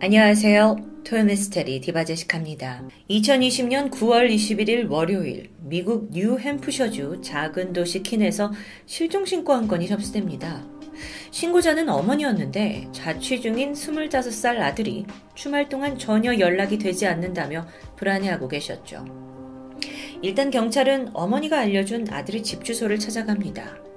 안녕하세요. 토요미스테리 디바제식합니다. 2020년 9월 21일 월요일 미국 뉴햄프셔주 작은 도시 킨에서 실종신고 한 건이 접수됩니다. 신고자는 어머니였는데 자취 중인 25살 아들이 주말 동안 전혀 연락이 되지 않는다며 불안해하고 계셨죠. 일단 경찰은 어머니가 알려준 아들의 집 주소를 찾아갑니다.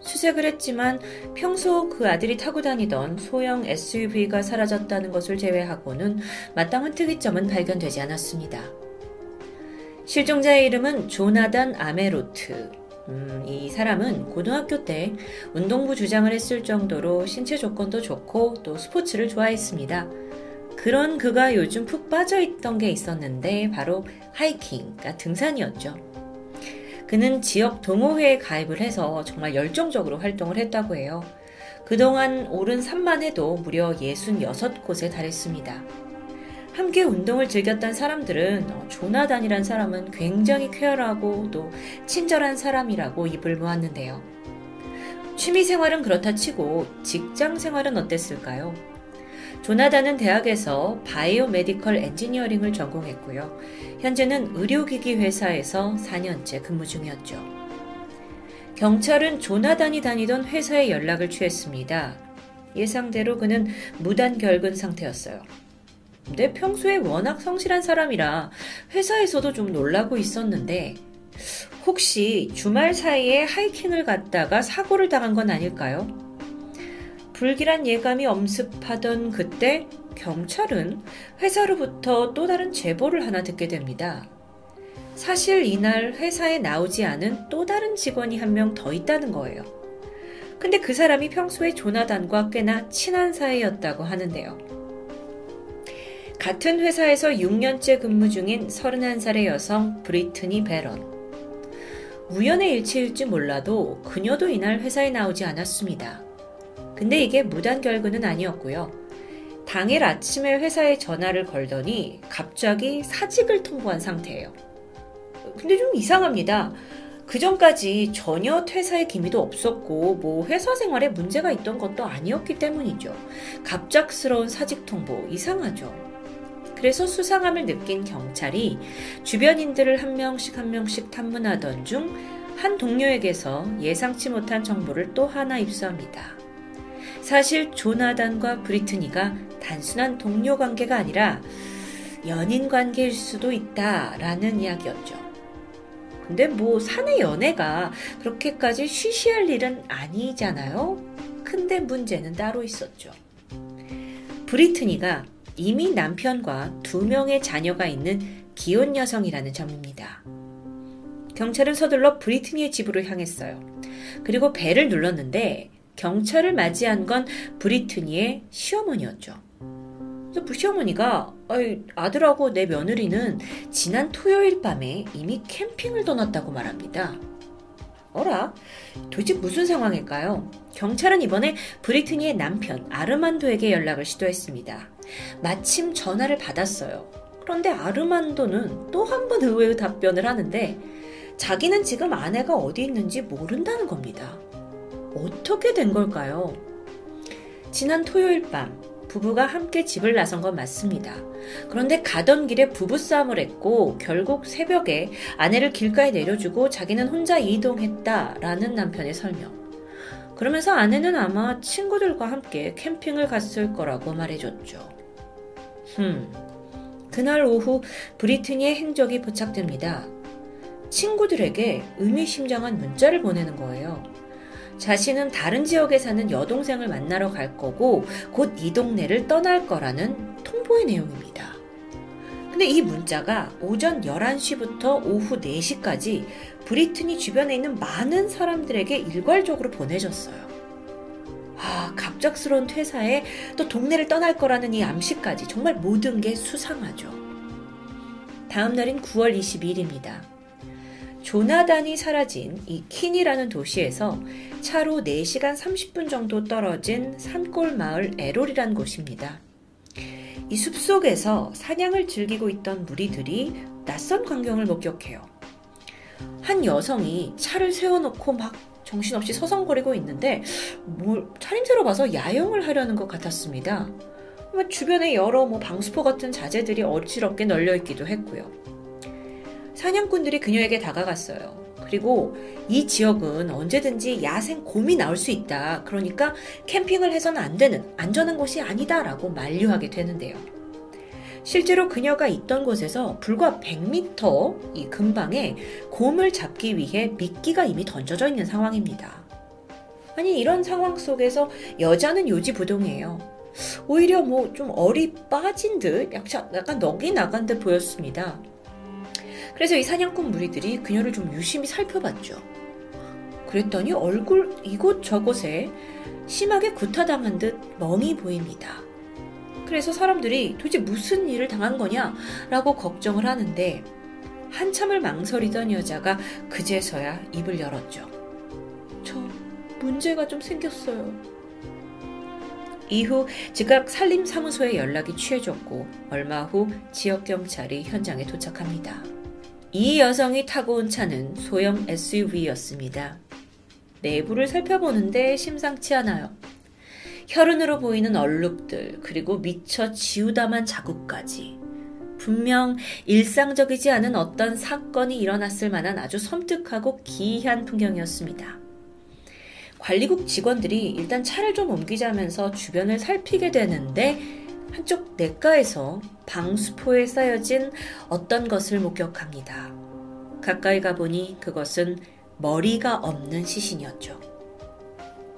수색을 했지만 평소 그 아들이 타고 다니던 소형 SUV가 사라졌다는 것을 제외하고는 마땅한 특이점은 발견되지 않았습니다. 실종자의 이름은 조나단 아메로트. 음, 이 사람은 고등학교 때 운동부 주장을 했을 정도로 신체 조건도 좋고 또 스포츠를 좋아했습니다. 그런 그가 요즘 푹 빠져 있던 게 있었는데 바로 하이킹, 그러니까 등산이었죠. 그는 지역 동호회에 가입을 해서 정말 열정적으로 활동을 했다고 해요. 그동안 오른 산만 해도 무려 66곳에 달했습니다. 함께 운동을 즐겼던 사람들은 어, 조나단이란 사람은 굉장히 쾌활하고 또 친절한 사람이라고 입을 모았는데요. 취미 생활은 그렇다 치고 직장 생활은 어땠을까요? 조나단은 대학에서 biomedical engineering을 전공했고요. 현재는 의료기기 회사에서 4년째 근무 중이었죠. 경찰은 조나단이 다니던 회사에 연락을 취했습니다. 예상대로 그는 무단 결근 상태였어요. 근데 평소에 워낙 성실한 사람이라 회사에서도 좀 놀라고 있었는데 혹시 주말 사이에 하이킹을 갔다가 사고를 당한 건 아닐까요? 불길한 예감이 엄습하던 그때 경찰은 회사로부터 또 다른 제보를 하나 듣게 됩니다. 사실 이날 회사에 나오지 않은 또 다른 직원이 한 명 더 있다는 거예요. 근데 그 사람이 평소에 조나단과 꽤나 친한 사이였다고 하는데요. 같은 회사에서 6년째 근무 중인 31살의 여성 브리트니 베런. 우연의 일치일지 몰라도 그녀도 이날 회사에 나오지 않았습니다. 근데 이게 무단 결근은 아니었고요. 당일 아침에 회사에 전화를 걸더니 갑자기 사직을 통보한 상태예요. 근데 좀 이상합니다. 그 전까지 전혀 퇴사의 기미도 없었고, 뭐 회사 생활에 문제가 있던 것도 아니었기 때문이죠. 갑작스러운 사직 통보, 이상하죠. 그래서 수상함을 느낀 경찰이 주변인들을 한 명씩 한 명씩 탐문하던 중 한 동료에게서 예상치 못한 정보를 또 하나 입수합니다. 사실 조나단과 브리트니가 단순한 동료 관계가 아니라 연인 관계일 수도 있다라는 이야기였죠. 근데 뭐 사내 연애가 그렇게까지 쉬쉬할 일은 아니잖아요. 근데 문제는 따로 있었죠. 브리트니가 이미 남편과 두 명의 자녀가 있는 기혼 여성이라는 점입니다. 경찰은 서둘러 브리트니의 집으로 향했어요. 그리고 배를 눌렀는데 경찰을 맞이한 건 브리트니의 시어머니였죠. 그래서 그 시어머니가 아들하고 내 며느리는 지난 토요일 밤에 이미 캠핑을 떠났다고 말합니다. 어라? 도대체 무슨 상황일까요? 경찰은 이번에 브리트니의 남편 아르만도에게 연락을 시도했습니다. 마침 전화를 받았어요. 그런데 아르만도는 또 한 번 의외의 답변을 하는데 자기는 지금 아내가 어디 있는지 모른다는 겁니다. 어떻게 된 걸까요? 지난 토요일 밤 부부가 함께 집을 나선 건 맞습니다. 그런데 가던 길에 부부싸움을 했고 결국 새벽에 아내를 길가에 내려주고 자기는 혼자 이동했다라는 남편의 설명. 그러면서 아내는 아마 친구들과 함께 캠핑을 갔을 거라고 말해줬죠. 흠. 그날 오후 브리트니의 행적이 포착됩니다. 친구들에게 의미심장한 문자를 보내는 거예요. 자신은 다른 지역에 사는 여동생을 만나러 갈 거고 곧 이 동네를 떠날 거라는 통보의 내용입니다. 근데 이 문자가 오전 11시부터 오후 4시까지 브리트니 주변에 있는 많은 사람들에게 일괄적으로 보내졌어요. 아, 갑작스러운 퇴사에 또 동네를 떠날 거라는 이 암시까지 정말 모든 게 수상하죠. 다음 날인 9월 22일입니다. 조나단이 사라진 이 킨이라는 도시에서 차로 4시간 30분 정도 떨어진 산골 마을 에롤이란 곳입니다. 이 숲속에서 사냥을 즐기고 있던 무리들이 낯선 광경을 목격해요. 한 여성이 차를 세워놓고 막 정신없이 서성거리고 있는데 뭘 차림새로 봐서 야영을 하려는 것 같았습니다. 뭐 주변에 여러 뭐 방수포 같은 자재들이 어지럽게 널려 있기도 했고요. 사냥꾼들이 그녀에게 다가갔어요. 그리고 이 지역은 언제든지 야생 곰이 나올 수 있다. 그러니까 캠핑을 해서는 안 되는 안전한 곳이 아니다라고 만류하게 되는데요. 실제로 그녀가 있던 곳에서 불과 100m 이 근방에 곰을 잡기 위해 미끼가 이미 던져져 있는 상황입니다. 아니, 이런 상황 속에서 여자는 요지부동이에요. 오히려 뭐좀 얼이 빠진 듯 약간 넋이 나간 듯 보였습니다. 그래서 이 사냥꾼 무리들이 그녀를 좀 유심히 살펴봤죠. 그랬더니 얼굴 이곳저곳에 심하게 구타당한 듯 멍이 보입니다. 그래서 사람들이 도대체 무슨 일을 당한 거냐라고 걱정을 하는데 한참을 망설이던 여자가 그제서야 입을 열었죠. 저 문제가 좀 생겼어요. 이후 즉각 산림사무소에 연락이 취해졌고 얼마 후 지역경찰이 현장에 도착합니다. 이 여성이 타고 온 차는 소형 SUV였습니다. 내부를 살펴보는데 심상치 않아요. 혈흔으로 보이는 얼룩들, 그리고 미처 지우다만 자국까지. 분명 일상적이지 않은 어떤 사건이 일어났을 만한 아주 섬뜩하고 기이한 풍경이었습니다. 관리국 직원들이 일단 차를 좀 옮기자면서 주변을 살피게 되는데 한쪽 냇가에서 방수포에 쌓여진 어떤 것을 목격합니다. 가까이 가보니 그것은 머리가 없는 시신이었죠.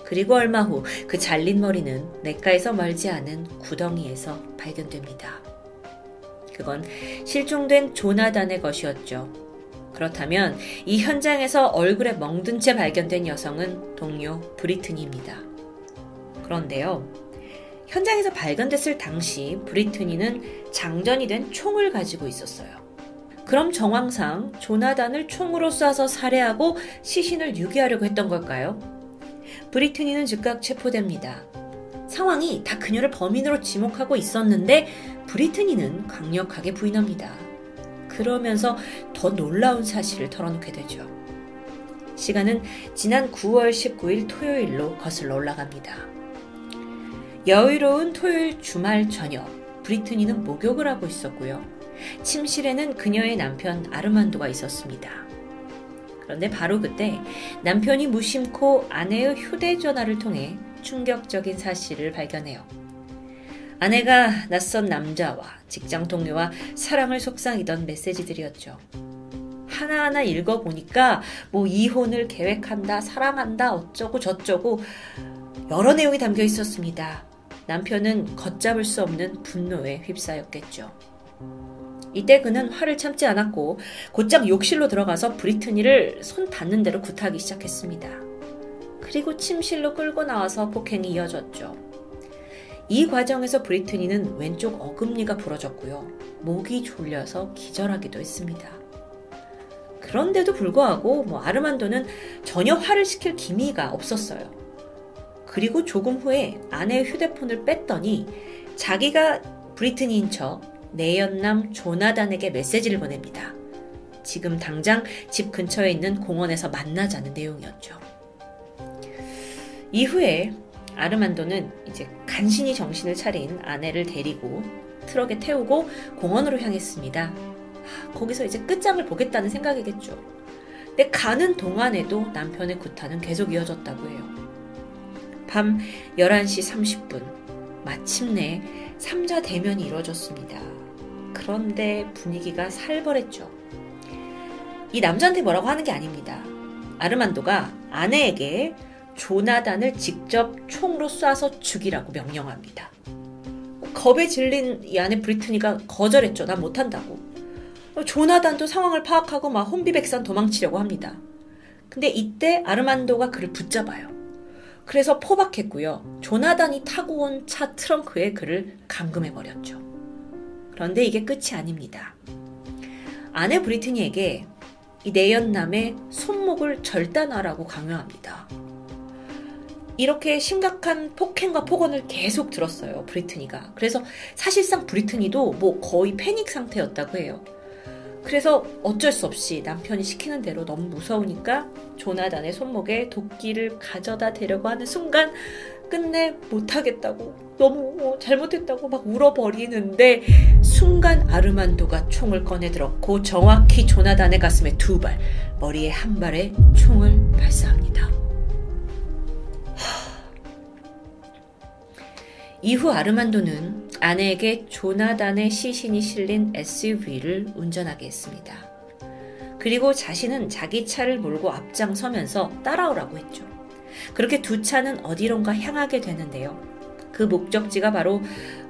그리고 얼마 후 그 잘린 머리는 냇가에서 멀지 않은 구덩이에서 발견됩니다. 그건 실종된 조나단의 것이었죠. 그렇다면 이 현장에서 얼굴에 멍든 채 발견된 여성은 동료 브리트니입니다. 그런데요. 현장에서 발견됐을 당시 브리트니는 장전이 된 총을 가지고 있었어요. 그럼 정황상 조나단을 총으로 쏴서 살해하고 시신을 유기하려고 했던 걸까요? 브리트니는 즉각 체포됩니다. 상황이 다 그녀를 범인으로 지목하고 있었는데 브리트니는 강력하게 부인합니다. 그러면서 더 놀라운 사실을 털어놓게 되죠. 시간은 지난 9월 19일 토요일로 거슬러 올라갑니다. 여유로운 토요일 주말 저녁, 브리트니는 목욕을 하고 있었고요. 침실에는 그녀의 남편 아르만도가 있었습니다. 그런데 바로 그때 남편이 무심코 아내의 휴대전화를 통해 충격적인 사실을 발견해요. 아내가 낯선 남자와 직장 동료와 사랑을 속상이던 메시지들이었죠. 하나하나 읽어보니까 뭐 이혼을 계획한다, 사랑한다, 어쩌고 저쩌고 여러 내용이 담겨 있었습니다. 남편은 걷잡을 수 없는 분노에 휩싸였겠죠. 이때 그는 화를 참지 않았고 곧장 욕실로 들어가서 브리트니를 손 닿는 대로 구타하기 시작했습니다. 그리고 침실로 끌고 나와서 폭행이 이어졌죠. 이 과정에서 브리트니는 왼쪽 어금니가 부러졌고요. 목이 졸려서 기절하기도 했습니다. 그런데도 불구하고 뭐 아르만도는 전혀 화를 시킬 기미가 없었어요. 그리고 조금 후에 아내의 휴대폰을 뺐더니 자기가 브리트니인 척 내연남 조나단에게 메시지를 보냅니다. 지금 당장 집 근처에 있는 공원에서 만나자는 내용이었죠. 이후에 아르만도는 이제 간신히 정신을 차린 아내를 데리고 트럭에 태우고 공원으로 향했습니다. 거기서 이제 끝장을 보겠다는 생각이겠죠. 근데 가는 동안에도 남편의 구타는 계속 이어졌다고 해요. 밤 11시 30분, 마침내 3자 대면이 이루어졌습니다. 그런데 분위기가 살벌했죠. 이 남자한테 뭐라고 하는 게 아닙니다. 아르만도가 아내에게 조나단을 직접 총으로 쏴서 죽이라고 명령합니다. 겁에 질린 이 아내 브리트니가 거절했죠. 난 못한다고. 조나단도 상황을 파악하고 막 혼비백산 도망치려고 합니다. 근데 이때 아르만도가 그를 붙잡아요. 그래서 포박했고요. 조나단이 타고 온 차 트렁크에 그를 감금해버렸죠. 그런데 이게 끝이 아닙니다. 아내 브리트니에게 이 내연남의 손목을 절단하라고 강요합니다. 이렇게 심각한 폭행과 폭언을 계속 들었어요, 브리트니가. 그래서 사실상 브리트니도 뭐 거의 패닉 상태였다고 해요. 그래서 어쩔 수 없이 남편이 시키는 대로 너무 무서우니까 조나단의 손목에 도끼를 가져다 대려고 하는 순간 끝내 못하겠다고 너무 잘못했다고 막 울어버리는데 순간 아르만도가 총을 꺼내 들었고 정확히 조나단의 가슴에 두 발, 머리에 한 발에 총을 발사합니다. 이후 아르만도는 아내에게 조나단의 시신이 실린 SUV를 운전하게 했습니다. 그리고 자신은 자기 차를 몰고 앞장서면서 따라오라고 했죠. 그렇게 두 차는 어디론가 향하게 되는데요. 그 목적지가 바로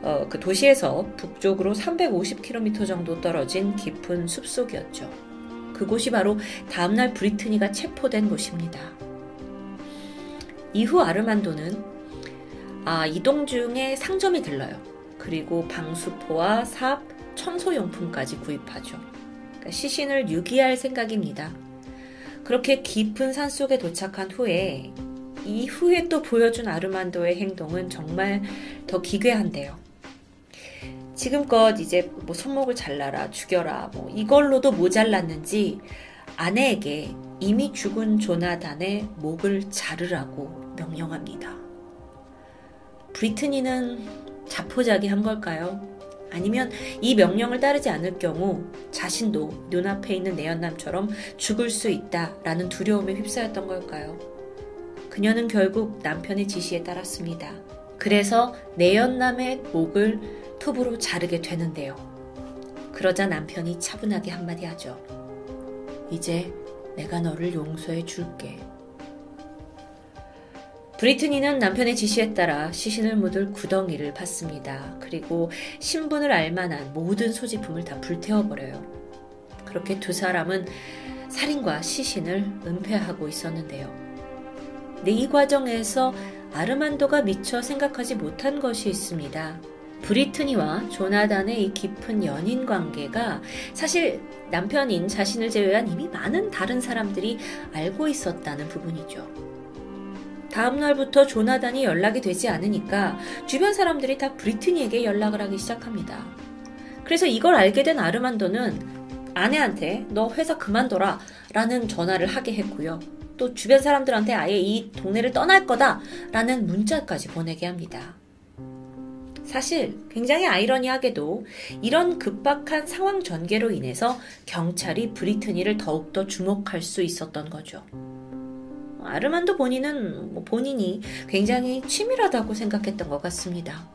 어, 그 도시에서 북쪽으로 350km 정도 떨어진 깊은 숲속이었죠. 그곳이 바로 다음날 브리트니가 체포된 곳입니다. 이후 아르만도는 아, 이동 중에 상점이 들러요. 그리고 방수포와 삽, 청소용품까지 구입하죠. 그러니까 시신을 유기할 생각입니다. 그렇게 깊은 산 속에 도착한 후에 이후에 또 보여준 아르만도의 행동은 정말 더 기괴한데요. 지금껏 이제 뭐 손목을 잘라라, 죽여라, 뭐 이걸로도 모자랐는지 아내에게 이미 죽은 조나단의 목을 자르라고 명령합니다. 브리트니는 자포자기한 걸까요? 아니면 이 명령을 따르지 않을 경우 자신도 눈앞에 있는 내연남처럼 죽을 수 있다라는 두려움에 휩싸였던 걸까요? 그녀는 결국 남편의 지시에 따랐습니다. 그래서 내연남의 목을 톱으로 자르게 되는데요. 그러자 남편이 차분하게 한마디 하죠. 이제 내가 너를 용서해 줄게. 브리트니는 남편의 지시에 따라 시신을 묻을 구덩이를 팠습니다. 그리고 신분을 알만한 모든 소지품을 다 불태워버려요. 그렇게 두 사람은 살인과 시신을 은폐하고 있었는데요. 근데 이 과정에서 아르만도가 미처 생각하지 못한 것이 있습니다. 브리트니와 조나단의 이 깊은 연인 관계가 사실 남편인 자신을 제외한 이미 많은 다른 사람들이 알고 있었다는 부분이죠. 다음 날부터 조나단이 연락이 되지 않으니까 주변 사람들이 다 브리트니에게 연락을 하기 시작합니다. 그래서 이걸 알게 된 아르만도는 아내한테 너 회사 그만둬라 라는 전화를 하게 했고요. 또 주변 사람들한테 아예 이 동네를 떠날 거다 라는 문자까지 보내게 합니다. 사실 굉장히 아이러니하게도 이런 급박한 상황 전개로 인해서 경찰이 브리트니를 더욱더 주목할 수 있었던 거죠. 아르만도 본인은 뭐 본인이 굉장히 치밀하다고 생각했던 것 같습니다.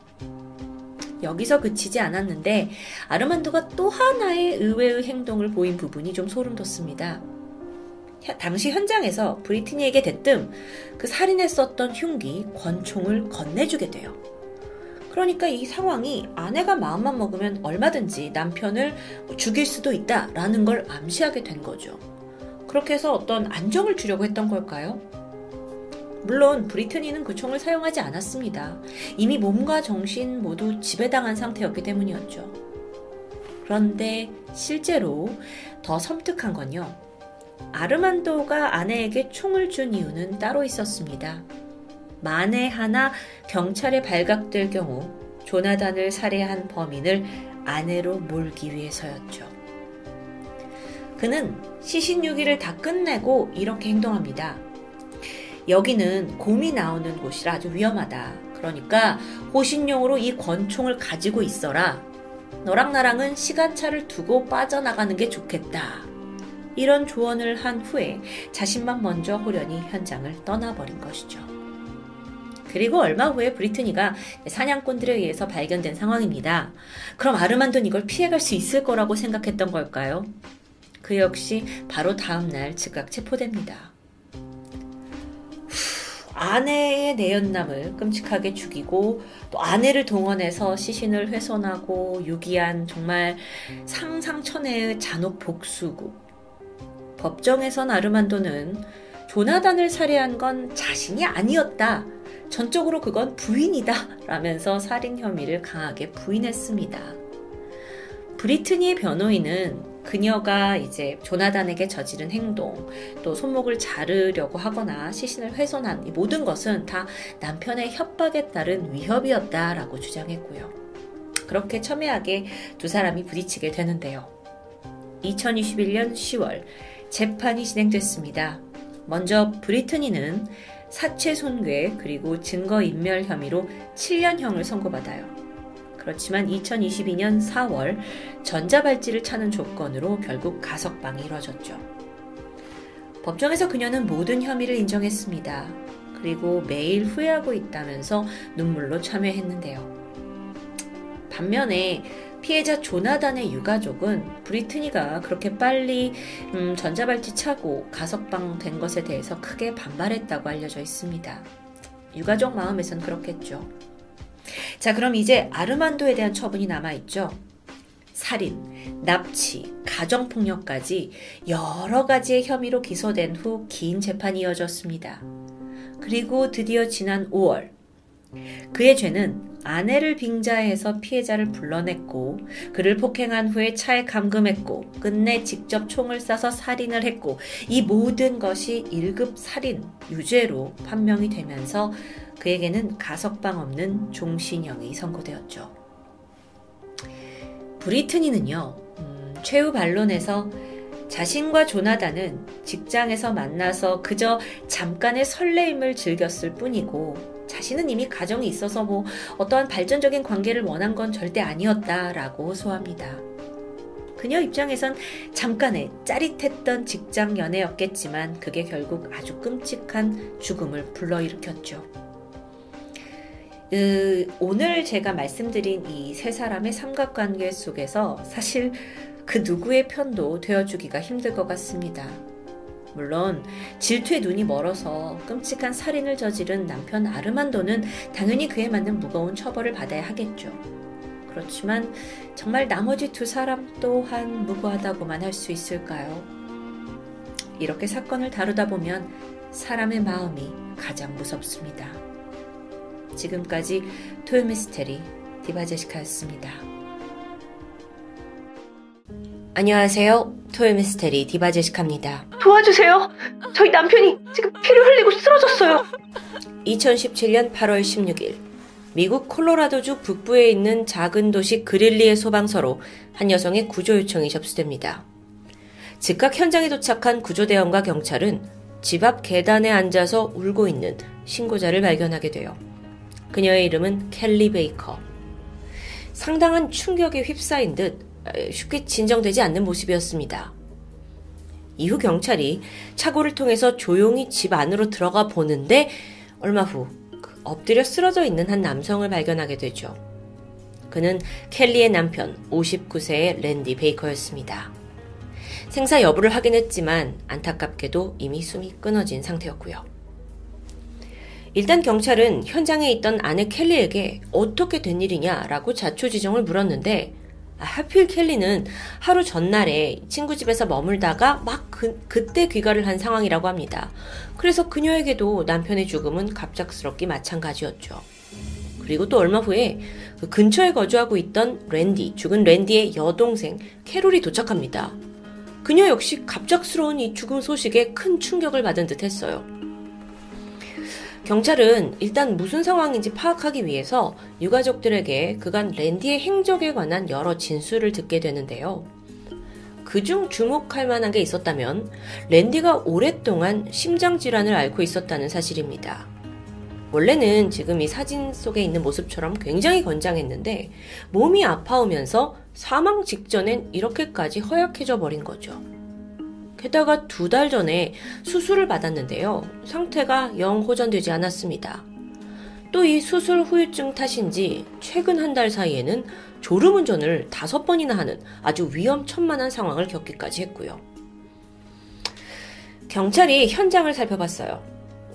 여기서 그치지 않았는데 아르만도가 또 하나의 의외의 행동을 보인 부분이 좀 소름 돋습니다. 당시 현장에서 브리트니에게 대뜸 그 살인했었던 흉기 권총을 건네주게 돼요. 그러니까 이 상황이 아내가 마음만 먹으면 얼마든지 남편을 죽일 수도 있다라는 걸 암시하게 된 거죠. 그렇게 해서 어떤 안정을 주려고 했던 걸까요? 물론 브리트니는 그 총을 사용하지 않았습니다. 이미 몸과 정신 모두 지배당한 상태였기 때문이었죠. 그런데 실제로 더 섬뜩한 건요. 아르만도가 아내에게 총을 준 이유는 따로 있었습니다. 만에 하나 경찰에 발각될 경우 조나단을 살해한 범인을 아내로 몰기 위해서였죠. 그는 시신 유기를 다 끝내고 이렇게 행동합니다. 여기는 곰이 나오는 곳이라 아주 위험하다. 그러니까 호신용으로 이 권총을 가지고 있어라. 너랑 나랑은 시간차를 두고 빠져나가는 게 좋겠다. 이런 조언을 한 후에 자신만 먼저 호련히 현장을 떠나버린 것이죠. 그리고 얼마 후에 브리트니가 사냥꾼들에 의해서 발견된 상황입니다. 그럼 아르만돈 이걸 피해갈 수 있을 거라고 생각했던 걸까요? 그 역시 바로 다음 날 즉각 체포됩니다. 아내의 내연남을 끔찍하게 죽이고 또 아내를 동원해서 시신을 훼손하고 유기한 정말 상상천외의 잔혹 복수고 법정에선 아르만도는 조나단을 살해한 건 자신이 아니었다. 전적으로 그건 부인이다. 라면서 살인 혐의를 강하게 부인했습니다. 브리트니의 변호인은 그녀가 이제 조나단에게 저지른 행동, 또 손목을 자르려고 하거나 시신을 훼손한 이 모든 것은 다 남편의 협박에 따른 위협이었다라고 주장했고요. 그렇게 첨예하게 두 사람이 부딪히게 되는데요. 2021년 10월 재판이 진행됐습니다. 먼저 브리트니는 사체 손괴 그리고 증거 인멸 혐의로 7년형을 선고받아요. 그렇지만 2022년 4월 전자발찌를 차는 조건으로 결국 가석방이 이뤄졌죠. 법정에서 그녀는 모든 혐의를 인정했습니다. 그리고 매일 후회하고 있다면서 눈물로 참여했는데요. 반면에 피해자 조나단의 유가족은 브리트니가 그렇게 빨리 음, 전자발찌 차고 가석방 된 것에 대해서 크게 반발했다고 알려져 있습니다. 유가족 마음에선 그렇겠죠. 자, 그럼 이제 아르만도에 대한 처분이 남아있죠. 살인, 납치, 가정폭력까지 여러 가지의 혐의로 기소된 후 긴 재판이 이어졌습니다. 그리고 드디어 지난 5월, 그의 죄는 아내를 빙자해서 피해자를 불러냈고 그를 폭행한 후에 차에 감금했고 끝내 직접 총을 쏴서 살인을 했고 이 모든 것이 1급 살인 유죄로 판명이 되면서 그에게는 가석방 없는 종신형이 선고되었죠. 브리트니는요, 음, 최후 반론에서 자신과 조나단은 직장에서 만나서 그저 잠깐의 설레임을 즐겼을 뿐이고 자신은 이미 가정이 있어서 뭐 어떠한 발전적인 관계를 원한 건 절대 아니었다라고 호소합니다. 그녀 입장에선 잠깐의 짜릿했던 직장 연애였겠지만 그게 결국 아주 끔찍한 죽음을 불러일으켰죠. 으, 오늘 제가 말씀드린 이 세 사람의 삼각관계 속에서 사실 그 누구의 편도 되어주기가 힘들 것 같습니다. 물론 질투에 눈이 멀어서 끔찍한 살인을 저지른 남편 아르만도는 당연히 그에 맞는 무거운 처벌을 받아야 하겠죠. 그렇지만 정말 나머지 두 사람 또한 무고하다고만 할 수 있을까요? 이렇게 사건을 다루다 보면 사람의 마음이 가장 무섭습니다. 지금까지 토요미스테리 디바제시카였습니다. 안녕하세요. 토요미스테리 디바제시카입니다. 도와주세요. 저희 남편이 지금 피를 흘리고 쓰러졌어요. 2017년 8월 16일 미국 콜로라도주 북부에 있는 작은 도시 그릴리의 소방서로 한 여성의 구조 요청이 접수됩니다. 즉각 현장에 도착한 구조대원과 경찰은 집 앞 계단에 앉아서 울고 있는 신고자를 발견하게 돼요. 그녀의 이름은 켈리 베이커. 상당한 충격에 휩싸인 듯 쉽게 진정되지 않는 모습이었습니다. 이후 경찰이 차고를 통해서 조용히 집 안으로 들어가 보는데 얼마 후그 엎드려 쓰러져 있는 한 남성을 발견하게 되죠. 그는 켈리의 남편 59세의 랜디 베이커였습니다. 생사 여부를 확인했지만 안타깝게도 이미 숨이 끊어진 상태였고요. 일단 경찰은 현장에 있던 아내 켈리에게 어떻게 된 일이냐라고 자초지종을 물었는데 아, 하필 켈리는 하루 전날에 친구 집에서 머물다가 막 그, 그때 귀가를 한 상황이라고 합니다. 그래서 그녀에게도 남편의 죽음은 갑작스럽기 마찬가지였죠. 그리고 또 얼마 후에 그 근처에 거주하고 있던 랜디, 죽은 랜디의 여동생 캐롤이 도착합니다. 그녀 역시 갑작스러운 이 죽음 소식에 큰 충격을 받은 듯 했어요. 경찰은 일단 무슨 상황인지 파악하기 위해서 유가족들에게 그간 랜디의 행적에 관한 여러 진술을 듣게 되는데요. 그중 주목할 만한 게 있었다면 랜디가 오랫동안 심장질환을 앓고 있었다는 사실입니다. 원래는 지금 이 사진 속에 있는 모습처럼 굉장히 건장했는데 몸이 아파오면서 사망 직전엔 이렇게까지 허약해져 버린 거죠. 게다가 두 달 전에 수술을 받았는데요. 상태가 영 호전되지 않았습니다. 또 이 수술 후유증 탓인지 최근 한 달 사이에는 졸음운전을 다섯 번이나 하는 아주 위험천만한 상황을 겪기까지 했고요. 경찰이 현장을 살펴봤어요.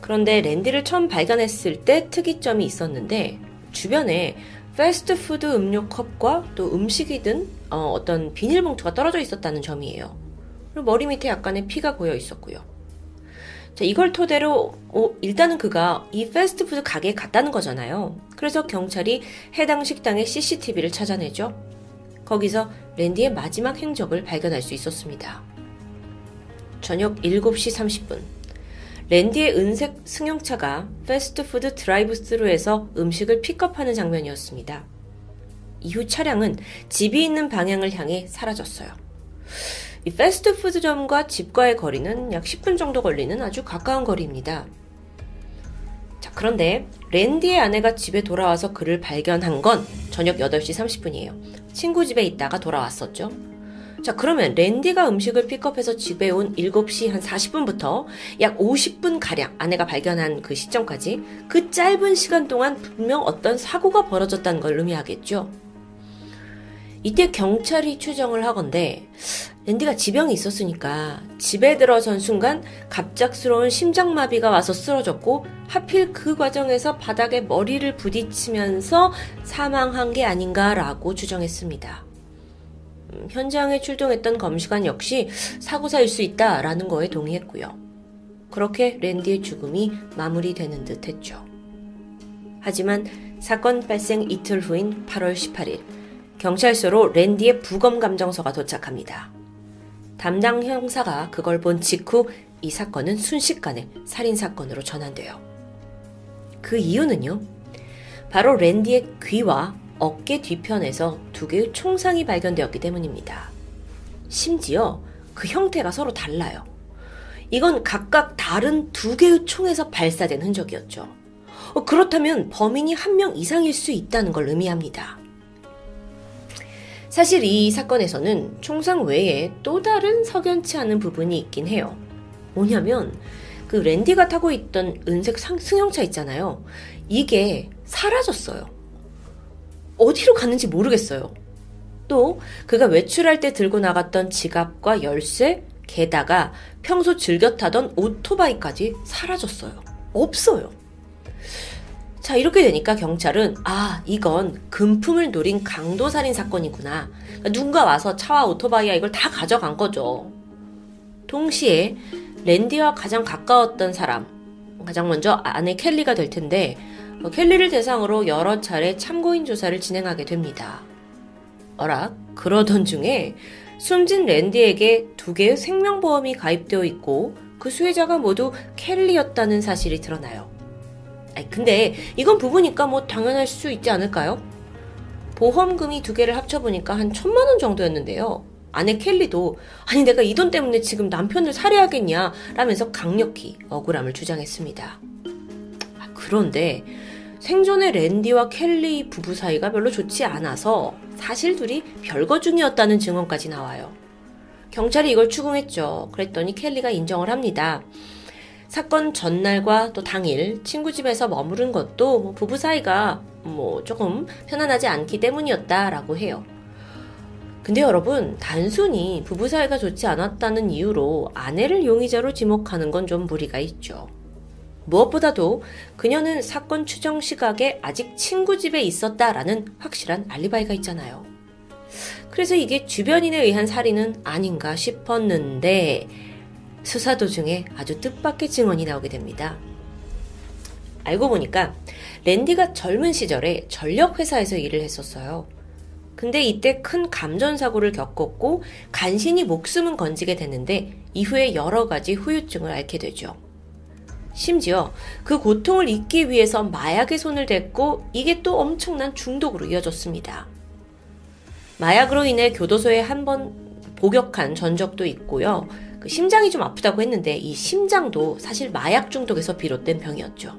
그런데 랜디를 처음 발견했을 때 특이점이 있었는데 주변에 패스트푸드 음료 컵과 또 음식이 든 어, 떤 비닐봉투가 떨어져 있었다는 점이에요. 그리고 머리 밑에 약간의 피가 고여 있었고요. 자, 이걸 토대로 어, 일단은 그가 이 패스트푸드 가게에 갔다는 거잖아요. 그래서 경찰이 해당 식당의 CCTV를 찾아내죠. 거기서 랜디의 마지막 행적을 발견할 수 있었습니다. 저녁 7시 30분. 랜디의 은색 승용차가 패스트푸드 드라이브스루에서 음식을 픽업하는 장면이었습니다. 이후 차량은 집이 있는 방향을 향해 사라졌어요. 이 패스트푸드점과 집과의 거리는 약 10분 정도 걸리는 아주 가까운 거리입니다. 그런데 랜디의 아내가 집에 돌아와서 그를 발견한 건 저녁 8시 30분이에요. 친구 집에 있다가 돌아왔었죠. 자, 그러면 랜디가 음식을 픽업해서 집에 온 7시 한 40분부터 약 50분 가량 아내가 발견한 그 시점까지 그 짧은 시간 동안 분명 어떤 사고가 벌어졌다는 걸 의미하겠죠. 이때 경찰이 추정을 하건데 랜디가 지병이 있었으니까 집에 들어선 순간 갑작스러운 심장마비가 와서 쓰러졌고 하필 그 과정에서 바닥에 머리를 부딪히면서 사망한 게 아닌가라고 추정했습니다. 음, 현장에 출동했던 검시관 역시 사고사일 수 있다라는 거에 동의했고요. 그렇게 랜디의 죽음이 마무리되는 듯 했죠. 하지만 사건 발생 이틀 후인 8월 18일, 경찰서로 랜디의 부검 감정서가 도착합니다. 담당 형사가 그걸 본 직후 이 사건은 순식간에 살인 사건으로 전환돼요. 그 이유는요, 바로 랜디의 귀와 어깨 뒤편에서 두 개의 총상이 발견되었기 때문입니다. 심지어 그 형태가 서로 달라요. 이건 각각 다른 두 개의 총에서 발사된 흔적이었죠. 어, 그렇다면 범인이 한 명 이상일 수 있다는 걸 의미합니다. 사실 이 사건에서는 총상 외에 또 다른 석연치 않은 부분이 있긴 해요. 뭐냐면 그 랜디가 타고 있던 은색 승용차 있잖아요. 이게 사라졌어요. 어디로 갔는지 모르겠어요. 또 그가 외출할 때 들고 나갔던 지갑과 열쇠, 게다가 평소 즐겨 타던 오토바이까지 사라졌어요. 없어요. 자, 이렇게 되니까 경찰은, 아, 이건 금품을 노린 강도살인 사건이구나. 그러니까 누군가 와서 차와 오토바이와 이걸 다 가져간 거죠. 동시에 랜디와 가장 가까웠던 사람, 가장 먼저 아내 켈리가 될 텐데, 뭐 켈리를 대상으로 여러 차례 참고인 조사를 진행하게 됩니다. 어라, 그러던 중에 숨진 랜디에게 두 개의 생명보험이 가입되어 있고 그 수혜자가 모두 켈리였다는 사실이 드러나요. 아니, 근데 이건 부부니까 뭐 당연할 수 있지 않을까요? 보험금이 두 개를 합쳐보니까 한 천만 원 정도였는데요. 아내 켈리도 아니 내가 이 돈 때문에 지금 남편을 살해하겠냐 라면서 강력히 억울함을 주장했습니다. 아, 그런데 생존의 랜디와 켈리 부부 사이가 별로 좋지 않아서 사실 둘이 별거 중이었다는 증언까지 나와요. 경찰이 이걸 추궁했죠. 그랬더니 켈리가 인정을 합니다. 사건 전날과 또 당일 친구 집에서 머무른 것도 뭐 부부 사이가 뭐 조금 편안하지 않기 때문이었다라고 해요. 근데 여러분, 단순히 부부 사이가 좋지 않았다는 이유로 아내를 용의자로 지목하는 건 좀 무리가 있죠. 무엇보다도 그녀는 사건 추정 시각에 아직 친구 집에 있었다라는 확실한 알리바이가 있잖아요. 그래서 이게 주변인에 의한 살인은 아닌가 싶었는데 수사 도중에 아주 뜻밖의 증언이 나오게 됩니다. 알고 보니까 랜디가 젊은 시절에 전력회사에서 일을 했었어요. 근데 이때 큰 감전사고를 겪었고 간신히 목숨은 건지게 됐는데 이후에 여러 가지 후유증을 앓게 되죠. 심지어 그 고통을 잊기 위해서 마약에 손을 댔고 이게 또 엄청난 중독으로 이어졌습니다. 마약으로 인해 교도소에 한 번 복역한 전적도 있고요. 그 심장이 좀 아프다고 했는데 이 심장도 사실 마약 중독에서 비롯된 병이었죠.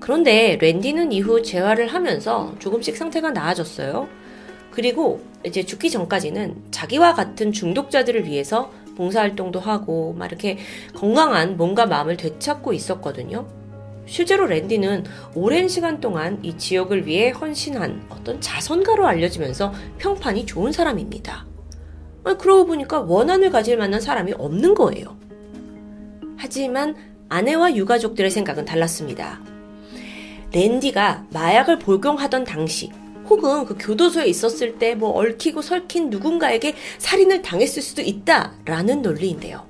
그런데 랜디는 이후 재활을 하면서 조금씩 상태가 나아졌어요. 그리고 이제 죽기 전까지는 자기와 같은 중독자들을 위해서 봉사활동도 하고 막 이렇게 건강한 몸과 마음을 되찾고 있었거든요. 실제로 랜디는 오랜 시간 동안 이 지역을 위해 헌신한 어떤 자선가로 알려지면서 평판이 좋은 사람입니다. 그러고 보니까 원한을 가질 만한 사람이 없는 거예요. 하지만 아내와 유가족들의 생각은 달랐습니다. 랜디가 마약을 복용하던 당시 혹은 그 교도소에 있었을 때 뭐 얽히고 설킨 누군가에게 살인을 당했을 수도 있다라는 논리인데요.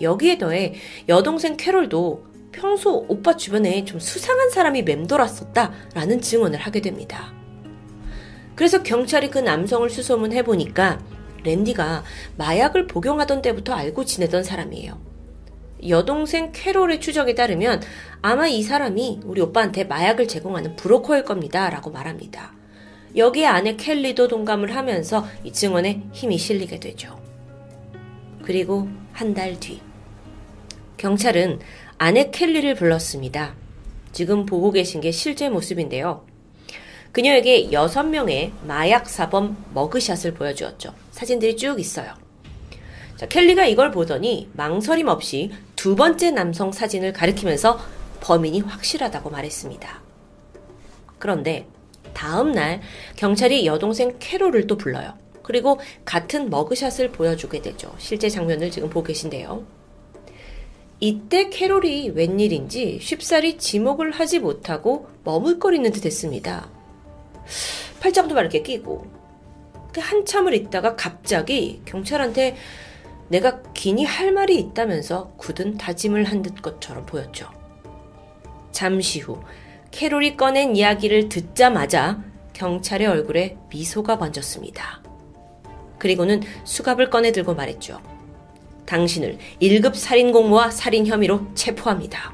여기에 더해 여동생 캐롤도 평소 오빠 주변에 좀 수상한 사람이 맴돌았었다라는 증언을 하게 됩니다. 그래서 경찰이 그 남성을 수소문 해보니까 랜디가 마약을 복용하던 때부터 알고 지내던 사람이에요. 여동생 캐롤의 추적에 따르면 아마 이 사람이 우리 오빠한테 마약을 제공하는 브로커일 겁니다. 라고 말합니다. 여기에 아내 켈리도 동감을 하면서 이 증언에 힘이 실리게 되죠. 그리고 한 달 뒤, 경찰은 아내 켈리를 불렀습니다. 지금 보고 계신 게 실제 모습인데요. 그녀에게 6명의 마약 사범 머그샷을 보여주었죠. 사진들이 쭉 있어요. 자, 켈리가 이걸 보더니 망설임 없이 두 번째 남성 사진을 가리키면서 범인이 확실하다고 말했습니다. 그런데 다음 날 경찰이 여동생 캐롤을 또 불러요. 그리고 같은 머그샷을 보여주게 되죠. 실제 장면을 지금 보고 계신데요. 이때 캐롤이 웬일인지 쉽사리 지목을 하지 못하고 머물거리는 듯 했습니다. 팔짱도 이렇게 끼고. 한참을 있다가 갑자기 경찰한테 내가 기니 할 말이 있다면서 굳은 다짐을 한 듯 것처럼 보였죠. 잠시 후 캐롤이 꺼낸 이야기를 듣자마자 경찰의 얼굴에 미소가 번졌습니다. 그리고는 수갑을 꺼내 들고 말했죠. 당신을 1급 살인 공모와 살인 혐의로 체포합니다.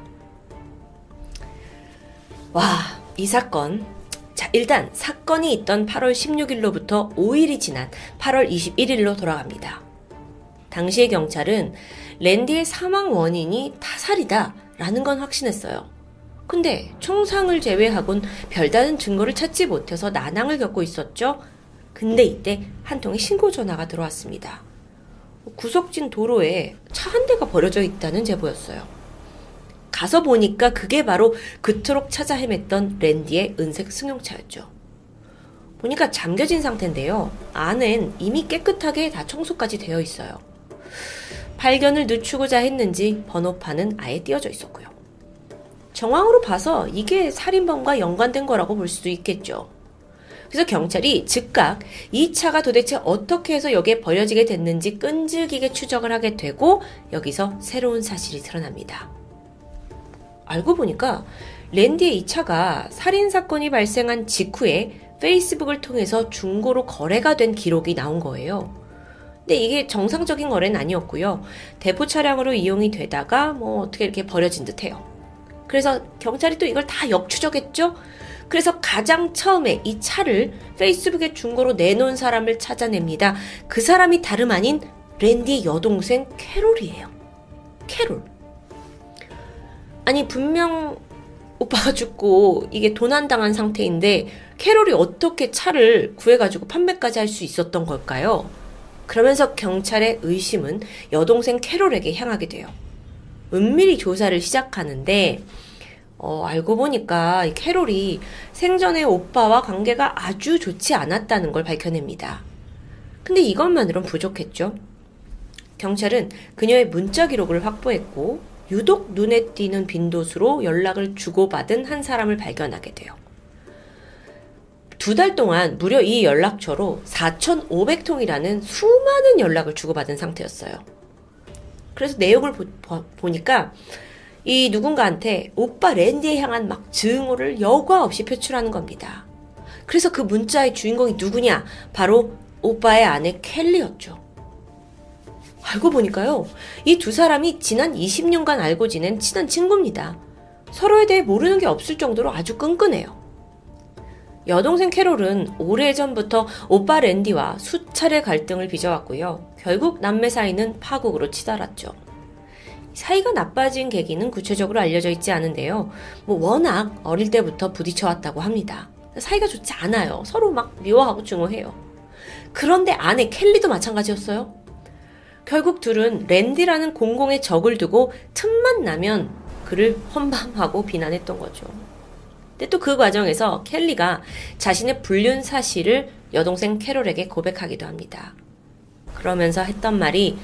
와, 이 사건. 자, 일단 사건이 있던 8월 16일로부터 5일이 지난 8월 21일로 돌아갑니다. 당시의 경찰은 랜디의 사망 원인이 타살이다 라는 건 확신했어요. 근데 총상을 제외하곤 별다른 증거를 찾지 못해서 난항을 겪고 있었죠. 근데 이때 한 통의 신고 전화가 들어왔습니다. 구석진 도로에 차 한 대가 버려져 있다는 제보였어요. 가서 보니까 그게 바로 그토록 찾아 헤맸던 랜디의 은색 승용차였죠. 보니까 잠겨진 상태인데요. 안엔 이미 깨끗하게 다 청소까지 되어 있어요. 발견을 늦추고자 했는지 번호판은 아예 띄어져 있었고요. 정황으로 봐서 이게 살인범과 연관된 거라고 볼 수도 있겠죠. 그래서 경찰이 즉각 이 차가 도대체 어떻게 해서 여기에 버려지게 됐는지 끈질기게 추적을 하게 되고 여기서 새로운 사실이 드러납니다. 알고 보니까 랜디의 이 차가 살인 사건이 발생한 직후에 페이스북을 통해서 중고로 거래가 된 기록이 나온 거예요. 근데 이게 정상적인 거래는 아니었고요. 대포 차량으로 이용이 되다가 뭐 어떻게 이렇게 버려진 듯 해요. 그래서 경찰이 또 이걸 다 역추적했죠? 그래서 가장 처음에 이 차를 페이스북에 중고로 내놓은 사람을 찾아냅니다. 그 사람이 다름 아닌 랜디의 여동생 캐롤이에요. 캐롤. 아니, 분명 오빠가 죽고 이게 도난당한 상태인데 캐롤이 어떻게 차를 구해가지고 판매까지 할 수 있었던 걸까요? 그러면서 경찰의 의심은 여동생 캐롤에게 향하게 돼요. 은밀히 조사를 시작하는데 어, 알고 보니까 캐롤이 생전에 오빠와 관계가 아주 좋지 않았다는 걸 밝혀냅니다. 근데 이것만으론 부족했죠. 경찰은 그녀의 문자 기록을 확보했고 유독 눈에 띄는 빈도수로 연락을 주고받은 한 사람을 발견하게 돼요. 두 달 동안 무려 이 연락처로 4,500통이라는 수많은 연락을 주고받은 상태였어요. 그래서 내용을 보, 니까이 누군가한테 오빠 랜디에 향한 막 증오를 여과 없이 표출하는 겁니다. 그래서 그 문자의 주인공이 누구냐? 바로 오빠의 아내 켈리였죠. 알고 보니까요, 이 두 사람이 지난 20년간 알고 지낸 친한 친구입니다. 서로에 대해 모르는 게 없을 정도로 아주 끈끈해요. 여동생 캐롤은 오래전부터 오빠 랜디와 수차례 갈등을 빚어왔고요. 결국 남매 사이는 파국으로 치달았죠. 사이가 나빠진 계기는 구체적으로 알려져 있지 않은데요. 뭐 워낙 어릴 때부터 부딪혀왔다고 합니다. 사이가 좋지 않아요. 서로 막 미워하고 증오해요. 그런데 아내 켈리도 마찬가지였어요. 결국 둘은 랜디라는 공공의 적을 두고 틈만 나면 그를 헌방하고 비난했던 거죠. 근데 또 그 과정에서 켈리가 자신의 불륜 사실을 여동생 캐롤에게 고백하기도 합니다. 그러면서 했던 말이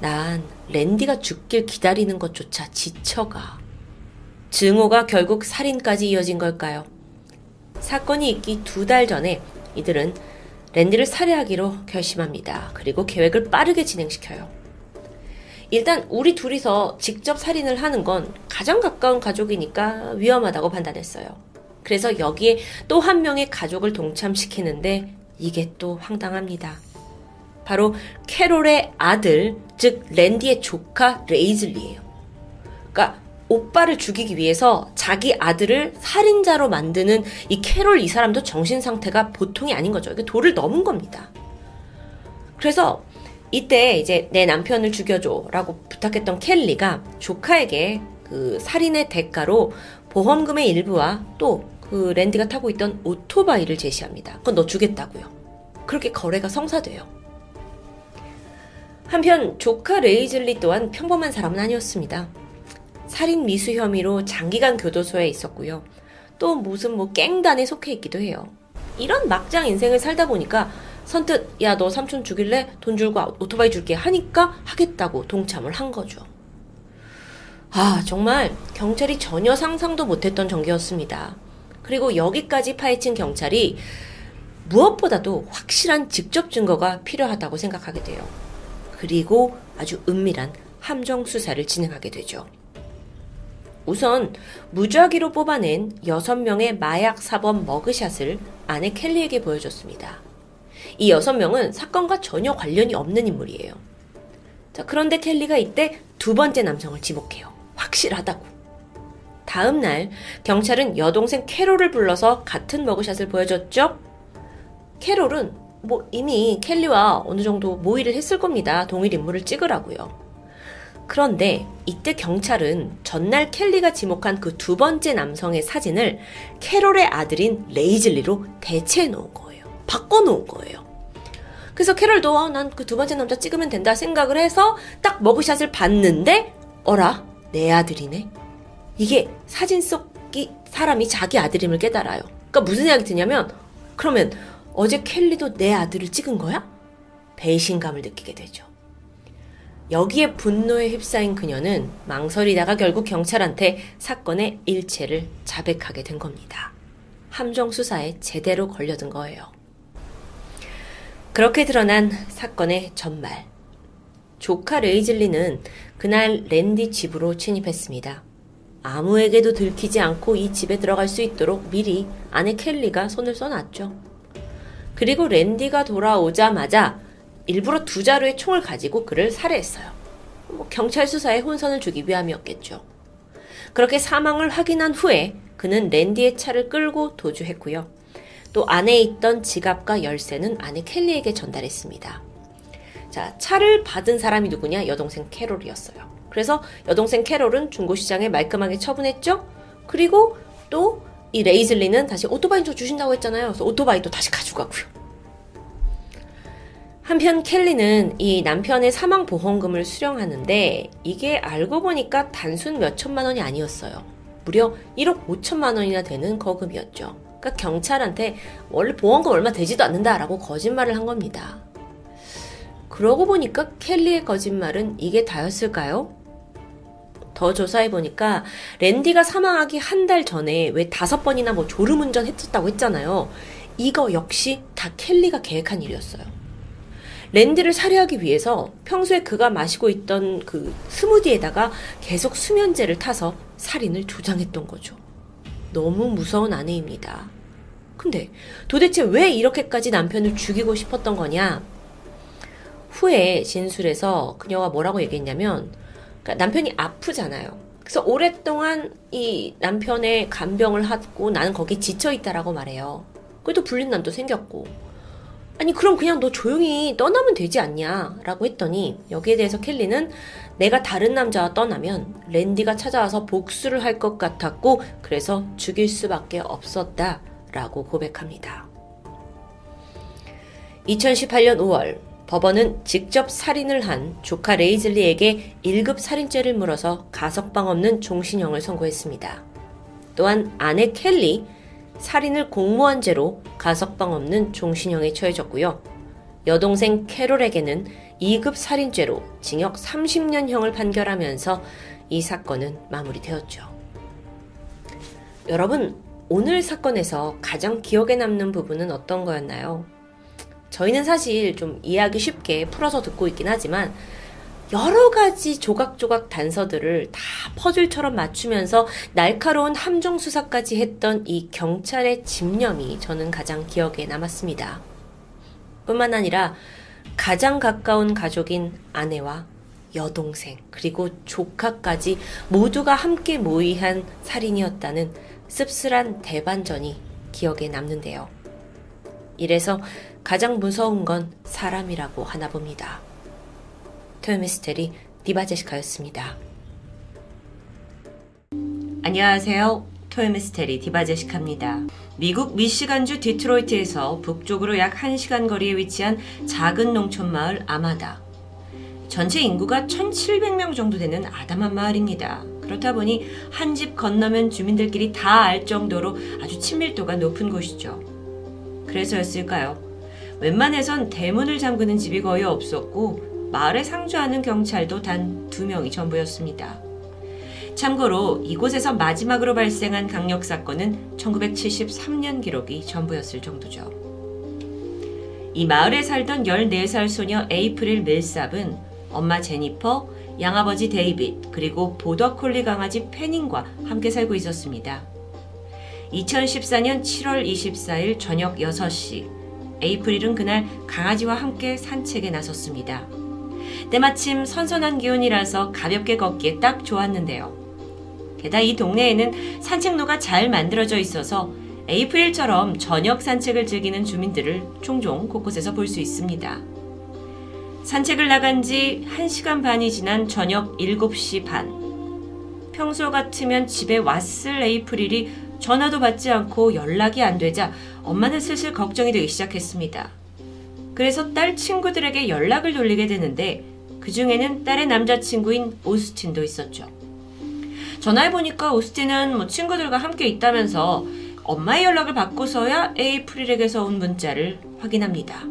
난 랜디가 죽길 기다리는 것조차 지쳐가. 증오가 결국 살인까지 이어진 걸까요? 사건이 있기 두 달 전에 이들은 랜디를 살해하기로 결심합니다. 그리고 계획을 빠르게 진행시켜요. 일단 우리 둘이서 직접 살인을 하는 건 가장 가까운 가족이니까 위험하다고 판단했어요. 그래서 여기에 또 한 명의 가족을 동참시키는데 이게 또 황당합니다. 바로 캐롤의 아들, 즉 랜디의 조카 레이즐리예요. 그러니까 오빠를 죽이기 위해서 자기 아들을 살인자로 만드는 이 캐롤 이 사람도 정신 상태가 보통이 아닌 거죠. 이게 도를 넘은 겁니다. 그래서 이때 이제 내 남편을 죽여줘라고 부탁했던 켈리가 조카에게 그 살인의 대가로 보험금의 일부와 또 그 랜디가 타고 있던 오토바이를 제시합니다. 그건 너 주겠다고요. 그렇게 거래가 성사돼요. 한편 조카 레이즐리 또한 평범한 사람은 아니었습니다. 살인 미수 혐의로 장기간 교도소에 있었고요. 또 무슨 뭐 갱단에 속해 있기도 해요. 이런 막장 인생을 살다 보니까 선뜻 야 너 삼촌 죽일래? 돈 줄고 오토바이 줄게 하니까 하겠다고 동참을 한 거죠. 아 정말 경찰이 전혀 상상도 못했던 전개였습니다. 그리고 여기까지 파헤친 경찰이 무엇보다도 확실한 직접 증거가 필요하다고 생각하게 돼요. 그리고 아주 은밀한 함정 수사를 진행하게 되죠. 우선 무작위로 뽑아낸 6명의 마약 사범 머그샷을 아내 켈리에게 보여줬습니다. 이 6명은 사건과 전혀 관련이 없는 인물이에요. 자, 그런데 켈리가 이때 두 번째 남성을 지목해요. 확실하다고. 다음 날 경찰은 여동생 캐롤을 불러서 같은 머그샷을 보여줬죠. 캐롤은 뭐 이미 켈리와 어느 정도 모의를 했을 겁니다. 동일 인물을 찍으라고요. 그런데 이때 경찰은 전날 켈리가 지목한 그 두 번째 남성의 사진을 캐롤의 아들인 레이즐리로 대체해 놓은 거예요. 바꿔 놓은 거예요. 그래서 캐롤도 어, 난 그 두 번째 남자 찍으면 된다 생각을 해서 딱 머그샷을 봤는데 어라 내 아들이네. 이게 사진 속이 사람이 자기 아들임을 깨달아요. 그러니까 무슨 생각이 드냐면 그러면 어제 켈리도 내 아들을 찍은 거야? 배신감을 느끼게 되죠. 여기에 분노에 휩싸인 그녀는 망설이다가 결국 경찰한테 사건의 일체를 자백하게 된 겁니다. 함정 수사에 제대로 걸려든 거예요. 그렇게 드러난 사건의 전말. 조카 레이즐리는 그날 랜디 집으로 침입했습니다. 아무에게도 들키지 않고 이 집에 들어갈 수 있도록 미리 아내 켈리가 손을 써놨죠. 그리고 랜디가 돌아오자마자 일부러 두 자루의 총을 가지고 그를 살해했어요. 뭐 경찰 수사에 혼선을 주기 위함이었겠죠. 그렇게 사망을 확인한 후에 그는 랜디의 차를 끌고 도주했고요. 또 안에 있던 지갑과 열쇠는 아내 켈리에게 전달했습니다. 자, 차를 받은 사람이 누구냐? 여동생 캐롤이었어요. 그래서 여동생 캐롤은 중고시장에 말끔하게 처분했죠? 그리고 또 이 레이즐리는 다시 오토바이 좀 주신다고 했잖아요. 그래서 오토바이도 다시 가져가고요. 한편 켈리는 이 남편의 사망 보험금을 수령하는데 이게 알고 보니까 단순 몇 천만 원이 아니었어요. 무려 1억 5천만 원이나 되는 거금이었죠. 그러니까 경찰한테 원래 보험금 얼마 되지도 않는다라고 거짓말을 한 겁니다. 그러고 보니까 켈리의 거짓말은 이게 다였을까요? 더 조사해 보니까 랜디가 사망하기 한 달 전에 왜 다섯 번이나 뭐 졸음운전 했었다고 했잖아요. 이거 역시 다 켈리가 계획한 일이었어요. 랜디를 살해하기 위해서 평소에 그가 마시고 있던 그 스무디에다가 계속 수면제를 타서 살인을 조장했던 거죠. 너무 무서운 아내입니다. 근데 도대체 왜 이렇게까지 남편을 죽이고 싶었던 거냐? 후에 진술에서 그녀가 뭐라고 얘기했냐면 그러니까 남편이 아프잖아요. 그래서 오랫동안 이 남편의 간병을 하고 나는 거기에 지쳐 있다라고 말해요. 그래도 불린 남도 생겼고 아니 그럼 그냥 너 조용히 떠나면 되지 않냐 라고 했더니 여기에 대해서 켈리는 내가 다른 남자와 떠나면 랜디가 찾아와서 복수를 할 것 같았고 그래서 죽일 수밖에 없었다 라고 고백합니다. 2018년 5월 법원은 직접 살인을 한 조카 레이즐리에게 1급 살인죄를 물어서 가석방 없는 종신형을 선고했습니다. 또한 아내 켈리, 살인을 공모한 죄로 가석방 없는 종신형에 처해졌고요. 여동생 캐롤에게는 2급 살인죄로 징역 30년형을 판결하면서 이 사건은 마무리되었죠. 여러분, 오늘 사건에서 가장 기억에 남는 부분은 어떤 거였나요? 저희는 사실 좀 이해하기 쉽게 풀어서 듣고 있긴 하지만 여러 가지 조각조각 단서들을 다 퍼즐처럼 맞추면서 날카로운 함정 수사까지 했던 이 경찰의 집념이 저는 가장 기억에 남았습니다. 뿐만 아니라 가장 가까운 가족인 아내와 여동생, 그리고 조카까지 모두가 함께 모의한 살인이었다는 씁쓸한 대반전이 기억에 남는데요. 이래서 가장 무서운 건 사람이라고 하나 봅니다. 토요미스테리 디바제시카였습니다. 안녕하세요. 토요미스테리 디바제식합니다. 미국 미시간주 디트로이트에서 북쪽으로 약 1시간 거리에 위치한 작은 농촌 마을 아마다. 전체 인구가 1,700명 정도 되는 아담한 마을입니다. 그렇다 보니 한 집 건너면 주민들끼리 다 알 정도로 아주 친밀도가 높은 곳이죠. 그래서였을까요? 웬만해선 대문을 잠그는 집이 거의 없었고 마을에 상주하는 경찰도 단 두 명이 전부였습니다. 참고로 이곳에서 마지막으로 발생한 강력 사건은 1973년 기록이 전부였을 정도죠. 이 마을에 살던 14살 소녀 에이프릴 밀삽은 엄마 제니퍼, 양아버지 데이빗, 그리고 보더콜리 강아지 페닝과 함께 살고 있었습니다. 2014년 7월 24일 저녁 6시, 에이프릴은 그날 강아지와 함께 산책에 나섰습니다. 때마침 선선한 기온이라서 가볍게 걷기에 딱 좋았는데요. 게다가 이 동네에는 산책로가 잘 만들어져 있어서 에이프릴처럼 저녁 산책을 즐기는 주민들을 종종 곳곳에서 볼 수 있습니다. 산책을 나간 지 1시간 반이 지난 저녁 7시 반. 평소 같으면 집에 왔을 에이프릴이 전화도 받지 않고 연락이 안 되자 엄마는 슬슬 걱정이 되기 시작했습니다. 그래서 딸 친구들에게 연락을 돌리게 되는데 그 중에는 딸의 남자친구인 오스틴도 있었죠. 전화해보니까 오스틴은 뭐 친구들과 함께 있다면서 엄마의 연락을 받고서야 에이프릴에게서 온 문자를 확인합니다.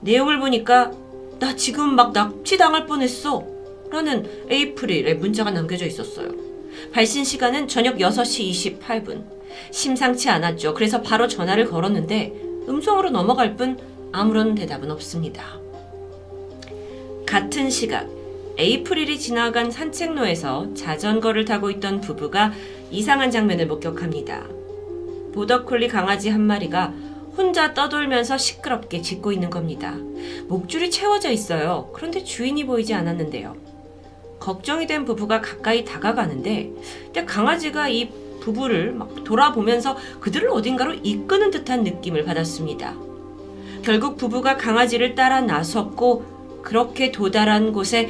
내용을 보니까 나 지금 막 납치당할 뻔했어. 라는 에이프릴의 문자가 남겨져 있었어요. 발신 시간은 저녁 6시 28분. 심상치 않았죠. 그래서 바로 전화를 걸었는데 음성으로 넘어갈 뿐 아무런 대답은 없습니다. 같은 시각 에이프릴이 지나간 산책로에서 자전거를 타고 있던 부부가 이상한 장면을 목격합니다. 보더콜리 강아지 한 마리가 혼자 떠돌면서 시끄럽게 짖고 있는 겁니다. 목줄이 채워져 있어요. 그런데 주인이 보이지 않았는데요. 걱정이 된 부부가 가까이 다가가는데 강아지가 이 부부를 막 돌아보면서 그들을 어딘가로 이끄는 듯한 느낌을 받았습니다. 결국 부부가 강아지를 따라 나섰고 그렇게 도달한 곳에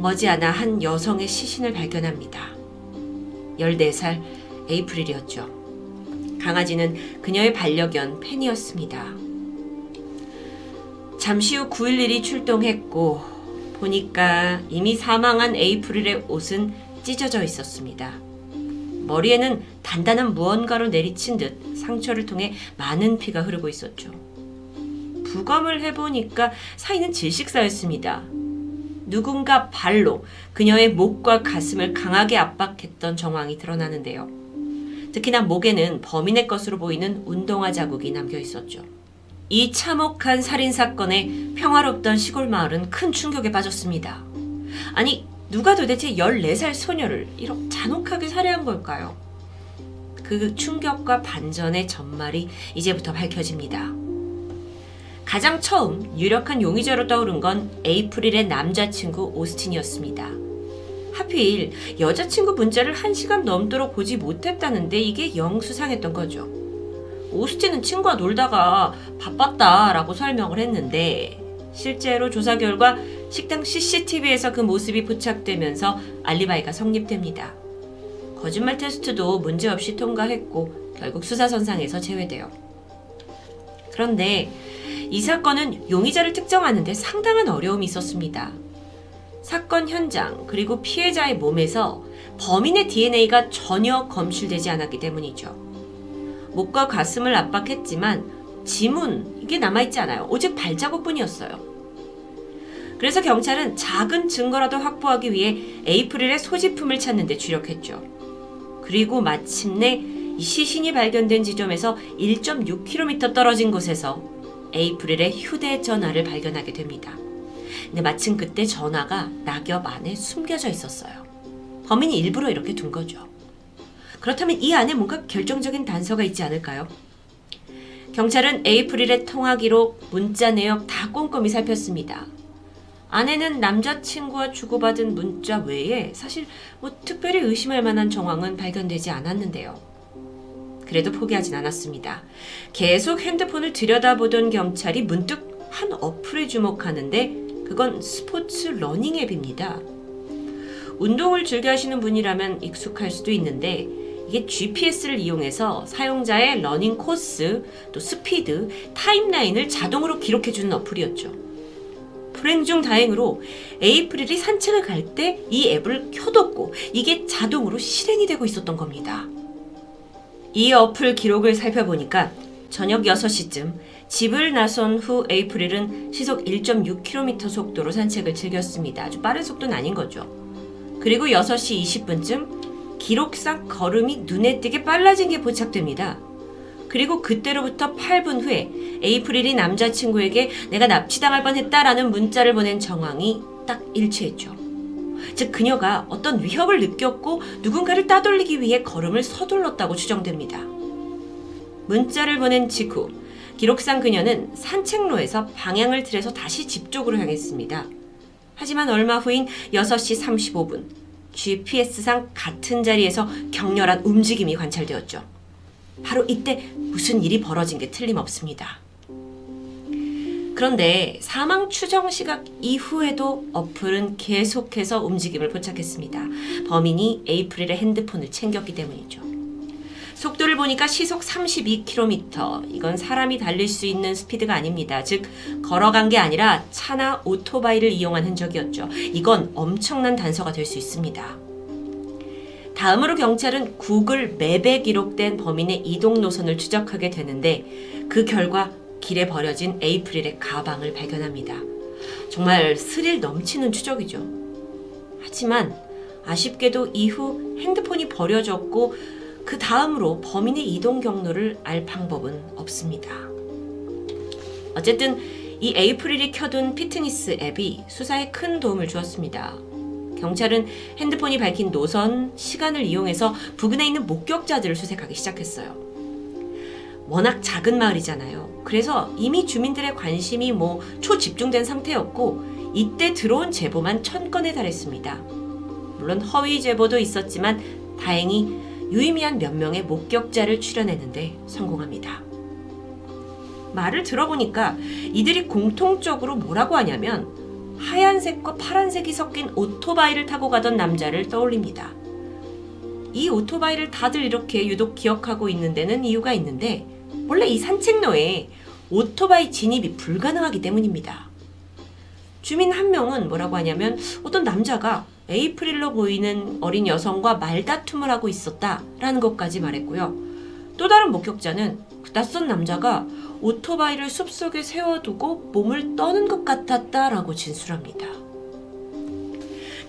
머지않아 한 여성의 시신을 발견합니다. 14살 에이프릴이었죠. 강아지는 그녀의 반려견 팬이었습니다. 잠시 후 911이 출동했고 보니까 이미 사망한 에이프릴의 옷은 찢어져 있었습니다. 머리에는 단단한 무언가로 내리친 듯 상처를 통해 많은 피가 흐르고 있었죠. 부검을 해보니까 사인은 질식사였습니다. 누군가 발로 그녀의 목과 가슴을 강하게 압박했던 정황이 드러나는데요. 특히나 목에는 범인의 것으로 보이는 운동화 자국이 남겨 있었죠. 이 참혹한 살인 사건에 평화롭던 시골 마을은 큰 충격에 빠졌습니다. 아니, 누가 도대체 14살 소녀를 이렇게 잔혹하게 살해한 걸까요? 그 충격과 반전의 전말이 이제부터 밝혀집니다. 가장 처음 유력한 용의자로 떠오른 건 에이프릴의 남자친구 오스틴이었습니다. 하필 여자친구 문자를 한 시간 넘도록 보지 못했다는데 이게 영 수상했던 거죠. 오스틴은 친구와 놀다가 바빴다 라고 설명을 했는데 실제로 조사 결과 식당 CCTV에서 그 모습이 포착되면서 알리바이가 성립됩니다. 거짓말 테스트도 문제없이 통과했고 결국 수사선상에서 제외돼요. 그런데 이 사건은 용의자를 특정하는 데 상당한 어려움이 있었습니다. 사건 현장 그리고 피해자의 몸에서 범인의 DNA가 전혀 검출되지 않았기 때문이죠. 목과 가슴을 압박했지만 지문 이게 남아있지 않아요. 오직 발자국뿐이었어요. 그래서 경찰은 작은 증거라도 확보하기 위해 에이프릴의 소지품을 찾는 데 주력했죠. 그리고 마침내 이 시신이 발견된 지점에서 1.6km 떨어진 곳에서 에이프릴의 휴대전화를 발견하게 됩니다. 근데 마침 그때 전화가 낙엽 안에 숨겨져 있었어요. 범인이 일부러 이렇게 둔 거죠. 그렇다면 이 안에 뭔가 결정적인 단서가 있지 않을까요? 경찰은 에이프릴의 통화 기록, 문자 내역 다 꼼꼼히 살폈습니다. 아내는 남자친구와 주고받은 문자 외에 사실 뭐 특별히 의심할 만한 정황은 발견되지 않았는데요. 그래도 포기하진 않았습니다. 계속 핸드폰을 들여다보던 경찰이 문득 한 어플에 주목하는데 그건 스포츠 러닝 앱입니다. 운동을 즐겨 하시는 분이라면 익숙할 수도 있는데 이게 GPS를 이용해서 사용자의 러닝 코스, 또 스피드, 타임라인을 자동으로 기록해주는 어플이었죠. 불행 중 다행으로 에이프릴이 산책을 갈 때 이 앱을 켜뒀고 이게 자동으로 실행이 되고 있었던 겁니다. 이 어플 기록을 살펴보니까 저녁 6시쯤 집을 나선 후 에이프릴은 시속 1.6km 속도로 산책을 즐겼습니다. 아주 빠른 속도는 아닌 거죠. 그리고 6시 20분쯤 기록상 걸음이 눈에 띄게 빨라진 게 포착됩니다. 그리고 그때로부터 8분 후에 에이프릴이 남자친구에게 내가 납치당할 뻔했다라는 문자를 보낸 정황이 딱 일치했죠. 즉 그녀가 어떤 위협을 느꼈고 누군가를 따돌리기 위해 걸음을 서둘렀다고 추정됩니다. 문자를 보낸 직후 기록상 그녀는 산책로에서 방향을 틀어서 다시 집 쪽으로 향했습니다. 하지만 얼마 후인 6시 35분 GPS상 같은 자리에서 격렬한 움직임이 관찰되었죠. 바로 이때 무슨 일이 벌어진 게 틀림없습니다. 그런데 사망 추정 시각 이후에도 어플은 계속해서 움직임을 포착했습니다. 범인이 에이프릴의 핸드폰을 챙겼기 때문이죠. 속도를 보니까 시속 32km. 이건 사람이 달릴 수 있는 스피드가 아닙니다. 즉, 걸어간 게 아니라 차나 오토바이를 이용한 흔적이었죠. 이건 엄청난 단서가 될 수 있습니다. 다음으로 경찰은 구글 맵에 기록된 범인의 이동 노선을 추적하게 되는데 그 결과 길에 버려진 에이프릴의 가방을 발견합니다. 정말 스릴 넘치는 추적이죠. 하지만 아쉽게도 이후 핸드폰이 버려졌고 그 다음으로 범인의 이동 경로를 알 방법은 없습니다. 어쨌든 이 에이프릴이 켜둔 피트니스 앱이 수사에 큰 도움을 주었습니다. 경찰은 핸드폰이 밝힌 노선, 시간을 이용해서 부근에 있는 목격자들을 수색하기 시작했어요. 워낙 작은 마을이잖아요. 그래서 이미 주민들의 관심이 뭐 초집중된 상태였고 이때 들어온 제보만 천 건에 달했습니다. 물론 허위 제보도 있었지만 다행히 유의미한 몇 명의 목격자를 출연했는데 성공합니다. 말을 들어보니까 이들이 공통적으로 뭐라고 하냐면 하얀색과 파란색이 섞인 오토바이를 타고 가던 남자를 떠올립니다. 이 오토바이를 다들 이렇게 유독 기억하고 있는 데는 이유가 있는데 원래 이 산책로에 오토바이 진입이 불가능하기 때문입니다. 주민 한 명은 뭐라고 하냐면 어떤 남자가 에이프릴로 보이는 어린 여성과 말다툼을 하고 있었다라는 것까지 말했고요. 또 다른 목격자는 그 낯선 남자가 오토바이를 숲속에 세워두고 몸을 떠는 것 같았다라고 진술합니다.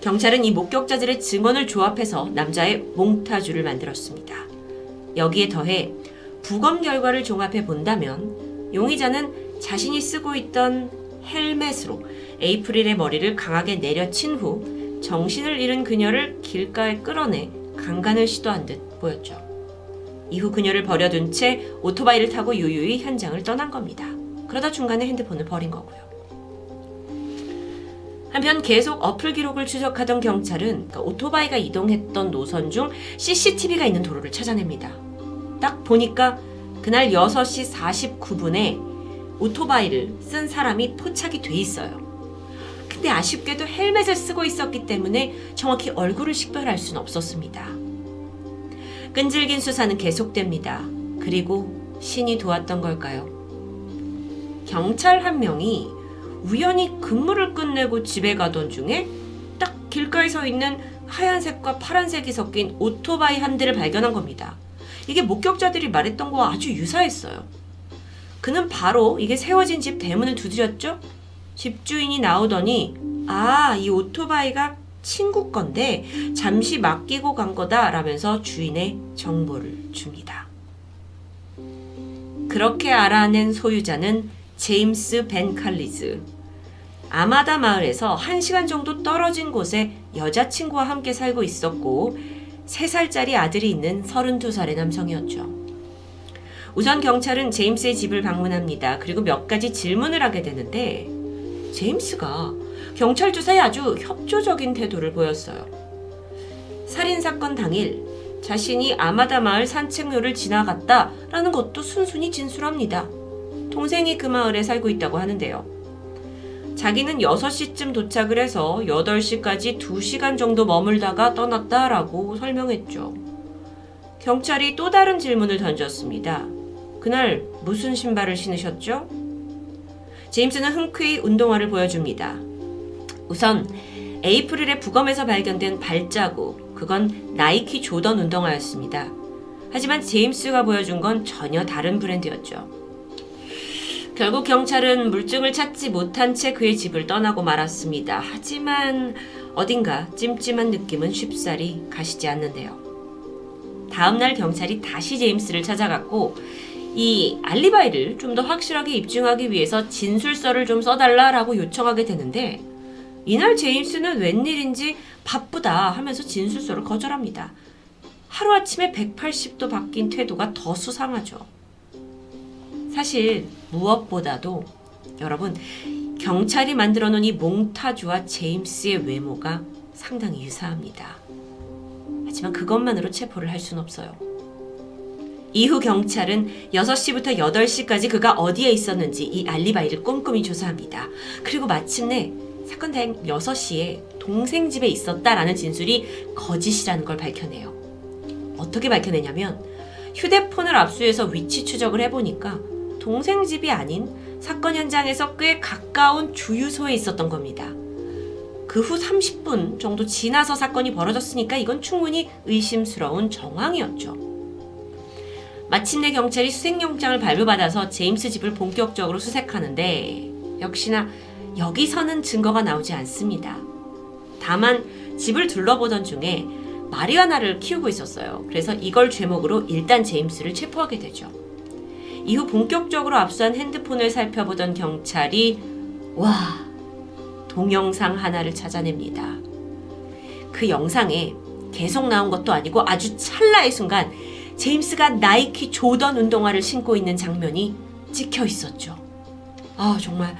경찰은 이 목격자들의 증언을 조합해서 남자의 몽타주를 만들었습니다. 여기에 더해 부검 결과를 종합해 본다면 용의자는 자신이 쓰고 있던 헬멧으로 에이프릴의 머리를 강하게 내려친 후 정신을 잃은 그녀를 길가에 끌어내 강간을 시도한 듯 보였죠. 이후 그녀를 버려둔 채 오토바이를 타고 유유히 현장을 떠난 겁니다. 그러다 중간에 핸드폰을 버린 거고요. 한편 계속 어플 기록을 추적하던 경찰은 그 오토바이가 이동했던 노선 중 CCTV가 있는 도로를 찾아냅니다. 딱 보니까 그날 6시 49분에 오토바이를 쓴 사람이 포착이 돼 있어요. 근데 아쉽게도 헬멧을 쓰고 있었기 때문에 정확히 얼굴을 식별할 수는 없었습니다. 끈질긴 수사는 계속됩니다. 그리고 신이 도왔던 걸까요? 경찰 한 명이 우연히 근무를 끝내고 집에 가던 중에 딱 길가에 서 있는 하얀색과 파란색이 섞인 오토바이 한 대를 발견한 겁니다. 이게 목격자들이 말했던 거와 아주 유사했어요. 그는 바로 이게 세워진 집 대문을 두드렸죠? 집주인이 나오더니 아, 이 오토바이가 친구 건데 잠시 맡기고 간 거다 라면서 주인의 정보를 줍니다. 그렇게 알아낸 소유자는 제임스 벤 칼리즈. 아마다 마을에서 1시간 정도 떨어진 곳에 여자친구와 함께 살고 있었고 3살짜리 아들이 있는 32살의 남성이었죠. 우선 경찰은 제임스의 집을 방문합니다. 그리고 몇 가지 질문을 하게 되는데 제임스가 경찰 조사에 아주 협조적인 태도를 보였어요. 살인 사건 당일 자신이 아마다 마을 산책로를 지나갔다라는 것도 순순히 진술합니다. 동생이 그 마을에 살고 있다고 하는데요. 자기는 6시쯤 도착을 해서 8시까지 2시간 정도 머물다가 떠났다라고 설명했죠. 경찰이 또 다른 질문을 던졌습니다. 그날 무슨 신발을 신으셨죠? 제임스는 흔쾌히 운동화를 보여줍니다. 우선 에이프릴의 부검에서 발견된 발자국, 그건 나이키 조던 운동화였습니다. 하지만 제임스가 보여준 건 전혀 다른 브랜드였죠. 결국 경찰은 물증을 찾지 못한 채 그의 집을 떠나고 말았습니다. 하지만 어딘가 찜찜한 느낌은 쉽사리 가시지 않는데요. 다음날 경찰이 다시 제임스를 찾아갔고 이 알리바이를 좀 더 확실하게 입증하기 위해서 진술서를 좀 써달라라고 요청하게 되는데 이날 제임스는 웬일인지 바쁘다 하면서 진술서를 거절합니다. 하루아침에 180도 바뀐 태도가 더 수상하죠. 사실 무엇보다도 여러분 경찰이 만들어 놓은 이 몽타주와 제임스의 외모가 상당히 유사합니다. 하지만 그것만으로 체포를 할 수는 없어요. 이후 경찰은 6시부터 8시까지 그가 어디에 있었는지 이 알리바이를 꼼꼼히 조사합니다. 그리고 마침내 사건 당 6시에 동생 집에 있었다라는 진술이 거짓이라는 걸 밝혀내요. 어떻게 밝혀내냐면 휴대폰을 압수해서 위치 추적을 해보니까 동생 집이 아닌 사건 현장에서 꽤 가까운 주유소에 있었던 겁니다. 그 후 30분 정도 지나서 사건이 벌어졌으니까 이건 충분히 의심스러운 정황이었죠. 마침내 경찰이 수색영장을 발부받아서 제임스 집을 본격적으로 수색하는데 역시나 여기서는 증거가 나오지 않습니다. 다만 집을 둘러보던 중에 마리아나를 키우고 있었어요. 그래서 이걸 죄목으로 일단 제임스를 체포하게 되죠. 이후 본격적으로 압수한 핸드폰을 살펴보던 경찰이 와 동영상 하나를 찾아냅니다. 그 영상에 계속 나온 것도 아니고 아주 찰나의 순간 제임스가 나이키 조던 운동화를 신고 있는 장면이 찍혀 있었죠. 아 정말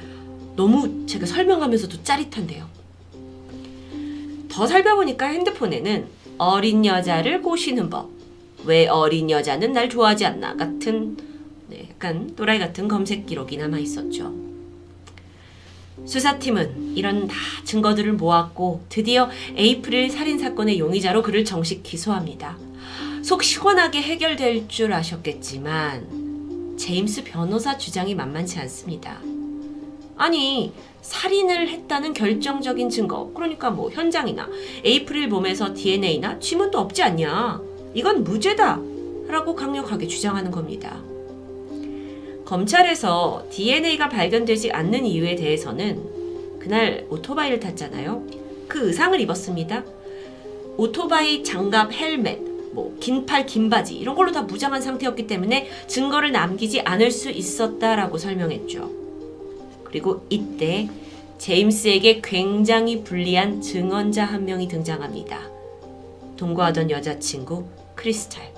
너무 제가 설명하면서도 짜릿한데요. 더 살펴보니까 핸드폰에는 어린 여자를 꼬시는 법, 왜 어린 여자는 날 좋아하지 않나 같은 네, 약간 또라이 같은 검색 기록이 남아 있었죠. 수사팀은 이런 다 증거들을 모았고 드디어 에이프릴 살인 사건의 용의자로 그를 정식 기소합니다. 속 시원하게 해결될 줄 아셨겠지만 제임스 변호사 주장이 만만치 않습니다. 아니 살인을 했다는 결정적인 증거 그러니까 뭐 현장이나 에이프릴 몸에서 DNA나 지문도 없지 않냐 이건 무죄다 라고 강력하게 주장하는 겁니다. 검찰에서 DNA가 발견되지 않는 이유에 대해서는 그날 오토바이를 탔잖아요. 그 의상을 입었습니다. 오토바이 장갑, 헬멧, 뭐 긴팔, 긴 바지 이런 걸로 다 무장한 상태였기 때문에 증거를 남기지 않을 수 있었다라고 설명했죠. 그리고 이때 제임스에게 굉장히 불리한 증언자 한 명이 등장합니다. 동거하던 여자친구 크리스탈.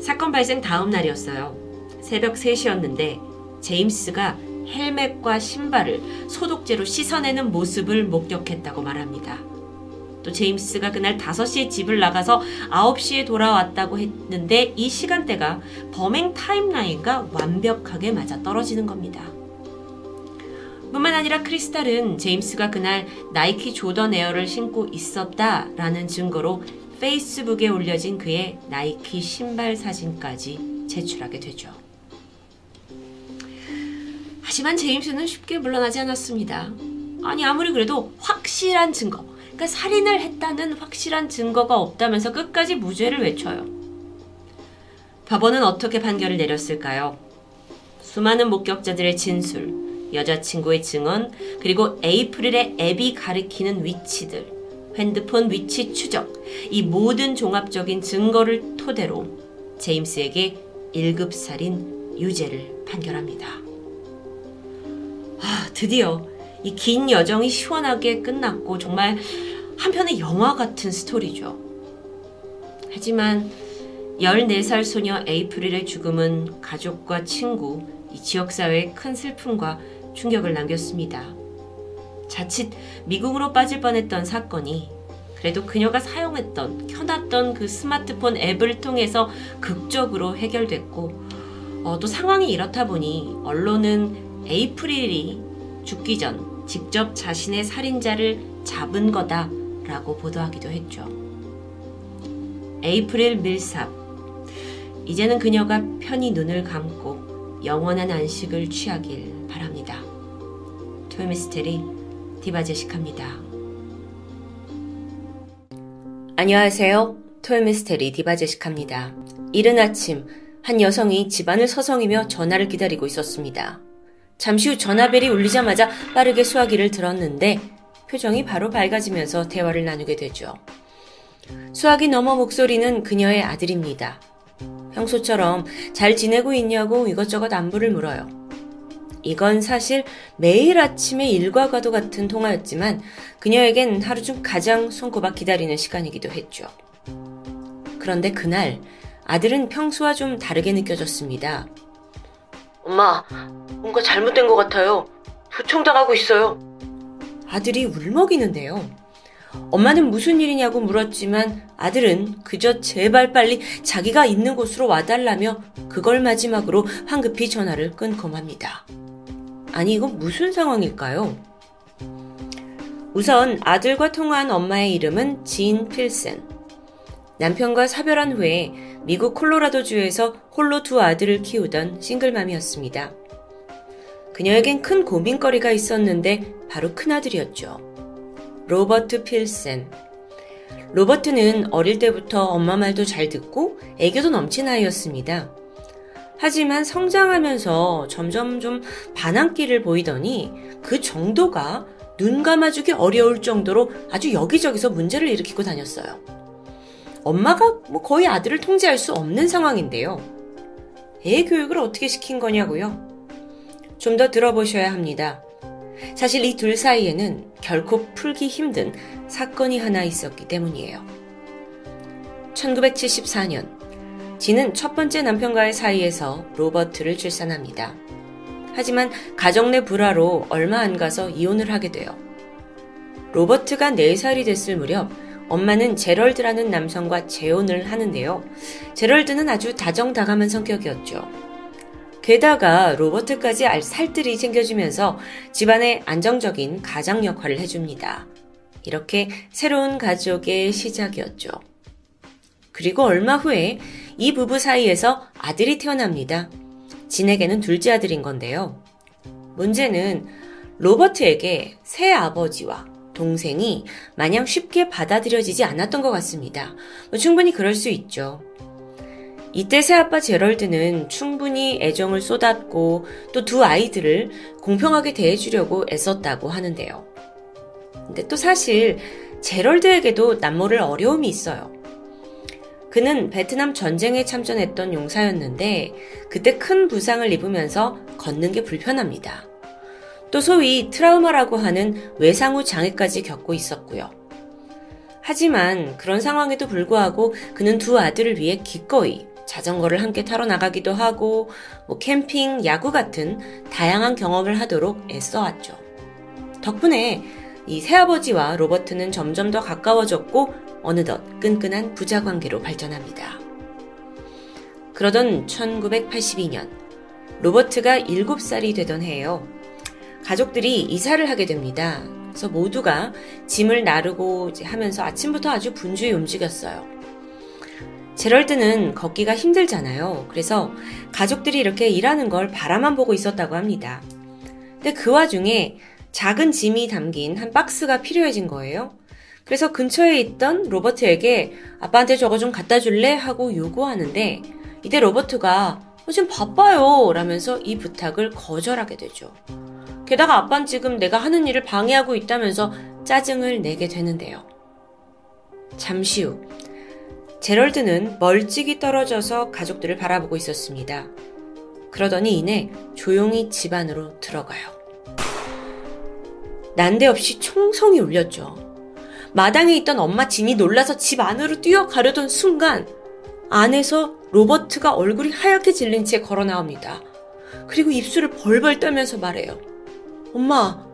사건 발생 다음 날이었어요. 새벽 3시였는데 제임스가 헬멧과 신발을 소독제로 씻어내는 모습을 목격했다고 말합니다. 또 제임스가 그날 5시에 집을 나가서 9시에 돌아왔다고 했는데 이 시간대가 범행 타임라인과 완벽하게 맞아 떨어지는 겁니다. 뿐만 아니라 크리스탈은 제임스가 그날 나이키 조던 에어를 신고 있었다라는 증거로 페이스북에 올려진 그의 나이키 신발 사진까지 제출하게 되죠. 하지만 제임스는 쉽게 물러나지 않았습니다. 아니 아무리 그래도 확실한 증거, 그러니까 살인을 했다는 확실한 증거가 없다면서 끝까지 무죄를 외쳐요. 법원은 어떻게 판결을 내렸을까요? 수많은 목격자들의 진술, 여자친구의 증언, 그리고 에이프릴의 앱이 가리키는 위치들, 핸드폰 위치 추적, 이 모든 종합적인 증거를 토대로 제임스에게 1급 살인 유죄를 판결합니다. 아, 드디어 이 긴 여정이 시원하게 끝났고 정말 한편의 영화 같은 스토리죠. 하지만 14살 소녀 에이프릴의 죽음은 가족과 친구, 이 지역사회에 큰 슬픔과 충격을 남겼습니다. 자칫 미국으로 빠질 뻔했던 사건이 그래도 그녀가 사용했던, 켜놨던 그 스마트폰 앱을 통해서 극적으로 해결됐고, 어, 또 상황이 이렇다 보니 언론은 에이프릴이 죽기 전 직접 자신의 살인자를 잡은 거다라고 보도하기도 했죠. 에이프릴 밀삽. 이제는 그녀가 편히 눈을 감고 영원한 안식을 취하길 바랍니다. 토요미스테리 디바제식합니다. 안녕하세요. 토요미스테리 디바제식합니다. 이른 아침 한 여성이 집안을 서성이며 전화를 기다리고 있었습니다. 잠시 후 전화벨이 울리자마자 빠르게 수화기를 들었는데 표정이 바로 밝아지면서 대화를 나누게 되죠. 수화기 너머 목소리는 그녀의 아들입니다. 평소처럼 잘 지내고 있냐고 이것저것 안부를 물어요. 이건 사실 매일 아침의 일과과도 같은 통화였지만 그녀에겐 하루 중 가장 손꼽아 기다리는 시간이기도 했죠. 그런데 그날 아들은 평소와 좀 다르게 느껴졌습니다. 엄마, 뭔가 잘못된 것 같아요. 도청당하고 있어요. 아들이 울먹이는데요. 엄마는 무슨 일이냐고 물었지만 아들은 그저 제발 빨리 자기가 있는 곳으로 와달라며 그걸 마지막으로 황급히 전화를 끊고 맙니다. 아니, 이건 무슨 상황일까요? 우선 아들과 통화한 엄마의 이름은 진 필센. 남편과 사별한 후에 미국 콜로라도주에서 홀로 두 아들을 키우던 싱글맘이었습니다. 그녀에겐 큰 고민거리가 있었는데 바로 큰아들이었죠. 로버트 필센. 로버트는 어릴 때부터 엄마 말도 잘 듣고 애교도 넘친 아이였습니다. 하지만 성장하면서 점점 좀 반항기를 보이더니 그 정도가 눈 감아주기 어려울 정도로 아주 여기저기서 문제를 일으키고 다녔어요. 엄마가 뭐 거의 아들을 통제할 수 없는 상황인데요. 애 교육을 어떻게 시킨 거냐고요? 좀 더 들어보셔야 합니다. 사실 이 둘 사이에는 결코 풀기 힘든 사건이 하나 있었기 때문이에요. 1974년, 지는 첫 번째 남편과의 사이에서 로버트를 출산합니다. 하지만 가정 내 불화로 얼마 안 가서 이혼을 하게 돼요. 로버트가 4살이 됐을 무렵 엄마는 제럴드라는 남성과 재혼을 하는데요. 제럴드는 아주 다정다감한 성격이었죠. 게다가 로버트까지 알 살뜰히 챙겨주면서 집안의 안정적인 가장 역할을 해줍니다. 이렇게 새로운 가족의 시작이었죠. 그리고 얼마 후에 이 부부 사이에서 아들이 태어납니다. 진에게는 둘째 아들인 건데요. 문제는 로버트에게 새 아버지와 동생이 마냥 쉽게 받아들여지지 않았던 것 같습니다. 뭐 충분히 그럴 수 있죠. 이때 새아빠 제럴드는 충분히 애정을 쏟았고 또 두 아이들을 공평하게 대해주려고 애썼다고 하는데요. 근데 또 사실 제럴드에게도 남모를 어려움이 있어요. 그는 베트남 전쟁에 참전했던 용사였는데 그때 큰 부상을 입으면서 걷는 게 불편합니다. 또 소위 트라우마라고 하는 외상후 장애까지 겪고 있었고요. 하지만 그런 상황에도 불구하고 그는 두 아들을 위해 기꺼이 자전거를 함께 타러 나가기도 하고 뭐 캠핑, 야구 같은 다양한 경험을 하도록 애써왔죠. 덕분에 이 새아버지와 로버트는 점점 더 가까워졌고 어느덧 끈끈한 부자 관계로 발전합니다. 그러던 1982년 로버트가 7살이 되던 해에요. 가족들이 이사를 하게 됩니다. 그래서 모두가 짐을 나르고 하면서 아침부터 아주 분주히 움직였어요. 제럴드는 걷기가 힘들잖아요. 그래서 가족들이 이렇게 일하는 걸 바라만 보고 있었다고 합니다. 근데 그 와중에 작은 짐이 담긴 한 박스가 필요해진 거예요. 그래서 근처에 있던 로버트에게 아빠한테 저거 좀 갖다 줄래? 하고 요구하는데 이때 로버트가 어, 지금 바빠요 라면서 이 부탁을 거절하게 되죠. 게다가 아빠는 지금 내가 하는 일을 방해하고 있다면서 짜증을 내게 되는데요. 잠시 후, 제럴드는 멀찍이 떨어져서 가족들을 바라보고 있었습니다. 그러더니 이내 조용히 집 안으로 들어가요. 난데없이 총성이 울렸죠. 마당에 있던 엄마 진이 놀라서 집 안으로 뛰어가려던 순간 안에서 로버트가 얼굴이 하얗게 질린 채 걸어 나옵니다. 그리고 입술을 벌벌 떨면서 말해요. 엄마,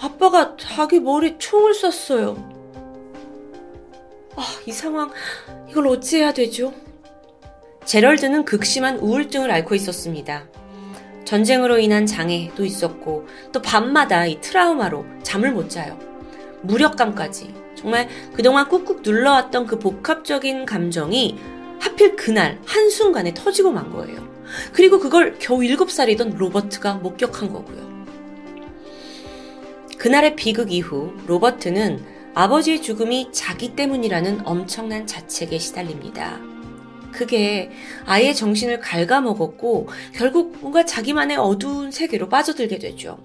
아빠가 자기 머리에 총을 쐈어요. 아, 이 상황, 이걸 어찌해야 되죠? 제럴드는 극심한 우울증을 앓고 있었습니다. 전쟁으로 인한 장애도 있었고, 또 밤마다 이 트라우마로 잠을 못 자요. 무력감까지 정말 그동안 꾹꾹 눌러왔던 그 복합적인 감정이 하필 그날 한순간에 터지고 만 거예요. 그리고 그걸 겨우 7살이던 로버트가 목격한 거고요. 그날의 비극 이후 로버트는 아버지의 죽음이 자기 때문이라는 엄청난 자책에 시달립니다. 그게 아이의 정신을 갉아먹었고 결국 뭔가 자기만의 어두운 세계로 빠져들게 되죠.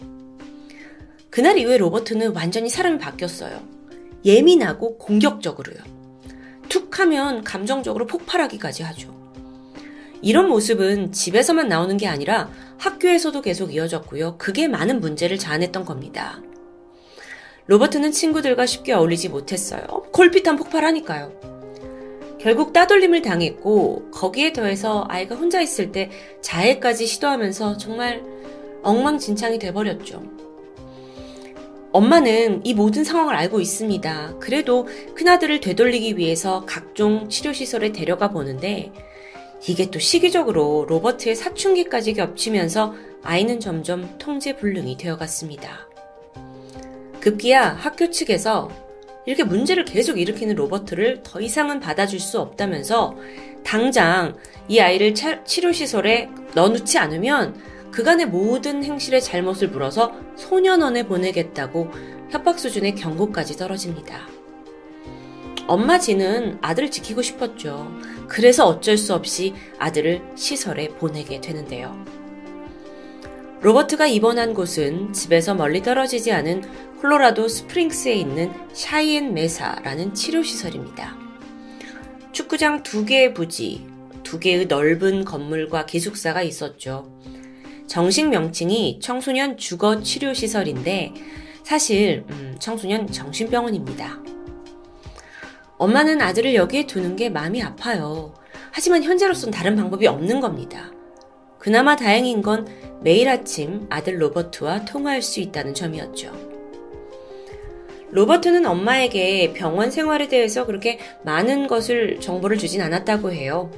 그날 이후에 로버트는 완전히 사람이 바뀌었어요. 예민하고 공격적으로요. 툭 하면 감정적으로 폭발하기까지 하죠. 이런 모습은 집에서만 나오는 게 아니라 학교에서도 계속 이어졌고요. 그게 많은 문제를 자아냈던 겁니다. 로버트는 친구들과 쉽게 어울리지 못했어요. 골핏한 폭발하니까요. 결국 따돌림을 당했고 거기에 더해서 아이가 혼자 있을 때 자해까지 시도하면서 정말 엉망진창이 돼버렸죠. 엄마는 이 모든 상황을 알고 있습니다. 그래도 큰아들을 되돌리기 위해서 각종 치료시설에 데려가 보는데 이게 또 시기적으로 로버트의 사춘기까지 겹치면서 아이는 점점 통제불능이 되어갔습니다. 급기야 학교 측에서 이렇게 문제를 계속 일으키는 로버트를 더 이상은 받아줄 수 없다면서 당장 이 아이를 치료시설에 넣어놓지 않으면 그간의 모든 행실의 잘못을 물어서 소년원에 보내겠다고 협박 수준의 경고까지 떨어집니다. 엄마 지는 아들을 지키고 싶었죠. 그래서 어쩔 수 없이 아들을 시설에 보내게 되는데요. 로버트가 입원한 곳은 집에서 멀리 떨어지지 않은 콜로라도 스프링스에 있는 샤이엔 메사라는 치료시설입니다. 축구장 두 개의 부지, 두 개의 넓은 건물과 기숙사가 있었죠. 정식 명칭이 청소년 주거 치료시설인데 사실 음, 청소년 정신병원입니다. 엄마는 아들을 여기에 두는 게 마음이 아파요. 하지만 현재로선 다른 방법이 없는 겁니다. 그나마 다행인 건 매일 아침 아들 로버트와 통화할 수 있다는 점이었죠. 로버트는 엄마에게 병원 생활에 대해서 그렇게 많은 것을 정보를 주진 않았다고 해요.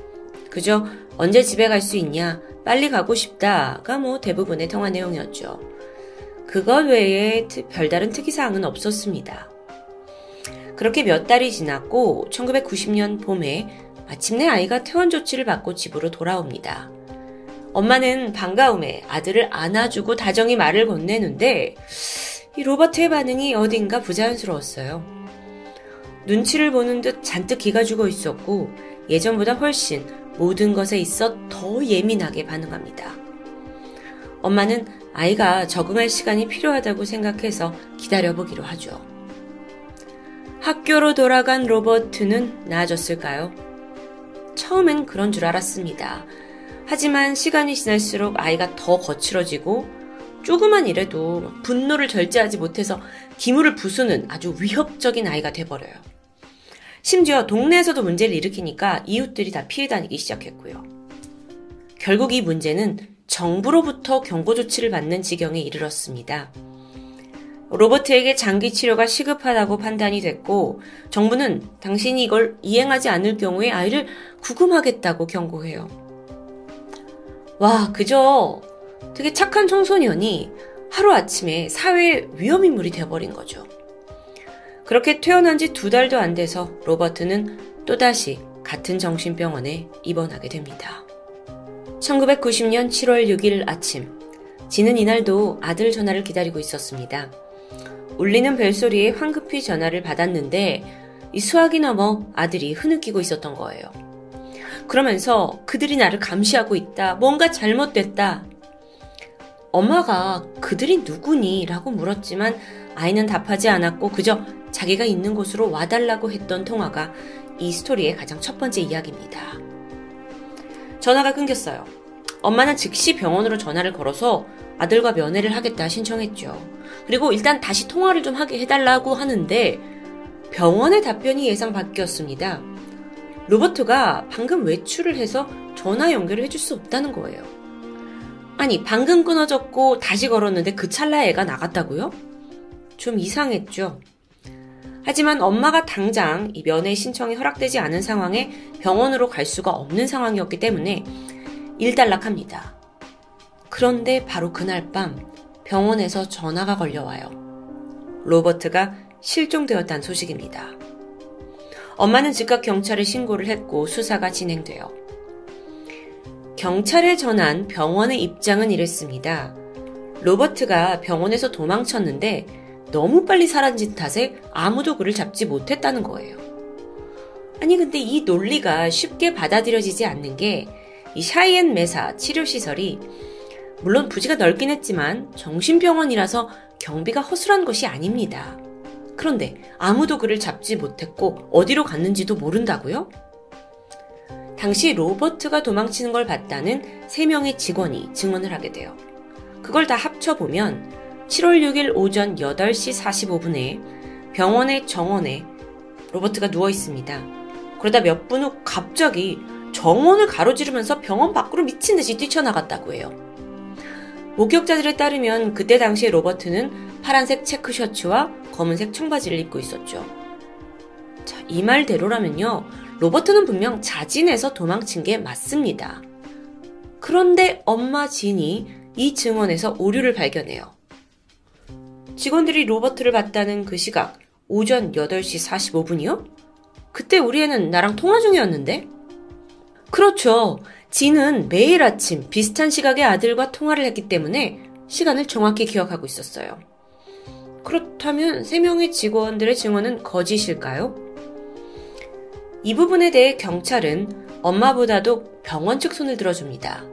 그저 언제 집에 갈 수 있냐, 빨리 가고 싶다가 뭐 대부분의 통화 내용이었죠. 그것 외에 별다른 특이사항은 없었습니다. 그렇게 몇 달이 지났고 1990년 봄에 마침내 아이가 퇴원 조치를 받고 집으로 돌아옵니다. 엄마는 반가움에 아들을 안아주고 다정히 말을 건네는데 이 로버트의 반응이 어딘가 부자연스러웠어요. 눈치를 보는 듯 잔뜩 기가 죽어 있었고 예전보다 훨씬 모든 것에 있어 더 예민하게 반응합니다. 엄마는 아이가 적응할 시간이 필요하다고 생각해서 기다려보기로 하죠. 학교로 돌아간 로버트는 나아졌을까요? 처음엔 그런 줄 알았습니다. 하지만 시간이 지날수록 아이가 더 거칠어지고 조그만 일에도 분노를 절제하지 못해서 기물을 부수는 아주 위협적인 아이가 돼버려요. 심지어 동네에서도 문제를 일으키니까 이웃들이 다 피해 다니기 시작했고요. 결국 이 문제는 정부로부터 경고 조치를 받는 지경에 이르렀습니다. 로버트에게 장기 치료가 시급하다고 판단이 됐고 정부는 당신이 이걸 이행하지 않을 경우에 아이를 구금하겠다고 경고해요. 와, 그저 되게 착한 청소년이 하루아침에 사회 위험인물이 되어버린 거죠. 그렇게 퇴원한 지 두 달도 안 돼서 로버트는 또다시 같은 정신병원에 입원하게 됩니다. 1990년 7월 6일 아침, 지는 이날도 아들 전화를 기다리고 있었습니다. 울리는 벨소리에 황급히 전화를 받았는데 이 수학이 넘어 아들이 흐느끼고 있었던 거예요. 그러면서 그들이 나를 감시하고 있다. 뭔가 잘못됐다. 엄마가 그들이 누구니? 라고 물었지만 아이는 답하지 않았고 그저 자기가 있는 곳으로 와달라고 했던 통화가 이 스토리의 가장 첫 번째 이야기입니다. 전화가 끊겼어요. 엄마는 즉시 병원으로 전화를 걸어서 아들과 면회를 하겠다 신청했죠. 그리고 일단 다시 통화를 좀 하게 해달라고 하는데 병원의 답변이 예상 밖이었습니다. 로버트가 방금 외출을 해서 전화 연결을 해줄 수 없다는 거예요. 아니, 방금 끊어졌고 다시 걸었는데 그 찰나에 애가 나갔다고요? 좀 이상했죠. 하지만 엄마가 당장 이 면회 신청이 허락되지 않은 상황에 병원으로 갈 수가 없는 상황이었기 때문에 일단락합니다. 그런데 바로 그날 밤 병원에서 전화가 걸려와요. 로버트가 실종되었다는 소식입니다. 엄마는 즉각 경찰에 신고를 했고 수사가 진행돼요. 경찰에 전한 병원의 입장은 이랬습니다. 로버트가 병원에서 도망쳤는데 너무 빨리 사라진 탓에 아무도 그를 잡지 못했다는 거예요. 아니, 근데 이 논리가 쉽게 받아들여지지 않는 게 이 샤이엔 메사 치료시설이 물론 부지가 넓긴 했지만 정신병원이라서 경비가 허술한 것이 아닙니다. 그런데 아무도 그를 잡지 못했고 어디로 갔는지도 모른다고요? 당시 로버트가 도망치는 걸 봤다는 3명의 직원이 증언을 하게 돼요. 그걸 다 합쳐보면 7월 6일 오전 8시 45분에 병원의 정원에 로버트가 누워 있습니다. 그러다 몇 분 후 갑자기 정원을 가로지르면서 병원 밖으로 미친 듯이 뛰쳐나갔다고 해요. 목격자들에 따르면 그때 당시에 로버트는 파란색 체크 셔츠와 검은색 청바지를 입고 있었죠. 자, 이 말대로라면요. 로버트는 분명 자진해서 도망친 게 맞습니다. 그런데 엄마 진이 이 증언에서 오류를 발견해요. 직원들이 로버트를 봤다는 그 시각, 오전 8시 45분이요? 그때 우리 애는 나랑 통화 중이었는데? 그렇죠. 진은 매일 아침 비슷한 시각에 아들과 통화를 했기 때문에 시간을 정확히 기억하고 있었어요. 그렇다면 3명의 직원들의 증언은 거짓일까요? 이 부분에 대해 경찰은 엄마보다도 병원 측 손을 들어줍니다.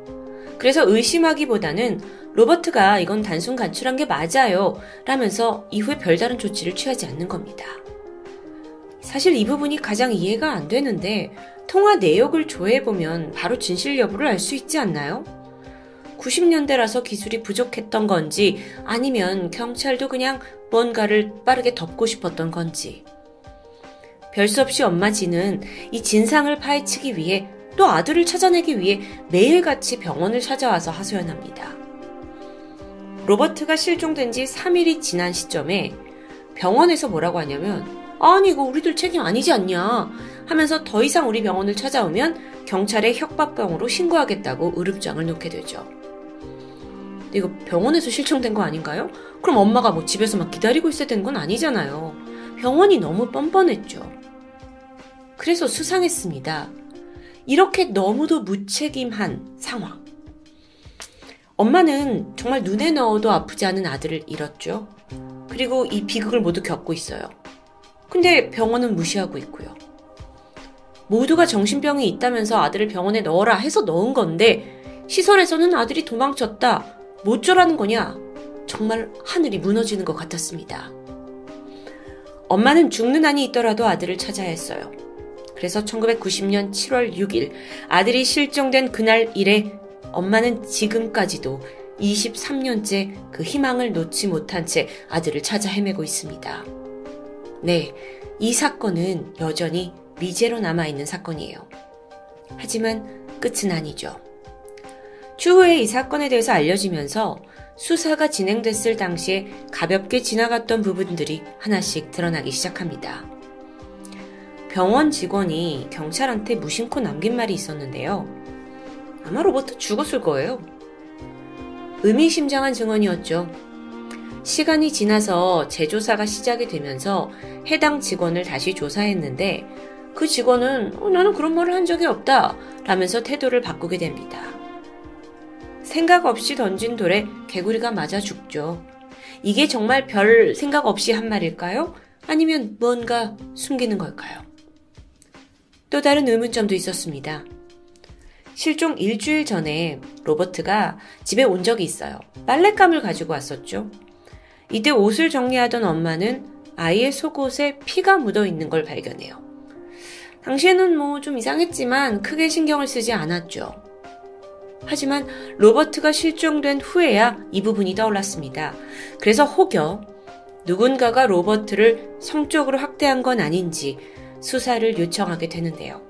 그래서 의심하기보다는 로버트가 이건 단순 간출한 게 맞아요. 라면서 이후에 별다른 조치를 취하지 않는 겁니다. 사실 이 부분이 가장 이해가 안 되는데 통화 내역을 조회해보면 바로 진실 여부를 알 수 있지 않나요? 90년대라서 기술이 부족했던 건지 아니면 경찰도 그냥 뭔가를 빠르게 덮고 싶었던 건지. 별 수 없이 엄마 지는 이 진상을 파헤치기 위해 또 아들을 찾아내기 위해 매일같이 병원을 찾아와서 하소연합니다. 로버트가 실종된 지 3일이 지난 시점에 병원에서 뭐라고 하냐면 아니 이거 우리들 책임 아니지 않냐 하면서 더 이상 우리 병원을 찾아오면 경찰에 협박병으로 신고하겠다고 의릅장을 놓게 되죠. 이거 병원에서 실종된 거 아닌가요? 그럼 엄마가 뭐 집에서 막 기다리고 있어야 되는 건 아니잖아요. 병원이 너무 뻔뻔했죠. 그래서 수상했습니다. 이렇게 너무도 무책임한 상황. 엄마는 정말 눈에 넣어도 아프지 않은 아들을 잃었죠. 그리고 이 비극을 모두 겪고 있어요. 근데 병원은 무시하고 있고요. 모두가 정신병이 있다면서 아들을 병원에 넣어라 해서 넣은 건데 시설에서는 아들이 도망쳤다. 못쩌라는 거냐? 정말 하늘이 무너지는 것 같았습니다. 엄마는 죽는 한이 있더라도 아들을 찾아야 했어요. 그래서 1990년 7월 6일 아들이 실종된 그날 이래 엄마는 지금까지도 23년째 그 희망을 놓지 못한 채 아들을 찾아 헤매고 있습니다. 네, 이 사건은 여전히 미제로 남아있는 사건이에요. 하지만 끝은 아니죠. 추후에 이 사건에 대해서 알려지면서 수사가 진행됐을 당시에 가볍게 지나갔던 부분들이 하나씩 드러나기 시작합니다. 병원 직원이 경찰한테 무심코 남긴 말이 있었는데요. 아마 로버트 죽었을 거예요. 의미심장한 증언이었죠. 시간이 지나서 재조사가 시작이 되면서 해당 직원을 다시 조사했는데 그 직원은 어, 나는 그런 말을 한 적이 없다 라면서 태도를 바꾸게 됩니다. 생각 없이 던진 돌에 개구리가 맞아 죽죠. 이게 정말 별 생각 없이 한 말일까요? 아니면 뭔가 숨기는 걸까요? 또 다른 의문점도 있었습니다. 실종 일주일 전에 로버트가 집에 온 적이 있어요. 빨랫감을 가지고 왔었죠. 이때 옷을 정리하던 엄마는 아이의 속옷에 피가 묻어 있는 걸 발견해요. 당시에는 뭐 좀 이상했지만 크게 신경을 쓰지 않았죠. 하지만 로버트가 실종된 후에야 이 부분이 떠올랐습니다. 그래서 혹여 누군가가 로버트를 성적으로 학대한 건 아닌지 수사를 요청하게 되는데요.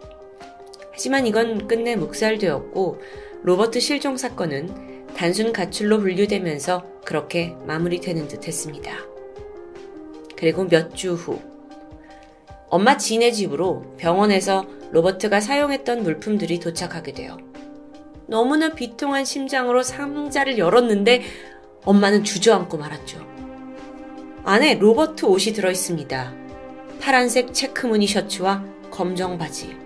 하지만 이건 끝내 묵살되었고 로버트 실종 사건은 단순 가출로 분류되면서 그렇게 마무리되는 듯 했습니다. 그리고 몇 주 후, 엄마 진의 집으로 병원에서 로버트가 사용했던 물품들이 도착하게 돼요. 너무나 비통한 심장으로 상자를 열었는데 엄마는 주저앉고 말았죠. 안에 로버트 옷이 들어 있습니다. 파란색 체크무늬 셔츠와 검정 바지.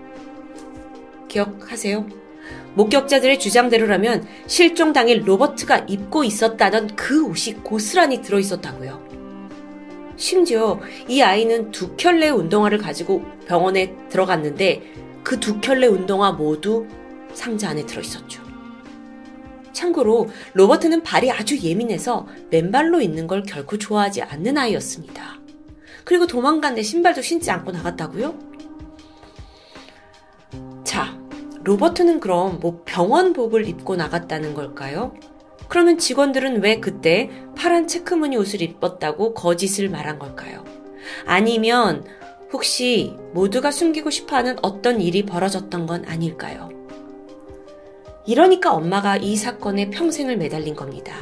기억하세요? 목격자들의 주장대로라면 실종 당일 로버트가 입고 있었다던 그 옷이 고스란히 들어 있었다고요. 심지어 이 아이는 두 켤레 운동화를 가지고 병원에 들어갔는데 그 두 켤레 운동화 모두 상자 안에 들어 있었죠. 참고로 로버트는 발이 아주 예민해서 맨발로 있는 걸 결코 좋아하지 않는 아이였습니다. 그리고 도망간데 신발도 신지 않고 나갔다고요? 자, 로버트는 그럼 뭐 병원복을 입고 나갔다는 걸까요? 그러면 직원들은 왜 그때 파란 체크무늬 옷을 입었다고 거짓을 말한 걸까요? 아니면 혹시 모두가 숨기고 싶어 하는 어떤 일이 벌어졌던 건 아닐까요? 이러니까 엄마가 이 사건에 평생을 매달린 겁니다.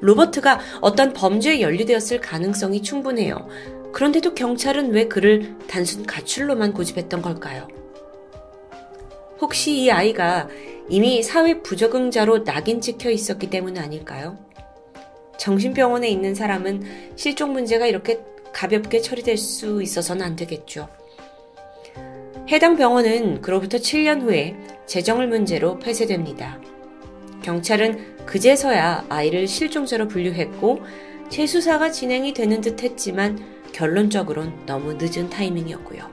로버트가 어떤 범죄에 연루되었을 가능성이 충분해요. 그런데도 경찰은 왜 그를 단순 가출로만 고집했던 걸까요? 혹시 이 아이가 이미 사회 부적응자로 낙인 찍혀 있었기 때문 아닐까요? 정신병원에 있는 사람은 실종 문제가 이렇게 가볍게 처리될 수 있어서는 안 되겠죠. 해당 병원은 그로부터 7년 후에 재정을 문제로 폐쇄됩니다. 경찰은 그제서야 아이를 실종자로 분류했고 재수사가 진행이 되는 듯 했지만 결론적으론 너무 늦은 타이밍이었고요.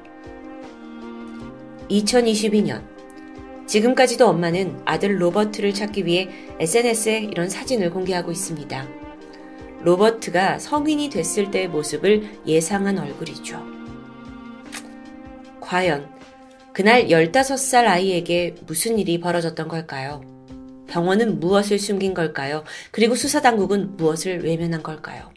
2022년 지금까지도 엄마는 아들 로버트를 찾기 위해 SNS에 이런 사진을 공개하고 있습니다. 로버트가 성인이 됐을 때의 모습을 예상한 얼굴이죠. 과연 그날 15살 아이에게 무슨 일이 벌어졌던 걸까요? 병원은 무엇을 숨긴 걸까요? 그리고 수사당국은 무엇을 외면한 걸까요?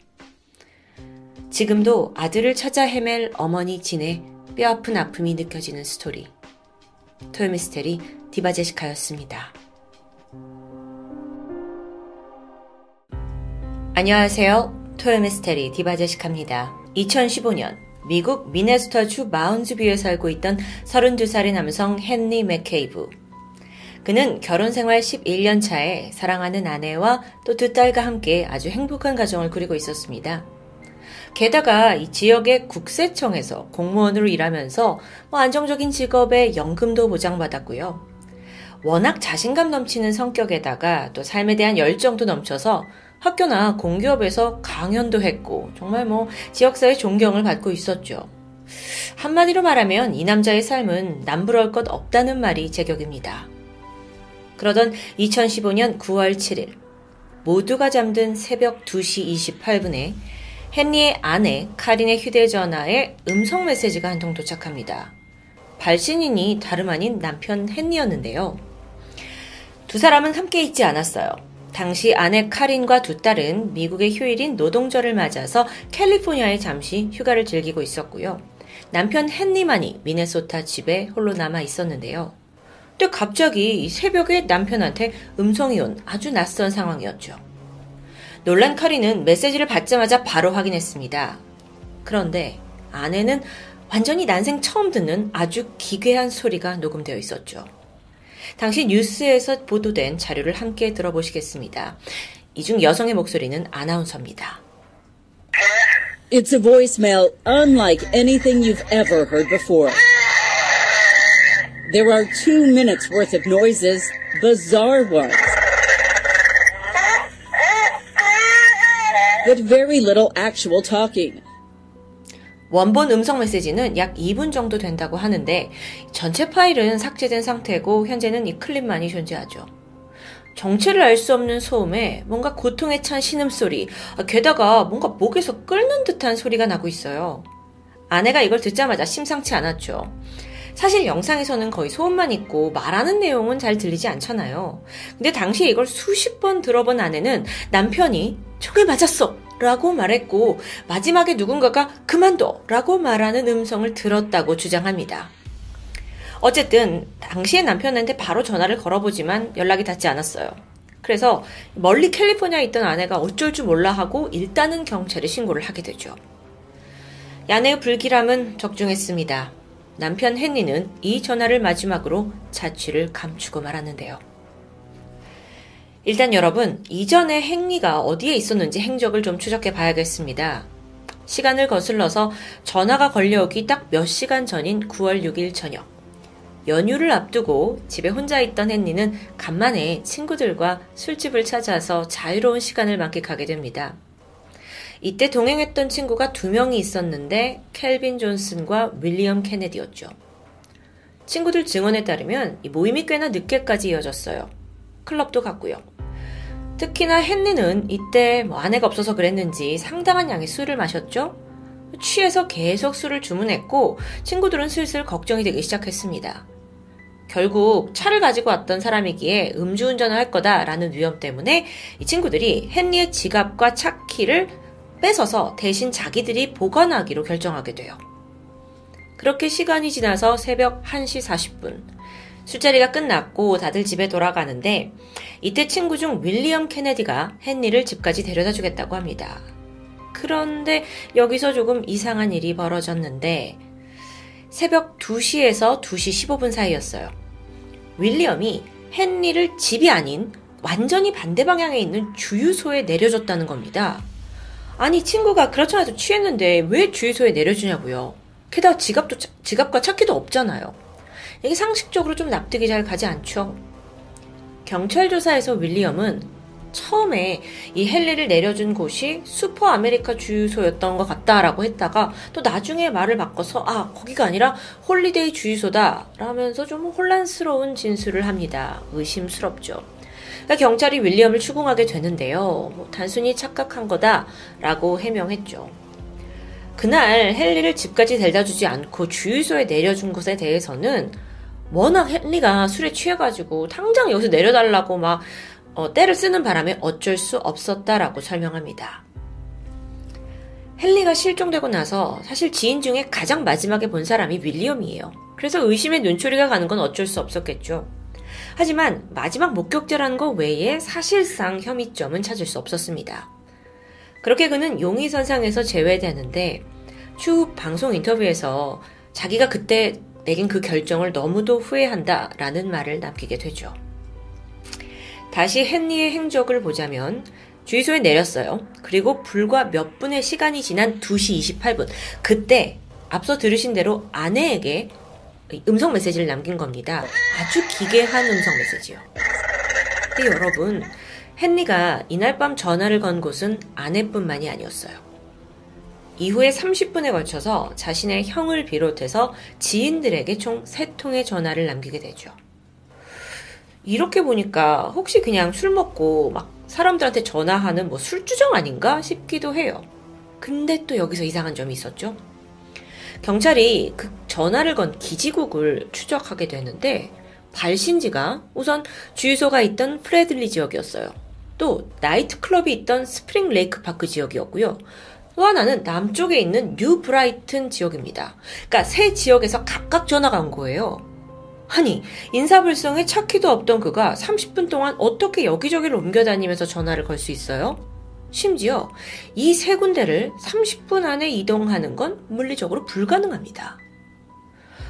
지금도 아들을 찾아 헤맬 어머니 진의 뼈아픈 아픔이 느껴지는 스토리. 토요미스테리 디바제시카였습니다. 안녕하세요. 토요미스테리 디바제시카입니다. 2015년 미국 미네소타주 마운즈뷰에 살고 있던 32살의 남성 헨리 맥케이브. 그는 결혼 생활 11년 차에 사랑하는 아내와 또 두 딸과 함께 아주 행복한 가정을 꾸리고 있었습니다. 게다가 이 지역의 국세청에서 공무원으로 일하면서 뭐 안정적인 직업에 연금도 보장받았고요. 워낙 자신감 넘치는 성격에다가 또 삶에 대한 열정도 넘쳐서 학교나 공기업에서 강연도 했고 정말 뭐 지역사회 존경을 받고 있었죠. 한마디로 말하면 이 남자의 삶은 남부러울 것 없다는 말이 제격입니다. 그러던 2015년 9월 7일 모두가 잠든 새벽 2시 28분에 헨리의 아내 카린의 휴대전화에 음성 메시지가 한 통 도착합니다. 발신인이 다름 아닌 남편 헨리였는데요. 두 사람은 함께 있지 않았어요. 당시 아내 카린과 두 딸은 미국의 휴일인 노동절을 맞아서 캘리포니아에 잠시 휴가를 즐기고 있었고요. 남편 헨리만이 미네소타 집에 홀로 남아 있었는데요. 근데 갑자기 새벽에 남편한테 음성이 온 아주 낯선 상황이었죠. 놀란 카린은 메시지를 받자마자 바로 확인했습니다. 그런데 아내는 완전히 난생 처음 듣는 아주 기괴한 소리가 녹음되어 있었죠. 당시 뉴스에서 보도된 자료를 함께 들어보시겠습니다. 이 중 여성의 목소리는 아나운서입니다. It's a voicemail unlike anything you've ever heard before. There are two minutes worth of noises, bizarre ones. But very little actual talking. 원본 음성 메시지는 약 2분 정도 된다고 하는데 전체 파일은 삭제된 상태고 현재는 이 클립만이 존재하죠. 정체를 알 수 없는 소음에 뭔가 고통에 찬 신음소리, 게다가 뭔가 목에서 끓는 듯한 소리가 나고 있어요. 아내가 이걸 듣자마자 심상치 않았죠. 사실 영상에서는 거의 소음만 있고 말하는 내용은 잘 들리지 않잖아요. 근데 당시에 이걸 수십 번 들어본 아내는 남편이 총에 맞았어! 라고 말했고 마지막에 누군가가 그만둬! 라고 말하는 음성을 들었다고 주장합니다. 어쨌든 당시에 남편한테 바로 전화를 걸어보지만 연락이 닿지 않았어요. 그래서 멀리 캘리포니아에 있던 아내가 어쩔 줄 몰라 하고 일단은 경찰에 신고를 하게 되죠. 아내의 불길함은 적중했습니다. 남편 헨리는 이 전화를 마지막으로 자취를 감추고 말았는데요. 일단 여러분, 이전에 헨리가 어디에 있었는지 행적을 좀 추적해 봐야겠습니다. 시간을 거슬러서 전화가 걸려오기 딱 몇 시간 전인 9월 6일 저녁. 연휴를 앞두고 집에 혼자 있던 헨리는 간만에 친구들과 술집을 찾아서 자유로운 시간을 만끽하게 됩니다. 이때 동행했던 친구가 두 명이 있었는데 켈빈 존슨과 윌리엄 케네디였죠. 친구들 증언에 따르면 이 모임이 꽤나 늦게까지 이어졌어요. 클럽도 갔고요. 특히나 헨리는 이때 뭐 아내가 없어서 그랬는지 상당한 양의 술을 마셨죠. 취해서 계속 술을 주문했고 친구들은 슬슬 걱정이 되기 시작했습니다. 결국 차를 가지고 왔던 사람이기에 음주운전을 할 거다라는 위험 때문에 이 친구들이 헨리의 지갑과 차 키를 뺏어서 대신 자기들이 보관하기로 결정하게 돼요. 그렇게 시간이 지나서 새벽 1시 40분. 술자리가 끝났고 다들 집에 돌아가는데 이때 친구 중 윌리엄 케네디가 헨리를 집까지 데려다 주겠다고 합니다. 그런데 여기서 조금 이상한 일이 벌어졌는데 새벽 2시에서 2시 15분 사이였어요. 윌리엄이 헨리를 집이 아닌 완전히 반대 방향에 있는 주유소에 내려줬다는 겁니다. 아니 친구가 그렇잖아도 취했는데 왜 주유소에 내려주냐고요. 게다가 지갑도 지갑과 차키도 없잖아요. 이게 상식적으로 좀 납득이 잘 가지 않죠. 경찰 조사에서 윌리엄은 처음에 이 헨리를 내려준 곳이 슈퍼 아메리카 주유소였던 것 같다라고 했다가 또 나중에 말을 바꿔서 아 거기가 아니라 홀리데이 주유소다 라면서 좀 혼란스러운 진술을 합니다. 의심스럽죠. 그러니까 경찰이 윌리엄을 추궁하게 되는데요. 뭐 단순히 착각한 거다라고 해명했죠. 그날 헨리를 집까지 데려다 주지 않고 주유소에 내려준 것에 대해서는 워낙 헨리가 술에 취해가지고 당장 여기서 내려달라고 막 어, 떼를 쓰는 바람에 어쩔 수 없었다라고 설명합니다. 헨리가 실종되고 나서 사실 지인 중에 가장 마지막에 본 사람이 윌리엄이에요. 그래서 의심의 눈초리가 가는 건 어쩔 수 없었겠죠. 하지만 마지막 목격자라는 것 외에 사실상 혐의점은 찾을 수 없었습니다. 그렇게 그는 용의선상에서 제외되는데 추후 방송 인터뷰에서 자기가 그때 내린 그 결정을 너무도 후회한다 라는 말을 남기게 되죠. 다시 헨리의 행적을 보자면 주유소에 내렸어요. 그리고 불과 몇 분의 시간이 지난 2시 28분. 그때 앞서 들으신 대로 아내에게 음성 메시지를 남긴 겁니다. 아주 기괴한 음성 메시지요. 근데 여러분, 헨리가 이날 밤 전화를 건 곳은 아내뿐만이 아니었어요. 이후에 30분에 걸쳐서 자신의 형을 비롯해서 지인들에게 총 3통의 전화를 남기게 되죠. 이렇게 보니까 혹시 그냥 술 먹고 막 사람들한테 전화하는 뭐 술주정 아닌가 싶기도 해요. 근데 또 여기서 이상한 점이 있었죠. 경찰이 그 전화를 건 기지국을 추적하게 되는데 발신지가 우선 주유소가 있던 프레들리 지역이었어요. 또 나이트클럽이 있던 스프링 레이크 파크 지역이었고요. 또 하나는 남쪽에 있는 뉴 브라이튼 지역입니다. 그러니까 세 지역에서 각각 전화가 온 거예요. 아니, 인사불성에 차 키도 없던 그가 30분 동안 어떻게 여기저기를 옮겨다니면서 전화를 걸 수 있어요? 심지어 이 세 군데를 30분 안에 이동하는 건 물리적으로 불가능합니다.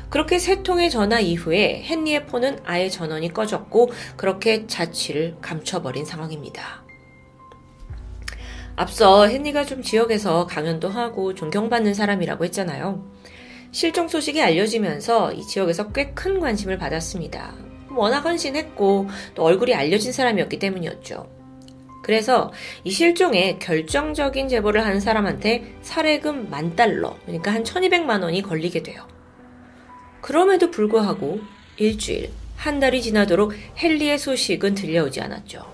그렇게 세 통의 전화 이후에 헨리의 폰은 아예 전원이 꺼졌고 그렇게 자취를 감춰버린 상황입니다. 앞서 헨리가 좀 지역에서 강연도 하고 존경받는 사람이라고 했잖아요. 실종 소식이 알려지면서 이 지역에서 꽤 큰 관심을 받았습니다. 워낙 헌신했고 또 얼굴이 알려진 사람이었기 때문이었죠. 그래서 이 실종에 결정적인 제보를 한 사람한테 살해금 만 달러, 그러니까 한 1200만 원이 걸리게 돼요. 그럼에도 불구하고 일주일, 한 달이 지나도록 헨리의 소식은 들려오지 않았죠.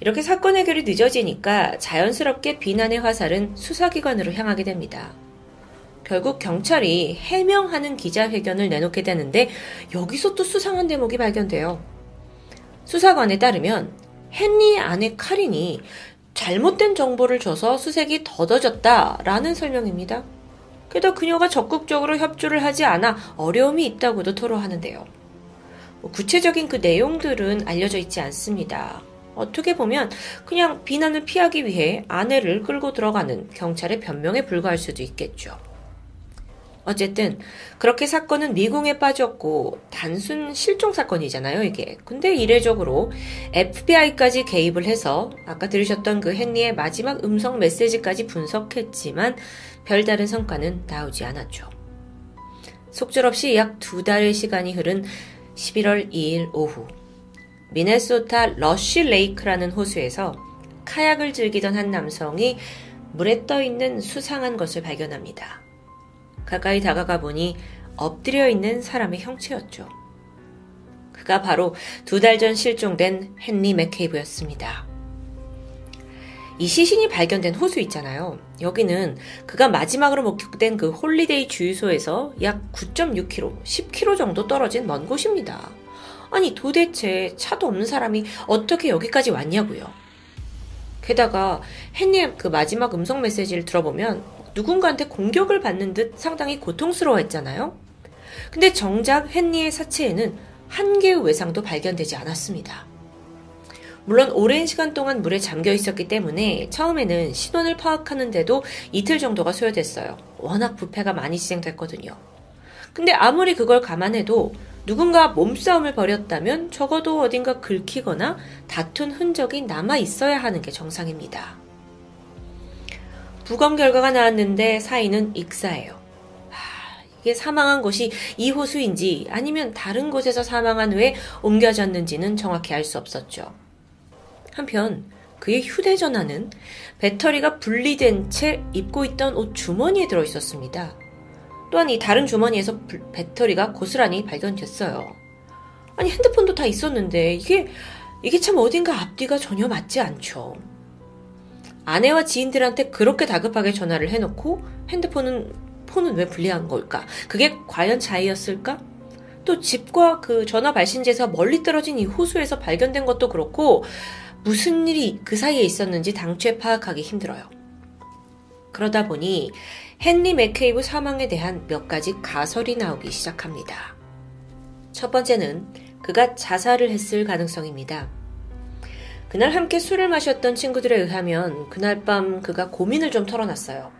이렇게 사건 해결이 늦어지니까 자연스럽게 비난의 화살은 수사기관으로 향하게 됩니다. 결국 경찰이 해명하는 기자회견을 내놓게 되는데 여기서 또 수상한 대목이 발견돼요. 수사관에 따르면 헨리의 아내 카린이 잘못된 정보를 줘서 수색이 더뎌졌다라는 설명입니다. 게다가 그녀가 적극적으로 협조를 하지 않아 어려움이 있다고도 토로하는데요. 뭐 구체적인 그 내용들은 알려져 있지 않습니다. 어떻게 보면 그냥 비난을 피하기 위해 아내를 끌고 들어가는 경찰의 변명에 불과할 수도 있겠죠. 어쨌든 그렇게 사건은 미궁에 빠졌고 단순 실종 사건이잖아요, 이게. 근데 이례적으로 FBI까지 개입을 해서 아까 들으셨던 그 헨리의 마지막 음성 메시지까지 분석했지만 별다른 성과는 나오지 않았죠. 속절없이 약 두 달의 시간이 흐른 11월 2일 오후 미네소타 러쉬 레이크라는 호수에서 카약을 즐기던 한 남성이 물에 떠 있는 수상한 것을 발견합니다. 가까이 다가가 보니 엎드려 있는 사람의 형체였죠. 그가 바로 두 달 전 실종된 헨리 맥케이브였습니다. 이 시신이 발견된 호수 있잖아요. 여기는 그가 마지막으로 목격된 그 홀리데이 주유소에서 약 9.6km, 10km 정도 떨어진 먼 곳입니다. 아니 도대체 차도 없는 사람이 어떻게 여기까지 왔냐고요. 게다가 헨리의 그 마지막 음성 메시지를 들어보면 누군가한테 공격을 받는 듯 상당히 고통스러워했잖아요. 근데 정작 헨리의 사체에는 한 개의 외상도 발견되지 않았습니다. 물론 오랜 시간 동안 물에 잠겨 있었기 때문에 처음에는 신원을 파악하는데도 이틀 정도가 소요됐어요. 워낙 부패가 많이 진행됐거든요. 근데 아무리 그걸 감안해도 누군가 몸싸움을 벌였다면 적어도 어딘가 긁히거나 다툰 흔적이 남아 있어야 하는 게 정상입니다. 부검 결과가 나왔는데 사인은 익사예요. 이게 사망한 곳이 이 호수인지 아니면 다른 곳에서 사망한 후에 옮겨졌는지는 정확히 알 수 없었죠. 한편 그의 휴대전화는 배터리가 분리된 채 입고 있던 옷 주머니에 들어 있었습니다. 또한 이 다른 주머니에서 배터리가 고스란히 발견됐어요. 아니 핸드폰도 다 있었는데 이게 이게 참 어딘가 앞뒤가 전혀 맞지 않죠. 아내와 지인들한테 그렇게 다급하게 전화를 해놓고 핸드폰은 폰은 왜 분리한 걸까? 그게 과연 자의였을까? 또 집과 그 전화 발신지에서 멀리 떨어진 이 호수에서 발견된 것도 그렇고 무슨 일이 그 사이에 있었는지 당최 파악하기 힘들어요. 그러다 보니 헨리 맥케이브 사망에 대한 몇 가지 가설이 나오기 시작합니다. 첫 번째는 그가 자살을 했을 가능성입니다. 그날 함께 술을 마셨던 친구들에 의하면 그날 밤 그가 고민을 좀 털어놨어요.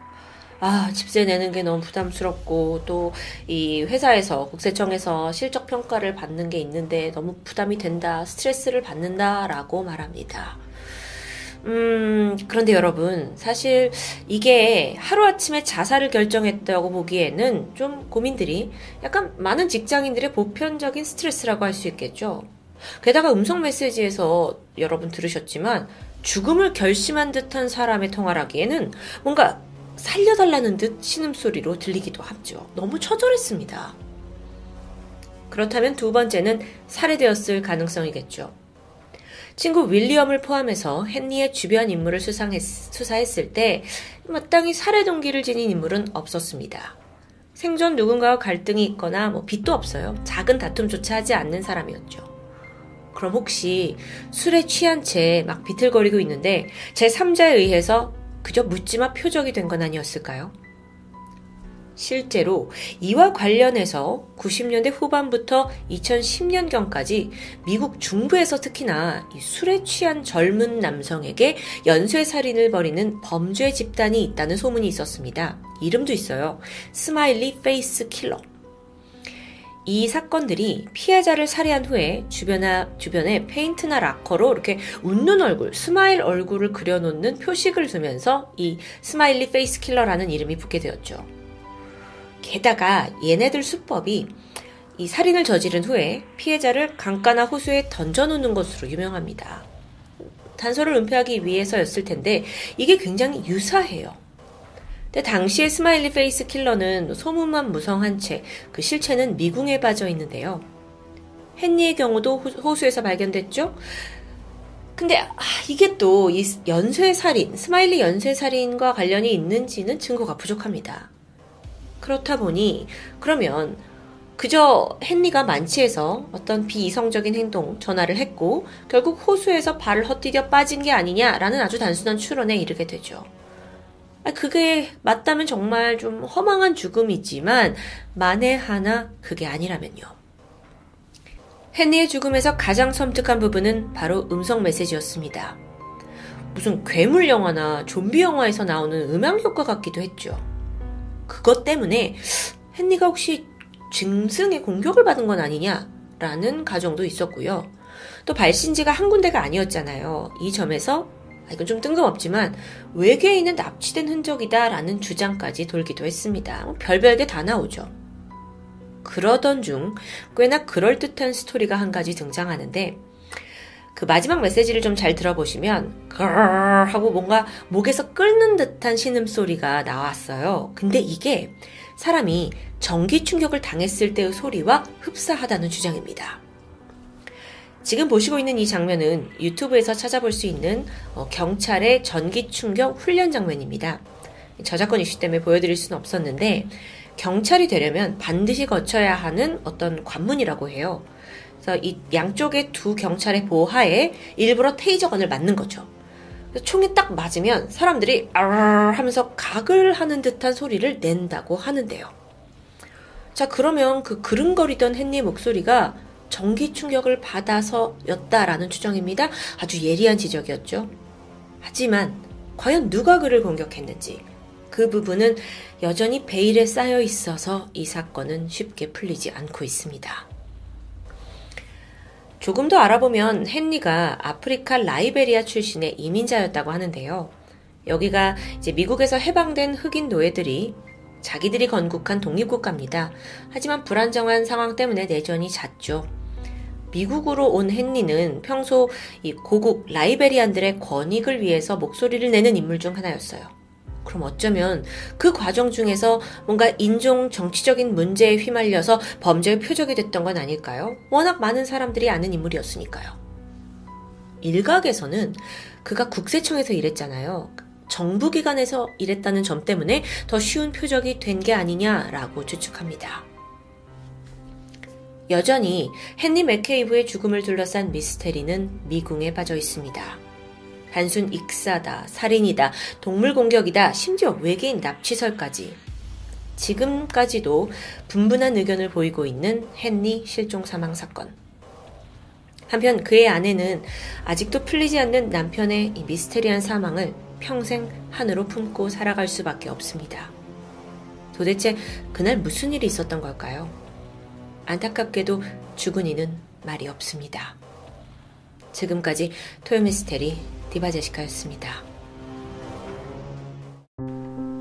아, 집세 내는 게 너무 부담스럽고 또 이 회사에서 국세청에서 실적 평가를 받는 게 있는데 너무 부담이 된다, 스트레스를 받는다라고 말합니다. 음, 그런데 여러분, 사실 이게 하루아침에 자살을 결정했다고 보기에는 좀 고민들이 약간 많은 직장인들의 보편적인 스트레스라고 할 수 있겠죠. 게다가 음성 메시지에서 여러분 들으셨지만 죽음을 결심한 듯한 사람의 통화를 하기에는 뭔가 살려달라는 듯 신음소리로 들리기도 하죠. 너무 처절했습니다. 그렇다면 두 번째는 살해되었을 가능성이겠죠. 친구 윌리엄을 포함해서 헨리의 주변 인물을 수상했, 수사했을 때 마땅히 살해 동기를 지닌 인물은 없었습니다. 생전 누군가와 갈등이 있거나 뭐 빚도 없어요. 작은 다툼조차 하지 않는 사람이었죠. 그럼 혹시 술에 취한 채 막 비틀거리고 있는데 제3자에 의해서 그저 묻지마 표적이 된 건 아니었을까요? 실제로 이와 관련해서 90년대 후반부터 2010년경까지 미국 중부에서 특히나 술에 취한 젊은 남성에게 연쇄살인을 벌이는 범죄 집단이 있다는 소문이 있었습니다. 이름도 있어요. 스마일리 페이스 킬러. 이 사건들이 피해자를 살해한 후에 주변에, 주변에 페인트나 락커로 이렇게 웃는 얼굴, 스마일 얼굴을 그려놓는 표식을 두면서 이 스마일리 페이스 킬러라는 이름이 붙게 되었죠. 게다가 얘네들 수법이 이 살인을 저지른 후에 피해자를 강가나 호수에 던져놓는 것으로 유명합니다. 단서를 은폐하기 위해서였을 텐데 이게 굉장히 유사해요. 근데 당시의 스마일리 페이스 킬러는 소문만 무성한 채 그 실체는 미궁에 빠져 있는데요. 헨리의 경우도 호수에서 발견됐죠? 근데 아, 이게 또 이 연쇄살인, 스마일리 연쇄살인과 관련이 있는지는 증거가 부족합니다. 그렇다 보니 그러면 그저 헨리가 만취해서 어떤 비이성적인 행동, 전화를 했고 결국 호수에서 발을 헛디뎌 빠진 게 아니냐라는 아주 단순한 추론에 이르게 되죠. 아, 그게 맞다면 정말 좀 허망한 죽음이지만 만에 하나 그게 아니라면요. 헨리의 죽음에서 가장 섬뜩한 부분은 바로 음성 메시지였습니다. 무슨 괴물 영화나 좀비 영화에서 나오는 음악 효과 같기도 했죠. 그것 때문에 헨리가 혹시 짐승의 공격을 받은 건 아니냐라는 가정도 있었고요. 또 발신지가 한 군데가 아니었잖아요. 이 점에서 아, 이건 좀 뜬금없지만 외계인은 납치된 흔적이다라는 주장까지 돌기도 했습니다. 뭐 별별 게 다 나오죠. 그러던 중 꽤나 그럴듯한 스토리가 한 가지 등장하는데 그 마지막 메시지를 좀 잘 들어보시면 그르 하고 뭔가 목에서 끓는 듯한 신음 소리가 나왔어요. 근데 이게 사람이 전기 충격을 당했을 때의 소리와 흡사하다는 주장입니다. 지금 보시고 있는 이 장면은 유튜브에서 찾아볼 수 있는 어, 경찰의 전기 충격 훈련 장면입니다. 저작권 이슈 때문에 보여드릴 수는 없었는데 경찰이 되려면 반드시 거쳐야 하는 어떤 관문이라고 해요. 그래서 이 양쪽의 두 경찰의 보하에 일부러 테이저건을 맞는 거죠. 총이 딱 맞으면 사람들이 아 하면서 각을 하는 듯한 소리를 낸다고 하는데요. 자, 그러면 그 그릉거리던 헨리의 목소리가 전기 충격을 받아서였다라는 추정입니다. 아주 예리한 지적이었죠. 하지만 과연 누가 그를 공격했는지 그 부분은 여전히 베일에 쌓여 있어서 이 사건은 쉽게 풀리지 않고 있습니다. 조금 더 알아보면 헨리가 아프리카 라이베리아 출신의 이민자였다고 하는데요. 여기가 이제 미국에서 해방된 흑인 노예들이 자기들이 건국한 독립국가입니다. 하지만 불안정한 상황 때문에 내전이 잦죠. 미국으로 온 헨리는 평소 이 고국 라이베리안들의 권익을 위해서 목소리를 내는 인물 중 하나였어요. 그럼 어쩌면 그 과정 중에서 뭔가 인종 정치적인 문제에 휘말려서 범죄의 표적이 됐던 건 아닐까요? 워낙 많은 사람들이 아는 인물이었으니까요. 일각에서는 그가 국세청에서 일했잖아요. 정부기관에서 일했다는 점 때문에 더 쉬운 표적이 된 게 아니냐라고 추측합니다. 여전히 헨리 맥케이브의 죽음을 둘러싼 미스테리는 미궁에 빠져 있습니다. 단순 익사다, 살인이다, 동물 공격이다, 심지어 외계인 납치설까지. 지금까지도 분분한 의견을 보이고 있는 헨리 실종 사망 사건. 한편 그의 아내는 아직도 풀리지 않는 남편의 이 미스테리한 사망을 평생 한으로 품고 살아갈 수밖에 없습니다. 도대체 그날 무슨 일이 있었던 걸까요? 안타깝게도 죽은 이는 말이 없습니다. 지금까지 토요미스테리 디바제시카였습니다.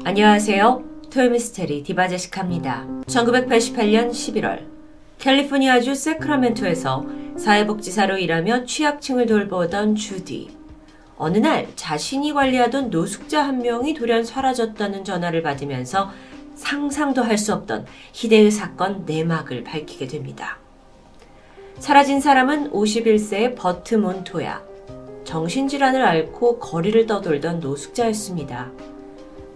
안녕하세요. 토요미스테리 디바제시카입니다. 1988년 11월 캘리포니아주 세크라멘토에서 사회복지사로 일하며 취약층을 돌보던 주디. 어느 날 자신이 관리하던 노숙자 한 명이 돌연 사라졌다는 전화를 받으면서 상상도 할 수 없던 희대의 사건 내막을 밝히게 됩니다. 사라진 사람은 51세의 버트 몬토야. 정신질환을 앓고 거리를 떠돌던 노숙자였습니다.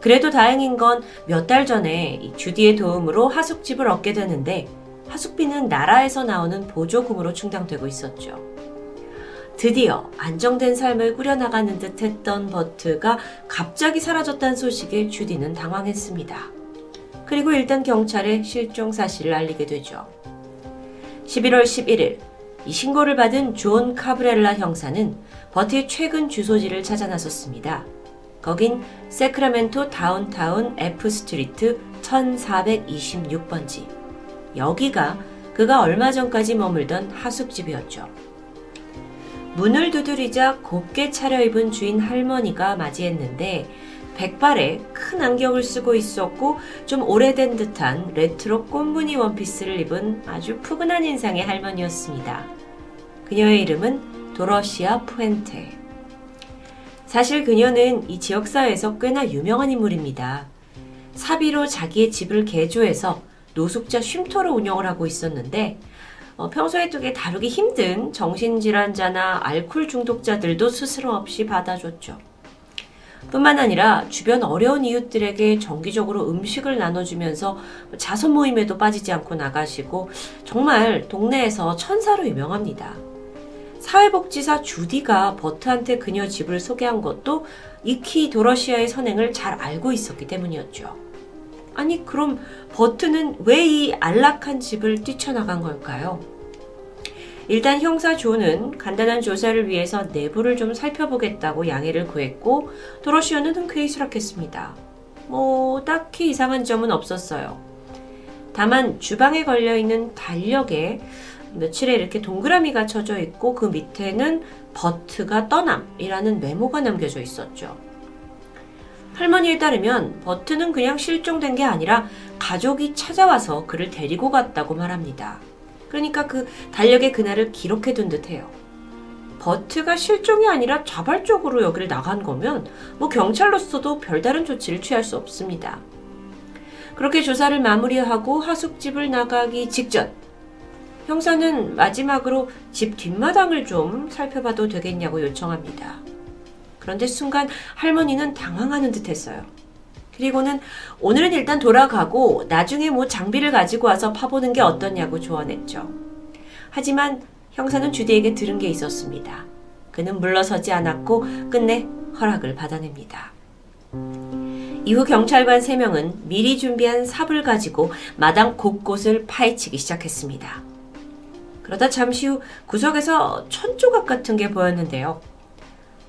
그래도 다행인 건 몇 달 전에 주디의 도움으로 하숙집을 얻게 되는데 하숙비는 나라에서 나오는 보조금으로 충당되고 있었죠. 드디어 안정된 삶을 꾸려나가는 듯 했던 버트가 갑자기 사라졌다는 소식에 주디는 당황했습니다. 그리고 일단 경찰에 실종 사실을 알리게 되죠. 11월 11일 이 신고를 받은 존 카브렐라 형사는 버트의 최근 주소지를 찾아 나섰습니다. 거긴 새크라멘토 다운타운 F 스트리트 1426번지. 여기가 그가 얼마 전까지 머물던 하숙집이었죠. 문을 두드리자 곱게 차려입은 주인 할머니가 맞이했는데 백발에 큰 안경을 쓰고 있었고 좀 오래된 듯한 레트로 꽃무늬 원피스를 입은 아주 푸근한 인상의 할머니였습니다. 그녀의 이름은 도러시아 푸엔테. 사실 그녀는 이 지역사회에서 꽤나 유명한 인물입니다. 사비로 자기의 집을 개조해서 노숙자 쉼터를 운영을 하고 있었는데 어, 평소에 되게 다루기 힘든 정신질환자나 알코올 중독자들도 스스럼 없이 받아줬죠. 뿐만 아니라 주변 어려운 이웃들에게 정기적으로 음식을 나눠주면서 자선 모임에도 빠지지 않고 나가시고 정말 동네에서 천사로 유명합니다. 사회복지사 주디가 버트한테 그녀 집을 소개한 것도 이키 도러시아의 선행을 잘 알고 있었기 때문이었죠. 아니, 그럼 버트는 왜 이 안락한 집을 뛰쳐나간 걸까요? 일단 형사 조는 간단한 조사를 위해서 내부를 좀 살펴보겠다고 양해를 구했고 도로시오는 흔쾌히 수락했습니다. 뭐 딱히 이상한 점은 없었어요. 다만 주방에 걸려 있는 달력에 며칠에 이렇게 동그라미가 쳐져 있고 그 밑에는 버트가 떠남이라는 메모가 남겨져 있었죠. 할머니에 따르면 버트는 그냥 실종된 게 아니라 가족이 찾아와서 그를 데리고 갔다고 말합니다. 그러니까 그 달력에 그날을 기록해 둔 듯해요. 버트가 실종이 아니라 자발적으로 여기를 나간 거면 뭐 경찰로서도 별다른 조치를 취할 수 없습니다. 그렇게 조사를 마무리하고 하숙집을 나가기 직전 형사는 마지막으로 집 뒷마당을 좀 살펴봐도 되겠냐고 요청합니다. 그런데 순간 할머니는 당황하는 듯 했어요. 그리고는 오늘은 일단 돌아가고 나중에 뭐 장비를 가지고 와서 파보는 게 어떠냐고 조언했죠. 하지만 형사는 주디에게 들은 게 있었습니다. 그는 물러서지 않았고 끝내 허락을 받아냅니다. 이후 경찰관 3명은 미리 준비한 삽을 가지고 마당 곳곳을 파헤치기 시작했습니다. 그러다 잠시 후 구석에서 천조각 같은 게 보였는데요.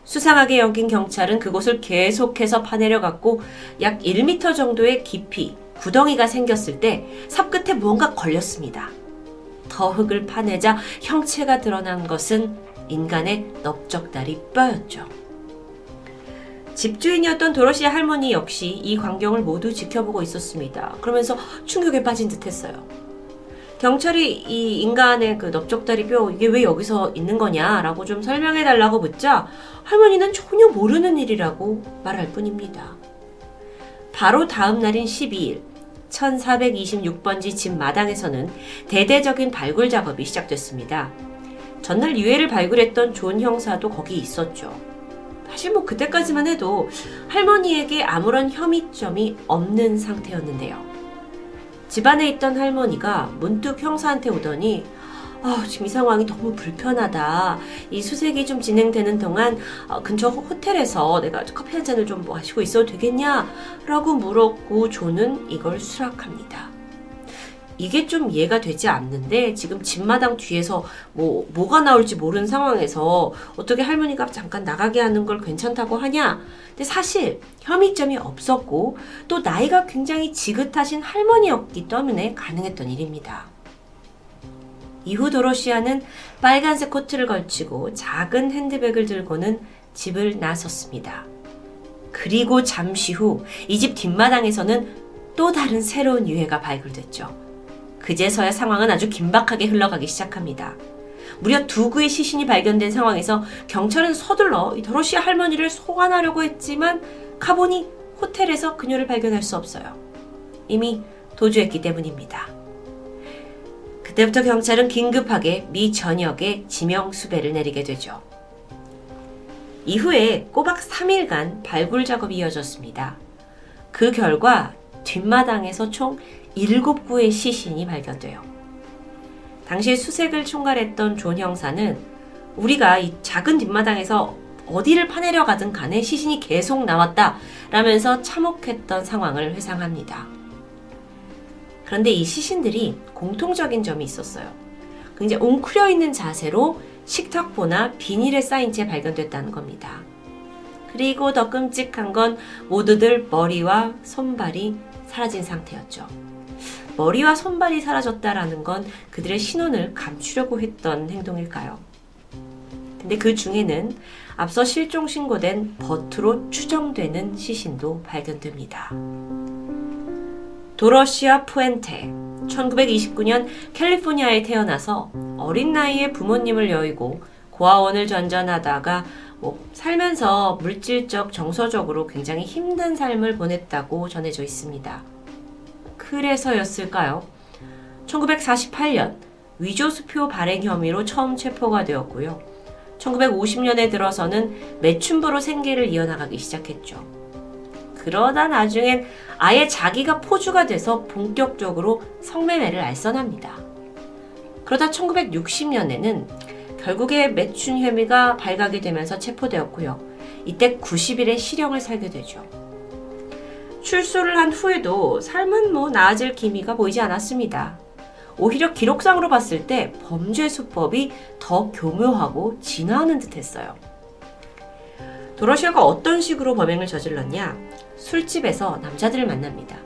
수상하게 여긴 경찰은 그곳을 계속해서 파내려갔고 약 1m 정도의 깊이 구덩이가 생겼을 때 삽 끝에 무언가 걸렸습니다. 더 흙을 파내자 형체가 드러난 것은 인간의 넓적다리 뼈였죠. 집주인이었던 도로시 할머니 역시 이 광경을 모두 지켜보고 있었습니다. 그러면서 충격에 빠진 듯 했어요. 경찰이 이 인간의 그 넓적다리 뼈 이게 왜 여기서 있는 거냐라고 좀 설명해 달라고 묻자 할머니는 전혀 모르는 일이라고 말할 뿐입니다. 바로 다음 날인 12일 1426번지 집 마당에서는 대대적인 발굴 작업이 시작됐습니다. 전날 유해를 발굴했던 존 형사도 거기 있었죠. 사실 뭐 그때까지만 해도 할머니에게 아무런 혐의점이 없는 상태였는데요. 집안에 있던 할머니가 문득 형사한테 오더니 아, 지금 이 상황이 너무 불편하다. 이 수색이 좀 진행되는 동안 어, 근처 호텔에서 내가 커피 한 잔을 좀 마시고 있어도 되겠냐? 라고 물었고 존은 이걸 수락합니다. 이게 좀 이해가 되지 않는데 지금 집마당 뒤에서 뭐 뭐가 나올지 모르는 상황에서 어떻게 할머니가 잠깐 나가게 하는 걸 괜찮다고 하냐? 근데 사실 혐의점이 없었고 또 나이가 굉장히 지긋하신 할머니였기 때문에 가능했던 일입니다. 이후 도로시아는 빨간색 코트를 걸치고 작은 핸드백을 들고는 집을 나섰습니다. 그리고 잠시 후 이 집 뒷마당에서는 또 다른 새로운 유해가 발굴됐죠. 그제서야 상황은 아주 긴박하게 흘러가기 시작합니다. 무려 두 구의 시신이 발견된 상황에서 경찰은 서둘러 도로시아 할머니를 소환하려고 했지만 가보니 호텔에서 그녀를 발견할 수 없어요. 이미 도주했기 때문입니다. 그때부터 경찰은 긴급하게 미 전역에 지명 수배를 내리게 되죠. 이후에 꼬박 3일간 발굴 작업이 이어졌습니다. 그 결과 뒷마당에서 총 7구의 시신이 발견돼요. 당시 수색을 총괄했던 존 형사는 우리가 이 작은 뒷마당에서 어디를 파내려 가든 간에 시신이 계속 나왔다 라면서 참혹했던 상황을 회상합니다. 그런데 이 시신들이 공통적인 점이 있었어요. 굉장히 웅크려 있는 자세로 식탁보나 비닐에 쌓인 채 발견됐다는 겁니다. 그리고 더 끔찍한 건 모두들 머리와 손발이 사라진 상태였죠. 머리와 손발이 사라졌다라는 건 그들의 신원을 감추려고 했던 행동일까요? 근데 그 중에는 앞서 실종 신고된 버트로 추정되는 시신도 발견됩니다. 도러시아 푸엔테 1929년 캘리포니아에 태어나서 어린 나이에 부모님을 여의고 고아원을 전전하다가 뭐 살면서 물질적, 정서적으로 굉장히 힘든 삶을 보냈다고 전해져 있습니다. 그래서였을까요? 1948년 위조수표 발행 혐의로 처음 체포가 되었고요. 1950년에 들어서는 매춘부로 생계를 이어나가기 시작했죠. 그러다 나중엔 아예 자기가 포주가 돼서 본격적으로 성매매를 알선합니다. 그러다 1960년에는 결국에 매춘 혐의가 발각이 되면서 체포되었고요. 이때 90일의 실형을 살게 되죠. 출소를 한 후에도 삶은 뭐 나아질 기미가 보이지 않았습니다. 오히려 기록상으로 봤을 때 범죄 수법이 더 교묘하고 진화하는 듯 했어요. 도러시아가 어떤 식으로 범행을 저질렀냐? 술집에서 남자들을 만납니다.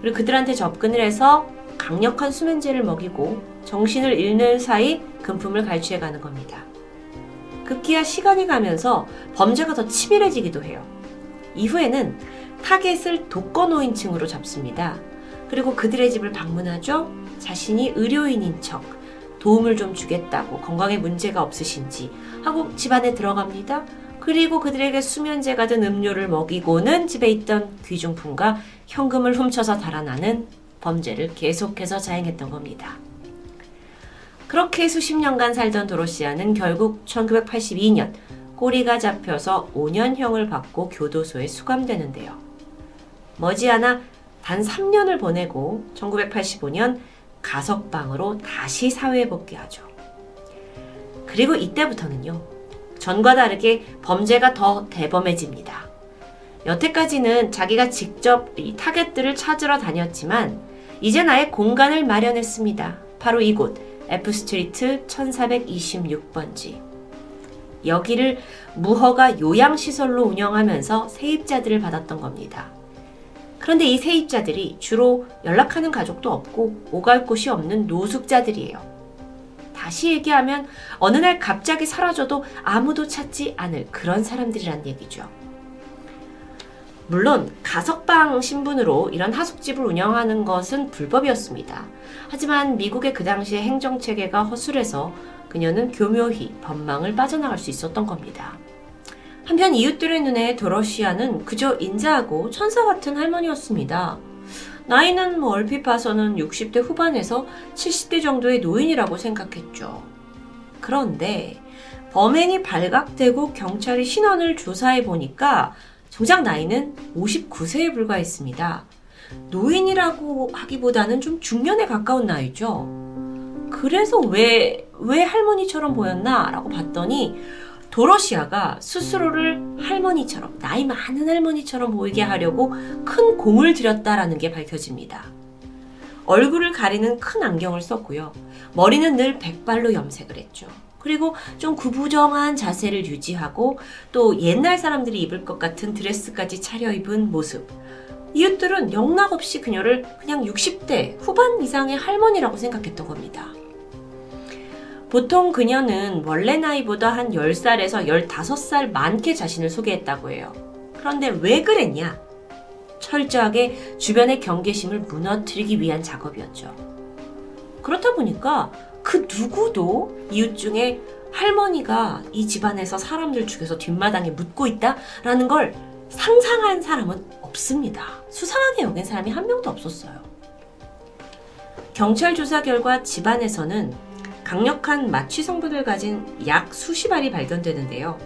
그리고 그들한테 접근을 해서 강력한 수면제를 먹이고 정신을 잃는 사이 금품을 갈취해 가는 겁니다. 급기야 시간이 가면서 범죄가 더 치밀해지기도 해요. 이후에는 타겟을 독거노인층으로 잡습니다. 그리고 그들의 집을 방문하죠. 자신이 의료인인 척 도움을 좀 주겠다고 건강에 문제가 없으신지 하고 집안에 들어갑니다. 그리고 그들에게 수면제가 든 음료를 먹이고는 집에 있던 귀중품과 현금을 훔쳐서 달아나는 범죄를 계속해서 자행했던 겁니다. 그렇게 수십 년간 살던 도로시아는 결국 1982년 꼬리가 잡혀서 5년형을 받고 교도소에 수감되는데요. 머지않아 단 3년을 보내고 1985년 가석방으로 다시 사회에 복귀하죠. 그리고 이때부터는요, 전과 다르게 범죄가 더 대범해집니다. 여태까지는 자기가 직접 이 타겟들을 찾으러 다녔지만, 이제 나의 공간을 마련했습니다. 바로 이곳, F스트리트 1426번지. 여기를 무허가 요양시설로 운영하면서 세입자들을 받았던 겁니다. 그런데 이 세입자들이 주로 연락하는 가족도 없고 오갈 곳이 없는 노숙자들이에요. 다시 얘기하면 어느 날 갑자기 사라져도 아무도 찾지 않을 그런 사람들이란 얘기죠. 물론 가석방 신분으로 이런 하숙집을 운영하는 것은 불법이었습니다. 하지만 미국의 그 당시의 행정 체계가 허술해서 그녀는 교묘히 법망을 빠져나갈 수 있었던 겁니다. 한편 이웃들의 눈에 도러시아는 그저 인자하고 천사 같은 할머니였습니다. 나이는 뭐 얼핏 봐서는 60대 후반에서 70대 정도의 노인이라고 생각했죠. 그런데 범행이 발각되고 경찰이 신원을 조사해 보니까 정작 나이는 59세에 불과했습니다. 노인이라고 하기보다는 좀 중년에 가까운 나이죠. 그래서 왜, 왜 할머니처럼 보였나? 라고 봤더니 도러시아가 스스로를 할머니처럼, 나이 많은 할머니처럼 보이게 하려고 큰 공을 들였다라는 게 밝혀집니다. 얼굴을 가리는 큰 안경을 썼고요. 머리는 늘 백발로 염색을 했죠. 그리고 좀 구부정한 자세를 유지하고 또 옛날 사람들이 입을 것 같은 드레스까지 차려입은 모습. 이웃들은 영락없이 그녀를 그냥 60대 후반 이상의 할머니라고 생각했던 겁니다. 보통 그녀는 원래 나이보다 한 10살에서 15살 많게 자신을 소개했다고 해요. 그런데 왜 그랬냐? 철저하게 주변의 경계심을 무너뜨리기 위한 작업이었죠. 그렇다 보니까 그 누구도 이웃 중에 할머니가 이 집안에서 사람들 죽여서 뒷마당에 묻고 있다라는 걸 상상한 사람은 없습니다. 수상하게 여긴 사람이 한 명도 없었어요. 경찰 조사 결과 집안에서는 강력한 마취 성분을 가진 약 수십 알이 발견되는데요.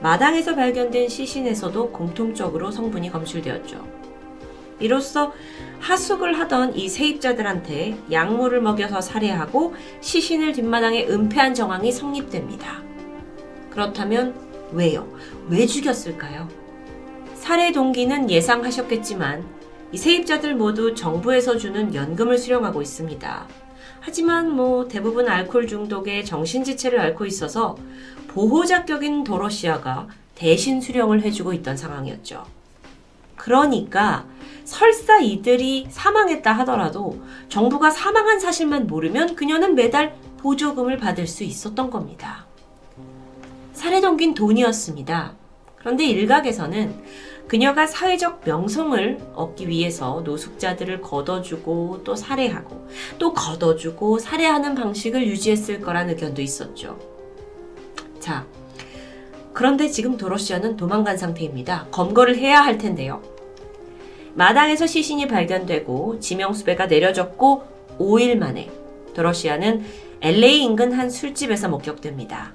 마당에서 발견된 시신에서도 공통적으로 성분이 검출되었죠. 이로써 하숙을 하던 이 세입자들한테 약물을 먹여서 살해하고 시신을 뒷마당에 은폐한 정황이 성립됩니다. 그렇다면 왜요? 왜 죽였을까요? 살해 동기는 예상하셨겠지만 이 세입자들 모두 정부에서 주는 연금을 수령하고 있습니다. 하지만 뭐 대부분 알코올 중독에 정신지체를 앓고 있어서 보호자격인 도러시아가 대신 수령을 해주고 있던 상황이었죠. 그러니까 설사 이들이 사망했다 하더라도 정부가 사망한 사실만 모르면 그녀는 매달 보조금을 받을 수 있었던 겁니다. 살해 동긴 돈이었습니다. 그런데 일각에서는 그녀가 사회적 명성을 얻기 위해서 노숙자들을 걷어주고 또 살해하고 또 걷어주고 살해하는 방식을 유지했을 거란 의견도 있었죠. 자, 그런데 지금 도로시아는 도망간 상태입니다. 검거를 해야 할 텐데요. 마당에서 시신이 발견되고 지명수배가 내려졌고 5일 만에 도로시아는 LA 인근 한 술집에서 목격됩니다.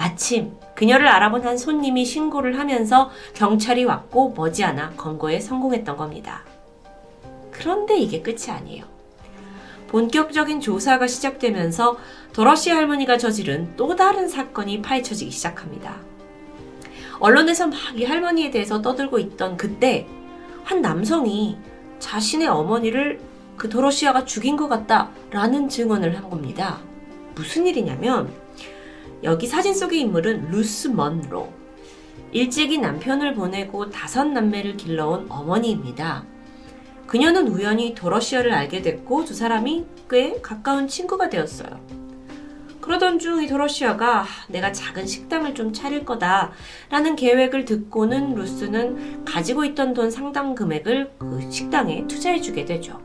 마침 그녀를 알아본 한 손님이 신고를 하면서 경찰이 왔고 머지않아 검거에 성공했던 겁니다. 그런데 이게 끝이 아니에요. 본격적인 조사가 시작되면서 도러시 할머니가 저지른 또 다른 사건이 파헤쳐지기 시작합니다. 언론에서 막 이 할머니에 대해서 떠들고 있던 그때 한 남성이 자신의 어머니를 그 도러시아가 죽인 것 같다라는 증언을 한 겁니다. 무슨 일이냐면 여기 사진 속의 인물은 루스 먼로. 일찍이 남편을 보내고 다섯 남매를 길러온 어머니입니다. 그녀는 우연히 도러시아를 알게 됐고 두 사람이 꽤 가까운 친구가 되었어요. 그러던 중 이 도러시아가 내가 작은 식당을 좀 차릴 거다 라는 계획을 듣고는 루스는 가지고 있던 돈 상당 금액을 그 식당에 투자해 주게 되죠.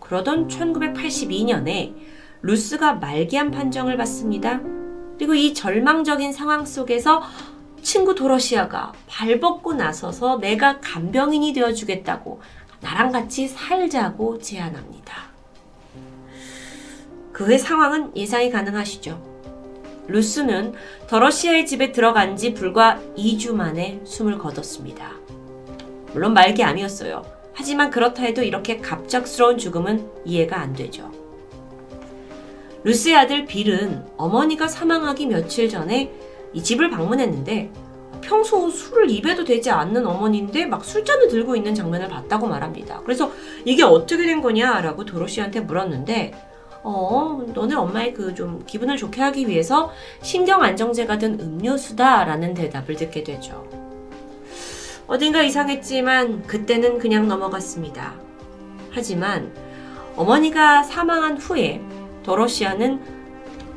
그러던 1982년에 루스가 말기암 판정을 받습니다. 그리고 이 절망적인 상황 속에서 친구 도러시아가 발벗고 나서서 내가 간병인이 되어주겠다고 나랑 같이 살자고 제안합니다. 그 후의 상황은 예상이 가능하시죠. 루스는 더러시아의 집에 들어간 지 불과 2주 만에 숨을 거뒀습니다. 물론 말기 암이었어요. 하지만 그렇다 해도 이렇게 갑작스러운 죽음은 이해가 안 되죠. 루스의 아들 빌은 어머니가 사망하기 며칠 전에 이 집을 방문했는데 평소 술을 입에도 되지 않는 어머니인데 막 술잔을 들고 있는 장면을 봤다고 말합니다. 그래서 이게 어떻게 된 거냐라고 도로시한테 물었는데 어, 너네 엄마의 그 좀 기분을 좋게 하기 위해서 신경 안정제가 든 음료수다라는 대답을 듣게 되죠. 어딘가 이상했지만 그때는 그냥 넘어갔습니다. 하지만 어머니가 사망한 후에 도로시아는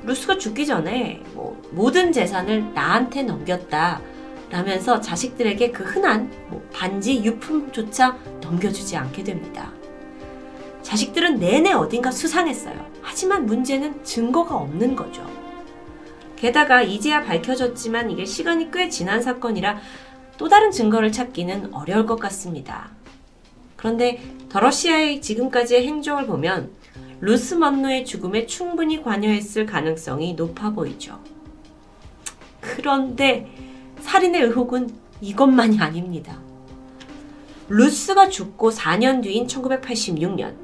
루스가 죽기 전에 뭐 모든 재산을 나한테 넘겼다. 라면서 자식들에게 그 흔한 뭐 반지 유품조차 넘겨주지 않게 됩니다. 자식들은 내내 어딘가 수상했어요. 하지만 문제는 증거가 없는 거죠. 게다가 이제야 밝혀졌지만 이게 시간이 꽤 지난 사건이라 또 다른 증거를 찾기는 어려울 것 같습니다. 그런데 더러시아의 지금까지의 행적을 보면 루스 먼노의 죽음에 충분히 관여했을 가능성이 높아 보이죠. 그런데 살인의 의혹은 이것만이 아닙니다. 루스가 죽고 4년 뒤인 1986년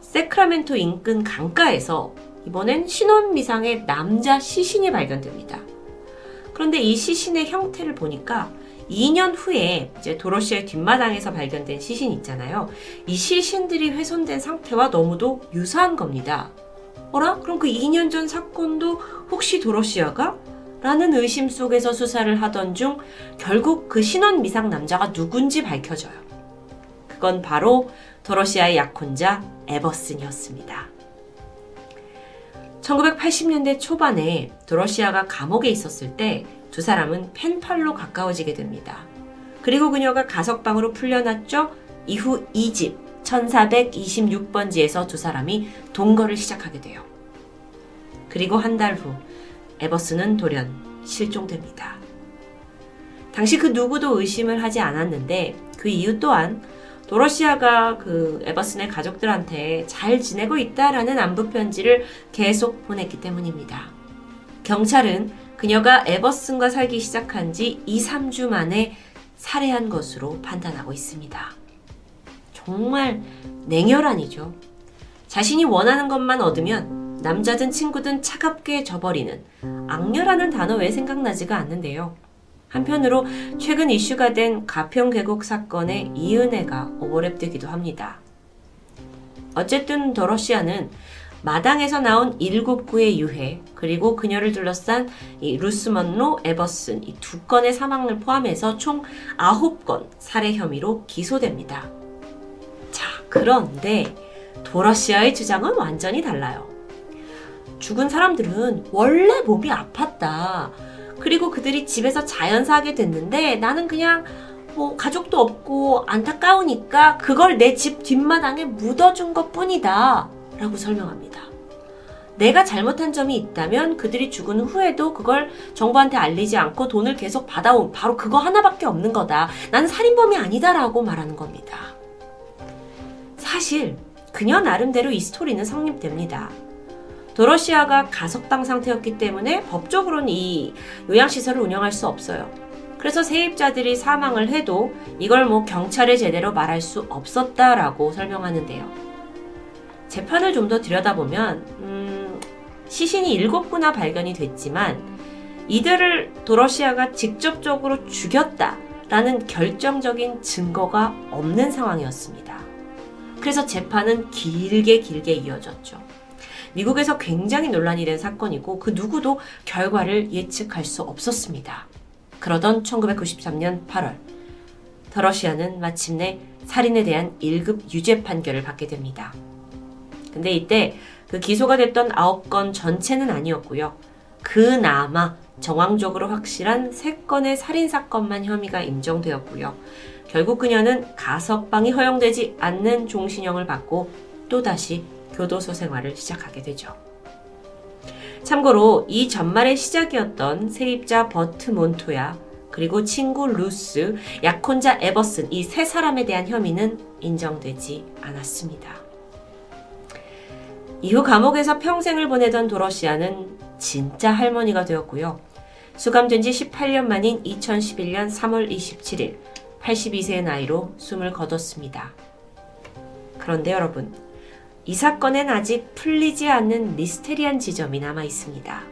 세크라멘토 인근 강가에서 이번엔 신원 미상의 남자 시신이 발견됩니다. 그런데 이 시신의 형태를 보니까 2년 후에 이제 도로시의 뒷마당에서 발견된 시신 있잖아요. 이 시신들이 훼손된 상태와 너무도 유사한 겁니다. 어라? 그럼 그 2년 전 사건도 혹시 도로시아가? 라는 의심 속에서 수사를 하던 중 결국 그 신원 미상 남자가 누군지 밝혀져요. 그건 바로 도로시아의 약혼자 에버슨이었습니다. 1980년대 초반에 도로시아가 감옥에 있었을 때 두 사람은 펜팔로 가까워지게 됩니다. 그리고 그녀가 가석방으로 풀려났죠. 이후 2집 1426번지에서 두 사람이 동거를 시작하게 돼요. 그리고 한 달 후 에버스는 돌연 실종됩니다. 당시 그 누구도 의심을 하지 않았는데 그 이유 또한 도러시아가 그 에버슨의 가족들한테 잘 지내고 있다라는 안부 편지를 계속 보냈기 때문입니다. 경찰은 그녀가 에버슨과 살기 시작한 지 2, 3주 만에 살해한 것으로 판단하고 있습니다. 정말 냉혈한이죠. 자신이 원하는 것만 얻으면 남자든 친구든 차갑게 져버리는 악녀라는 단어 왜 생각나지가 않는데요. 한편으로 최근 이슈가 된 가평 계곡 사건의 이은혜가 오버랩되기도 합니다. 어쨌든 더러시아는 마당에서 나온 일곱 구의 유해 그리고 그녀를 둘러싼 이 루스 먼로 에버슨 이 두 건의 사망을 포함해서 총 아홉 건 살해 혐의로 기소됩니다. 자 그런데 도러시아의 주장은 완전히 달라요. 죽은 사람들은 원래 몸이 아팠다. 그리고 그들이 집에서 자연사하게 됐는데 나는 그냥 뭐 가족도 없고 안타까우니까 그걸 내 집 뒷마당에 묻어준 것 뿐이다. 라고 설명합니다. 내가 잘못한 점이 있다면 그들이 죽은 후에도 그걸 정부한테 알리지 않고 돈을 계속 받아온 바로 그거 하나밖에 없는 거다. 나는 살인범이 아니다라고 말하는 겁니다. 사실 그녀 나름대로 이 스토리는 성립됩니다. 도러시아가 가석방 상태였기 때문에 법적으로는 이 요양시설을 운영할 수 없어요. 그래서 세입자들이 사망을 해도 이걸 뭐 경찰에 제대로 말할 수 없었다라고 설명하는데요. 재판을 좀 더 들여다보면 음, 시신이 일곱 구나 발견이 됐지만 이들을 도러시아가 직접적으로 죽였다라는 결정적인 증거가 없는 상황이었습니다. 그래서 재판은 길게 길게 이어졌죠. 미국에서 굉장히 논란이 된 사건이고 그 누구도 결과를 예측할 수 없었습니다. 그러던 1993년 8월 더러시아는 마침내 살인에 대한 1급 유죄 판결을 받게 됩니다. 근데 이때 그 기소가 됐던 9건 전체는 아니었고요. 그나마 정황적으로 확실한 3건의 살인사건만 혐의가 인정되었고요. 결국 그녀는 가석방이 허용되지 않는 종신형을 받고 또다시 교도소 생활을 시작하게 되죠. 참고로 이 전말의 시작이었던 세입자 버트 몬토야 그리고 친구 루스, 약혼자 에버슨 이 세 사람에 대한 혐의는 인정되지 않았습니다. 이후 감옥에서 평생을 보내던 도러시아는 진짜 할머니가 되었고요. 수감된 지 18년 만인 2011년 3월 27일 82세의 나이로 숨을 거뒀습니다. 그런데 여러분, 이 사건엔 아직 풀리지 않는 미스테리한 지점이 남아 있습니다.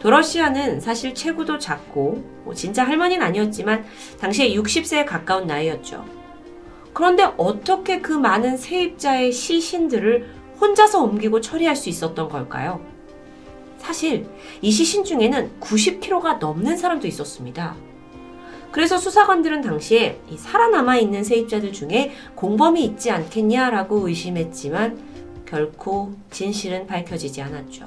도러시아는 사실 체구도 작고 뭐 진짜 할머니는 아니었지만 당시에 60세에 가까운 나이였죠. 그런데 어떻게 그 많은 세입자의 시신들을 혼자서 옮기고 처리할 수 있었던 걸까요? 사실 이 시신 중에는 90kg가 넘는 사람도 있었습니다. 그래서 수사관들은 당시에 살아남아 있는 세입자들 중에 공범이 있지 않겠냐라고 의심했지만 결코 진실은 밝혀지지 않았죠.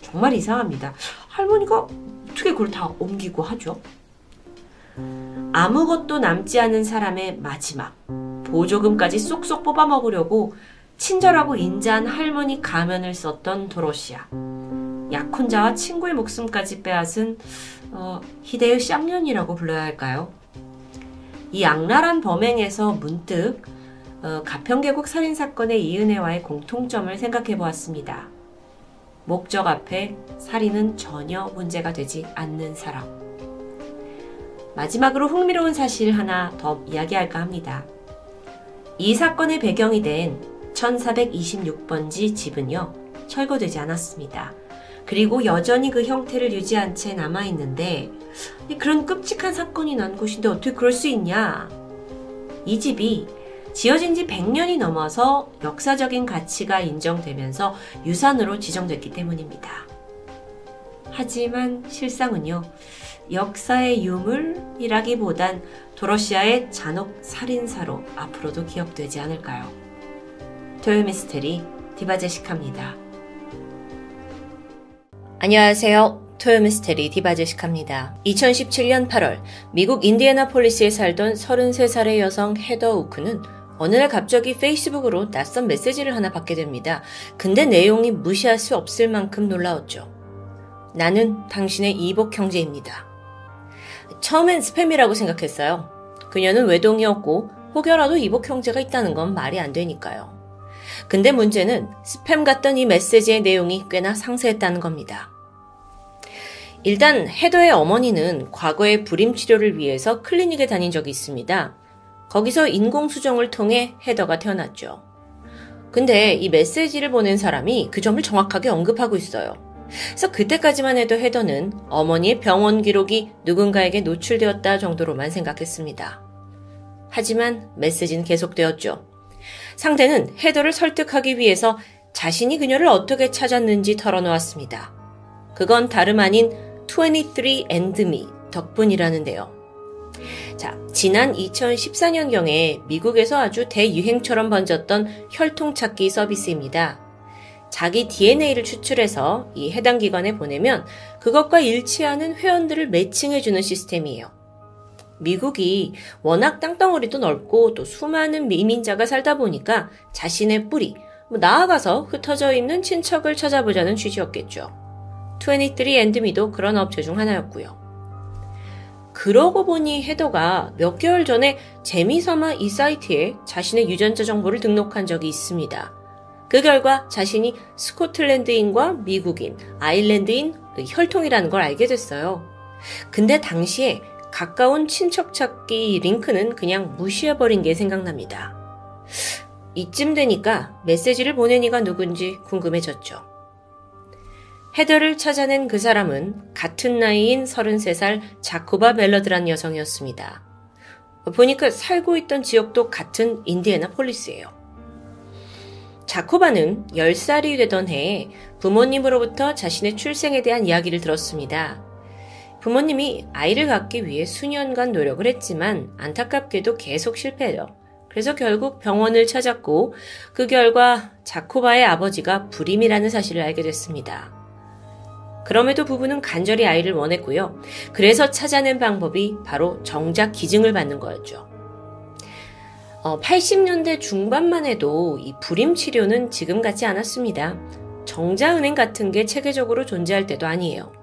정말 이상합니다. 할머니가 어떻게 그걸 다 옮기고 하죠? 아무것도 남지 않은 사람의 마지막 보조금까지 쏙쏙 뽑아 먹으려고 친절하고 인자한 할머니 가면을 썼던 도로시아. 약혼자와 친구의 목숨까지 빼앗은 어, 희대의 쌍년이라고 불러야 할까요? 이 악랄한 범행에서 문득 어, 가평계곡 살인사건의 이은혜와의 공통점을 생각해 보았습니다. 목적 앞에 살인은 전혀 문제가 되지 않는 사람. 마지막으로 흥미로운 사실 하나 더 이야기할까 합니다. 이 사건의 배경이 된 1426번지 집은요, 철거되지 않았습니다. 그리고 여전히 그 형태를 유지한 채 남아있는데, 그런 끔찍한 사건이 난 곳인데 어떻게 그럴 수 있냐? 이 집이 지어진 지 100년이 넘어서 역사적인 가치가 인정되면서 유산으로 지정됐기 때문입니다. 하지만 실상은요, 역사의 유물이라기보단 도러시아의 잔혹 살인사로 앞으로도 기억되지 않을까요? 토요 미스테리 디바제시카입니다. 안녕하세요. 토요 미스테리 디바제시카입니다. 2017년 8월 미국 인디애나폴리스에 살던 33살의 여성 헤더 우크는 어느 날 갑자기 페이스북으로 낯선 메시지를 하나 받게 됩니다. 근데 내용이 무시할 수 없을 만큼 놀라웠죠. 나는 당신의 이복 형제입니다. 처음엔 스팸이라고 생각했어요. 그녀는 외동이었고 혹여라도 이복 형제가 있다는 건 말이 안 되니까요. 근데 문제는 스팸 같던 이 메시지의 내용이 꽤나 상세했다는 겁니다. 일단 헤더의 어머니는 과거에 불임 치료를 위해서 클리닉에 다닌 적이 있습니다. 거기서 인공수정을 통해 헤더가 태어났죠. 근데 이 메시지를 보낸 사람이 그 점을 정확하게 언급하고 있어요. 그래서 그때까지만 해도 헤더는 어머니의 병원 기록이 누군가에게 노출되었다 정도로만 생각했습니다. 하지만 메시지는 계속되었죠. 상대는 헤더를 설득하기 위해서 자신이 그녀를 어떻게 찾았는지 털어놓았습니다. 그건 다름 아닌 23 and me 덕분이라는데요. 자, 지난 2014년경에 미국에서 아주 대유행처럼 번졌던 혈통 찾기 서비스입니다. 자기 DNA를 추출해서 이 해당 기관에 보내면 그것과 일치하는 회원들을 매칭해주는 시스템이에요. 미국이 워낙 땅덩어리도 넓고 또 수많은 미민자가 살다 보니까 자신의 뿌리, 뭐 나아가서 흩어져 있는 친척을 찾아보자는 취지였겠죠. 23andme도 그런 업체 중 하나였고요. 그러고 보니 헤더가 몇 개월 전에 재미삼아 이 사이트에 자신의 유전자 정보를 등록한 적이 있습니다. 그 결과 자신이 스코틀랜드인과 미국인, 아일랜드인 그 혈통이라는 걸 알게 됐어요. 근데 당시에 가까운 친척 찾기 링크는 그냥 무시해버린 게 생각납니다. 이쯤 되니까 메시지를 보낸 이가 누군지 궁금해졌죠. 헤더를 찾아낸 그 사람은 같은 나이인 33살 자코바 멜러드란 여성이었습니다. 보니까 살고 있던 지역도 같은 인디애나 폴리스예요. 자코바는 10살이 되던 해에 부모님으로부터 자신의 출생에 대한 이야기를 들었습니다. 부모님이 아이를 갖기 위해 수년간 노력을 했지만 안타깝게도 계속 실패해요. 그래서 결국 병원을 찾았고 그 결과 자코바의 아버지가 불임이라는 사실을 알게 됐습니다. 그럼에도 부부는 간절히 아이를 원했고요. 그래서 찾아낸 방법이 바로 정작 기증을 받는 거였죠. 어, 80년대 중반만 해도 이 불임 치료는 지금 같지 않았습니다. 정자은행 같은 게 체계적으로 존재할 때도 아니에요.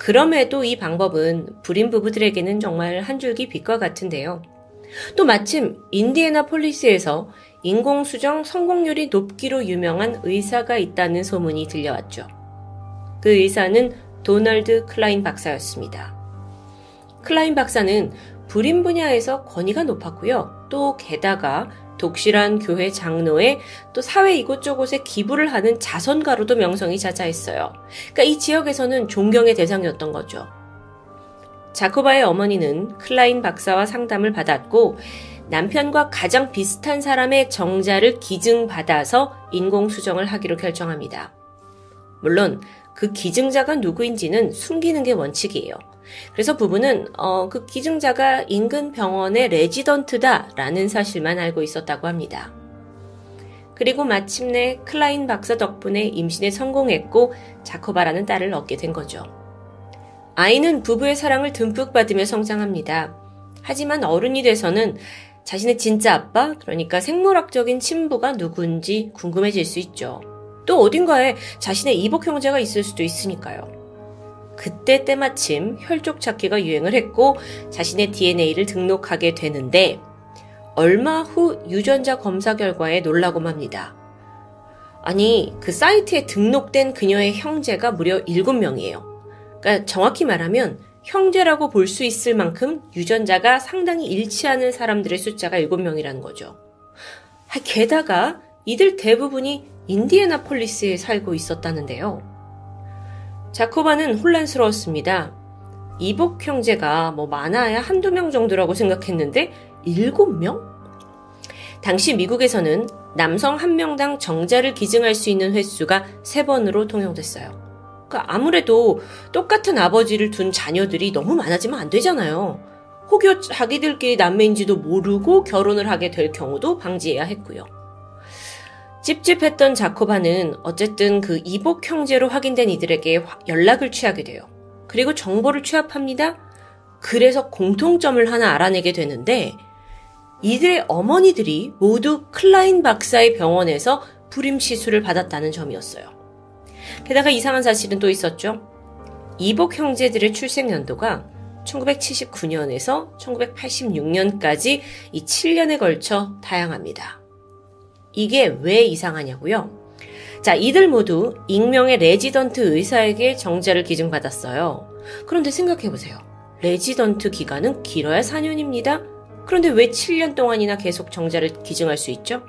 그럼에도 이 방법은 불임 부부들에게는 정말 한 줄기 빛과 같은데요. 또 마침 인디애나폴리스에서 인공수정 성공률이 높기로 유명한 의사가 있다는 소문이 들려왔죠. 그 의사는 도널드 클라인 박사였습니다. 클라인 박사는 불임 분야에서 권위가 높았고요. 또 게다가 독실한 교회 장로에 또 사회 이곳저곳에 기부를 하는 자선가로도 명성이 자자했어요. 그러니까 이 지역에서는 존경의 대상이었던 거죠. 자코바의 어머니는 클라인 박사와 상담을 받았고 남편과 가장 비슷한 사람의 정자를 기증받아서 인공수정을 하기로 결정합니다. 물론 그 기증자가 누구인지는 숨기는 게 원칙이에요. 그래서 부부는 어, 그 기증자가 인근 병원의 레지던트다라는 사실만 알고 있었다고 합니다. 그리고 마침내 클라인 박사 덕분에 임신에 성공했고 자코바라는 딸을 얻게 된 거죠. 아이는 부부의 사랑을 듬뿍 받으며 성장합니다. 하지만 어른이 돼서는 자신의 진짜 아빠, 그러니까 생물학적인 친부가 누군지 궁금해질 수 있죠. 또 어딘가에 자신의 이복 형제가 있을 수도 있으니까요. 그때 때마침 혈족 찾기가 유행을 했고 자신의 DNA를 등록하게 되는데 얼마 후 유전자 검사 결과에 놀라고 맙니다. 아니, 그 사이트에 등록된 그녀의 형제가 무려 7명이에요. 그러니까 정확히 말하면 형제라고 볼 수 있을 만큼 유전자가 상당히 일치하는 사람들의 숫자가 7명이라는 거죠. 게다가 이들 대부분이 인디애나폴리스에 살고 있었다는데요. 자코바는 혼란스러웠습니다. 이복 형제가 뭐 많아야 한두 명 정도라고 생각했는데 일곱 명? 당시 미국에서는 남성 한 명당 정자를 기증할 수 있는 횟수가 세 번으로 통용됐어요. 그러니까 아무래도 똑같은 아버지를 둔 자녀들이 너무 많아지면 안 되잖아요. 혹여 자기들끼리 남매인지도 모르고 결혼을 하게 될 경우도 방지해야 했고요. 찝찝했던 자코바는 어쨌든 그 이복 형제로 확인된 이들에게 연락을 취하게 돼요. 그리고 정보를 취합합니다. 그래서 공통점을 하나 알아내게 되는데 이들의 어머니들이 모두 클라인 박사의 병원에서 불임 시술을 받았다는 점이었어요. 게다가 이상한 사실은 또 있었죠. 이복 형제들의 출생 연도가 1979년에서 1986년까지 이 7년에 걸쳐 다양합니다. 이게 왜 이상하냐고요? 자, 이들 모두 익명의 레지던트 의사에게 정자를 기증받았어요. 그런데 생각해보세요. 레지던트 기간은 길어야 4년입니다. 그런데 왜 7년 동안이나 계속 정자를 기증할 수 있죠?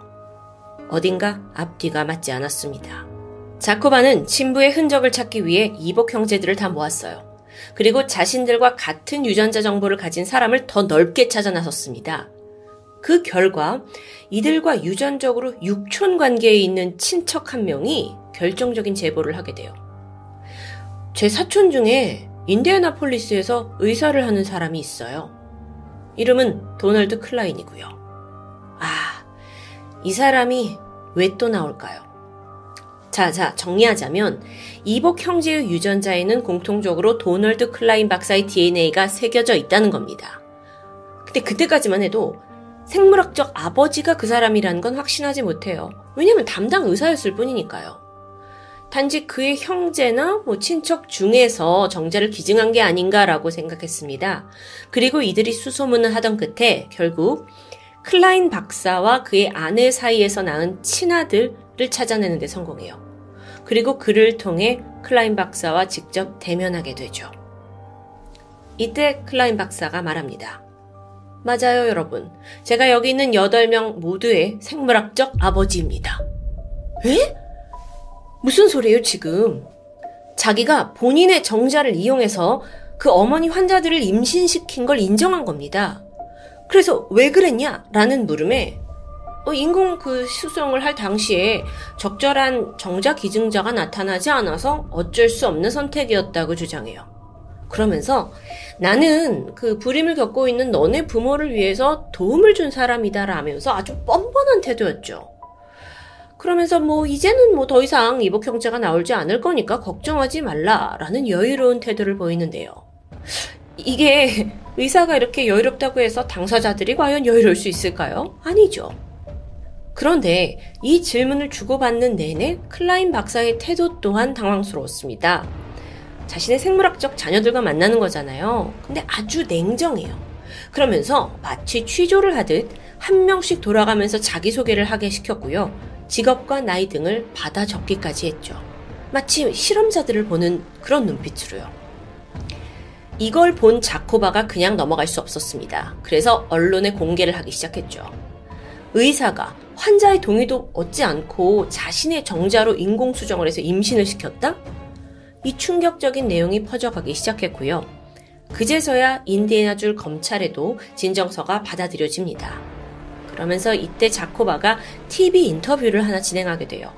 어딘가 앞뒤가 맞지 않았습니다. 자코바는 친부의 흔적을 찾기 위해 이복 형제들을 다 모았어요. 그리고 자신들과 같은 유전자 정보를 가진 사람을 더 넓게 찾아 나섰습니다. 그 결과 이들과 유전적으로 육촌 관계에 있는 친척 한 명이 결정적인 제보를 하게 돼요. 제 사촌 중에 인디애나폴리스에서 의사를 하는 사람이 있어요. 이름은 도널드 클라인이고요. 아, 이 사람이 왜 또 나올까요? 자, 자, 정리하자면 이복 형제의 유전자에는 공통적으로 도널드 클라인 박사의 DNA가 새겨져 있다는 겁니다. 근데 그때까지만 해도 생물학적 아버지가 그 사람이라는 건 확신하지 못해요. 왜냐면 담당 의사였을 뿐이니까요. 단지 그의 형제나 뭐 친척 중에서 정자를 기증한 게 아닌가라고 생각했습니다. 그리고 이들이 수소문을 하던 끝에 결국 클라인 박사와 그의 아내 사이에서 낳은 친아들을 찾아내는 데 성공해요. 그리고 그를 통해 클라인 박사와 직접 대면하게 되죠. 이때 클라인 박사가 말합니다. 맞아요, 여러분. 제가 여기 있는 8명 모두의 생물학적 아버지입니다. 에? 무슨 소리예요, 지금? 자기가 본인의 정자를 이용해서 그 어머니 환자들을 임신시킨 걸 인정한 겁니다. 그래서 왜 그랬냐? 라는 물음에 어, 인공 그 수정을 할 당시에 적절한 정자 기증자가 나타나지 않아서 어쩔 수 없는 선택이었다고 주장해요. 그러면서 나는 그 불임을 겪고 있는 너네 부모를 위해서 도움을 준 사람이다 라면서 아주 뻔뻔한 태도였죠. 그러면서 뭐 이제는 뭐 더 이상 이복 형제가 나올지 않을 거니까 걱정하지 말라라는 여유로운 태도를 보이는데요. 이게 의사가 이렇게 여유롭다고 해서 당사자들이 과연 여유로울 수 있을까요? 아니죠. 그런데 이 질문을 주고받는 내내 클라인 박사의 태도 또한 당황스러웠습니다. 자신의 생물학적 자녀들과 만나는 거잖아요. 근데 아주 냉정해요. 그러면서 마치 취조를 하듯 한 명씩 돌아가면서 자기소개를 하게 시켰고요. 직업과 나이 등을 받아 적기까지 했죠. 마치 실험자들을 보는 그런 눈빛으로요. 이걸 본 자코바가 그냥 넘어갈 수 없었습니다. 그래서 언론에 공개를 하기 시작했죠. 의사가 환자의 동의도 얻지 않고 자신의 정자로 인공수정을 해서 임신을 시켰다? 이 충격적인 내용이 퍼져가기 시작했고요. 그제서야 인디애나줄 검찰에도 진정서가 받아들여집니다. 그러면서 이때 자코바가 TV 인터뷰를 하나 진행하게 돼요.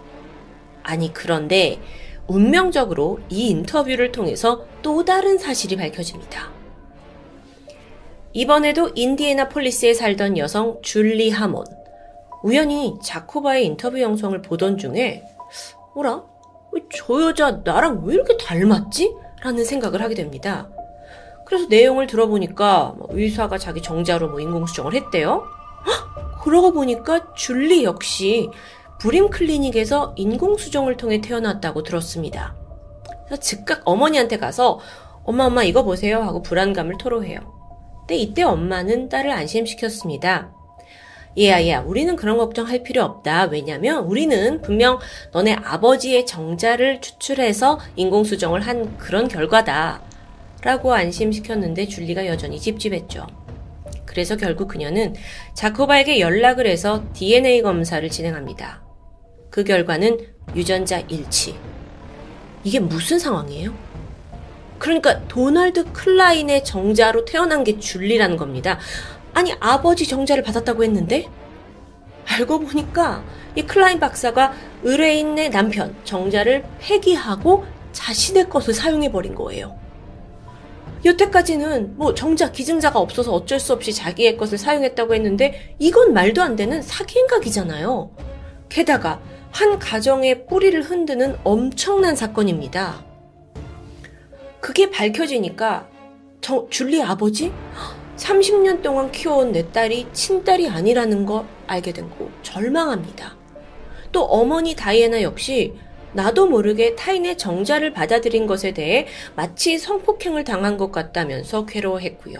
아니, 그런데 운명적으로 이 인터뷰를 통해서 또 다른 사실이 밝혀집니다. 이번에도 인디애나 폴리스에 살던 여성 줄리 하몬. 우연히 자코바의 인터뷰 영상을 보던 중에, 뭐라? 저 여자 나랑 왜 이렇게 닮았지? 라는 생각을 하게 됩니다. 그래서 내용을 들어보니까 뭐 의사가 자기 정자로 뭐 인공수정을 했대요. 헉! 그러고 보니까 줄리 역시 불임 클리닉에서 인공수정을 통해 태어났다고 들었습니다. 그래서 즉각 어머니한테 가서 엄마 엄마 이거 보세요 하고 불안감을 토로해요. 근데 이때 엄마는 딸을 안심시켰습니다. 얘야, 얘야, 우리는 그런 걱정할 필요 없다. 왜냐면 우리는 분명 너네 아버지의 정자를 추출해서 인공수정을 한 그런 결과다. 라고 안심시켰는데 줄리가 여전히 찝찝했죠. 그래서 결국 그녀는 자코바에게 연락을 해서 DNA 검사를 진행합니다. 그 결과는 유전자 일치. 이게 무슨 상황이에요? 그러니까 도널드 클라인의 정자로 태어난 게 줄리라는 겁니다. 아니 아버지 정자를 받았다고 했는데 알고 보니까 이 클라인 박사가 의뢰인의 남편 정자를 폐기하고 자신의 것을 사용해 버린 거예요. 여태까지는 뭐 정자 기증자가 없어서 어쩔 수 없이 자기의 것을 사용했다고 했는데 이건 말도 안 되는 사기 행각이잖아요. 게다가 한 가정의 뿌리를 흔드는 엄청난 사건입니다. 그게 밝혀지니까 저 줄리 아버지 30년 동안 키워온 내 딸이 친딸이 아니라는 걸 알게 된 거 절망합니다. 또 어머니 다이애나 역시 나도 모르게 타인의 정자를 받아들인 것에 대해 마치 성폭행을 당한 것 같다면서 괴로워했고요.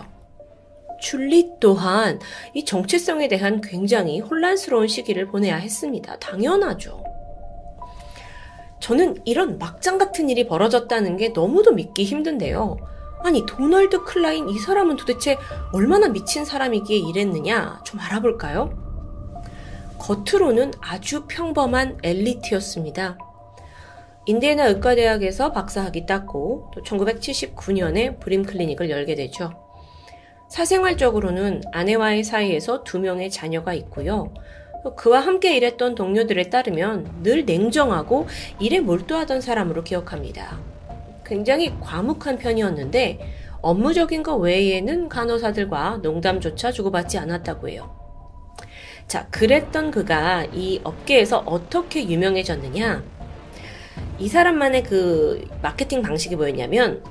줄리 또한 이 정체성에 대한 굉장히 혼란스러운 시기를 보내야 했습니다. 당연하죠. 저는 이런 막장 같은 일이 벌어졌다는 게 너무도 믿기 힘든데요. 아니, 도널드 클라인 이 사람은 도대체 얼마나 미친 사람이기에 이랬느냐 좀 알아볼까요? 겉으로는 아주 평범한 엘리트였습니다. 인디애나 의과대학에서 박사학위 땄고 또 1979년에 브림 클리닉을 열게 되죠. 사생활적으로는 아내와의 사이에서 두 명의 자녀가 있고요. 그와 함께 일했던 동료들에 따르면 늘 냉정하고 일에 몰두하던 사람으로 기억합니다. 굉장히 과묵한 편이었는데 업무적인 것 외에는 간호사들과 농담조차 주고받지 않았다고 해요. 자, 그랬던 그가 이 업계에서 어떻게 유명해졌느냐? 이 사람만의 그 마케팅 방식이 뭐였냐면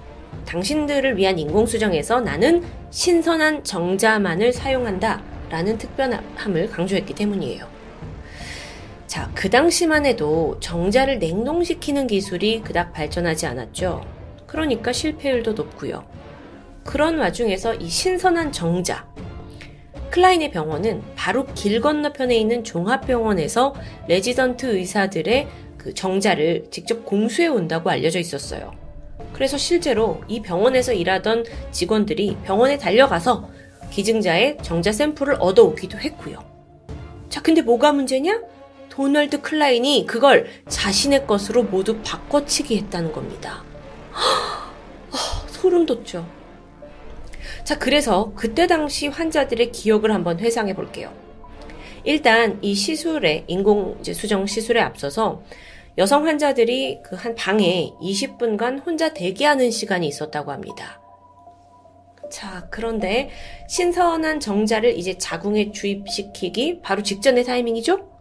당신들을 위한 인공수정에서 나는 신선한 정자만을 사용한다 라는 특별함을 강조했기 때문이에요. 자, 그 당시만 해도 정자를 냉동시키는 기술이 그닥 발전하지 않았죠. 그러니까 실패율도 높고요. 그런 와중에서 이 신선한 정자, 클라인의 병원은 바로 길 건너편에 있는 종합병원에서 레지던트 의사들의 그 정자를 직접 공수해 온다고 알려져 있었어요. 그래서 실제로 이 병원에서 일하던 직원들이 병원에 달려가서 기증자의 정자 샘플을 얻어오기도 했고요. 자, 근데 뭐가 문제냐? 도널드 클라인이 그걸 자신의 것으로 모두 바꿔치기 했다는 겁니다. 어, 소름 돋죠. 자, 그래서 그때 당시 환자들의 기억을 한번 회상해 볼게요. 일단 이 시술에 인공 수정 시술에 앞서서 여성 환자들이 그 한 방에 20분간 혼자 대기하는 시간이 있었다고 합니다. 자, 그런데 신선한 정자를 이제 자궁에 주입시키기 바로 직전의 타이밍이죠?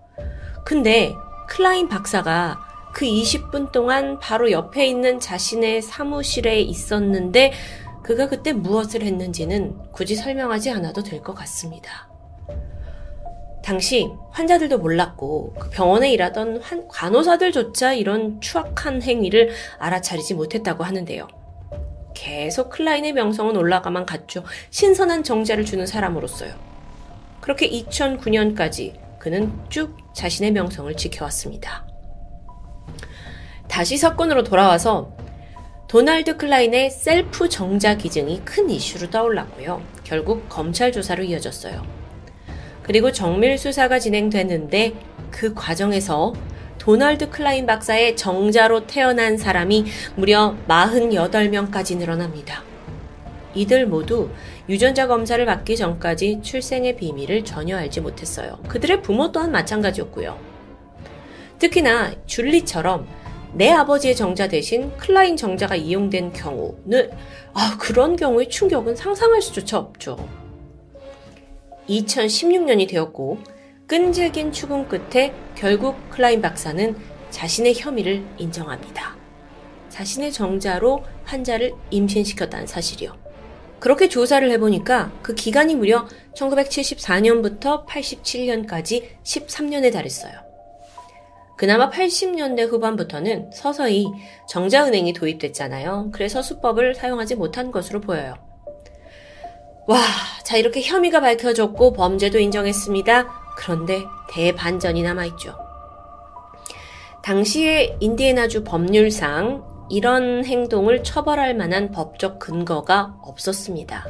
근데 클라인 박사가 그 20분 동안 바로 옆에 있는 자신의 사무실에 있었는데 그가 그때 무엇을 했는지는 굳이 설명하지 않아도 될 것 같습니다. 당시 환자들도 몰랐고 그 병원에 일하던 환, 간호사들조차 이런 추악한 행위를 알아차리지 못했다고 하는데요. 계속 클라인의 명성은 올라가만 갔죠. 신선한 정자를 주는 사람으로서요. 그렇게 2009년까지 그는 쭉 자신의 명성을 지켜왔습니다. 다시 사건으로 돌아와서 도널드 클라인의 셀프 정자 기증이 큰 이슈로 떠올랐고요. 결국 검찰 조사로 이어졌어요. 그리고 정밀 수사가 진행되는데 그 과정에서 도널드 클라인 박사의 정자로 태어난 사람이 무려 48명까지 늘어납니다. 이들 모두 유전자 검사를 받기 전까지 출생의 비밀을 전혀 알지 못했어요. 그들의 부모 또한 마찬가지였고요. 특히나 줄리처럼 내 아버지의 정자 대신 클라인 정자가 이용된 경우는 아, 그런 경우의 충격은 상상할 수조차 없죠. 2016년이 되었고 끈질긴 추궁 끝에 결국 클라인 박사는 자신의 혐의를 인정합니다. 자신의 정자로 환자를 임신시켰다는 사실이요. 그렇게 조사를 해보니까 그 기간이 무려 1974년부터 87년까지 13년에 달했어요. 그나마 80년대 후반부터는 서서히 정자은행이 도입됐잖아요. 그래서 수법을 사용하지 못한 것으로 보여요. 와, 자, 이렇게 혐의가 밝혀졌고 범죄도 인정했습니다. 그런데 대반전이 남아있죠. 당시의 인디애나주 법률상 이런 행동을 처벌할 만한 법적 근거가 없었습니다.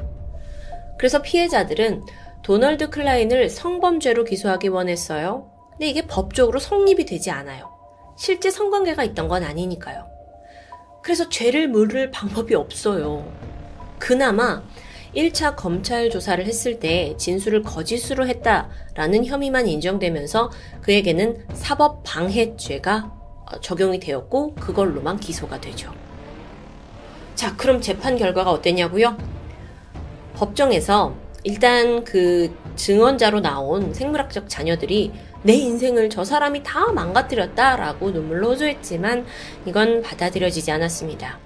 그래서 피해자들은 도널드 클라인을 성범죄로 기소하기 원했어요. 근데 이게 법적으로 성립이 되지 않아요. 실제 성관계가 있던 건 아니니까요. 그래서 죄를 물을 방법이 없어요. 그나마 1차 검찰 조사를 했을 때 진술을 거짓으로 했다라는 혐의만 인정되면서 그에게는 사법 방해죄가 적용이 되었고 그걸로만 기소가 되죠. 자, 그럼 재판 결과가 어땠냐고요? 법정에서 일단 그 증언자로 나온 생물학적 자녀들이 내 인생을 저 사람이 다 망가뜨렸다라고 눈물로 호소했지만 이건 받아들여지지 않았습니다.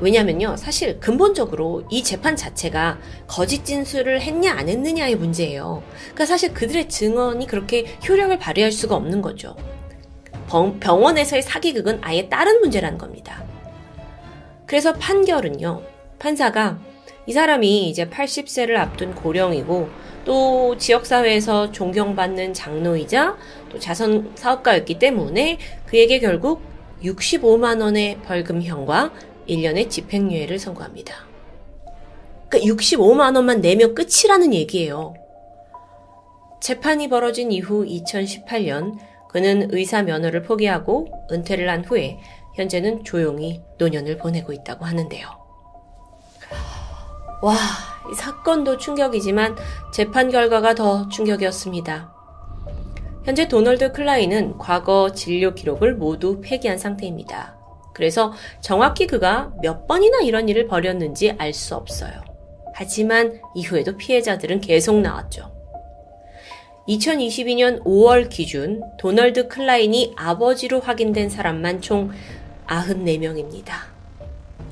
왜냐면요, 사실 근본적으로 이 재판 자체가 거짓 진술을 했냐 안 했느냐의 문제예요. 그러니까 사실 그들의 증언이 그렇게 효력을 발휘할 수가 없는 거죠. 병원에서의 사기극은 아예 다른 문제라는 겁니다. 그래서 판결은요, 판사가 이 사람이 이제 80세를 앞둔 고령이고 또 지역사회에서 존경받는 장로이자 또 자선 사업가였기 때문에 그에게 결국 65만원의 벌금형과 1년의 집행유예를 선고합니다. 그러니까 65만원만 내면 끝이라는 얘기예요. 재판이 벌어진 이후 2018년 그는 의사 면허를 포기하고 은퇴를 한 후에 현재는 조용히 노년을 보내고 있다고 하는데요. 와, 이 사건도 충격이지만 재판 결과가 더 충격이었습니다. 현재 도널드 클라인은 과거 진료 기록을 모두 폐기한 상태입니다. 그래서 정확히 그가 몇 번이나 이런 일을 벌였는지 알 수 없어요. 하지만 이후에도 피해자들은 계속 나왔죠. 2022년 5월 기준 도널드 클라인이 아버지로 확인된 사람만 총 94명입니다.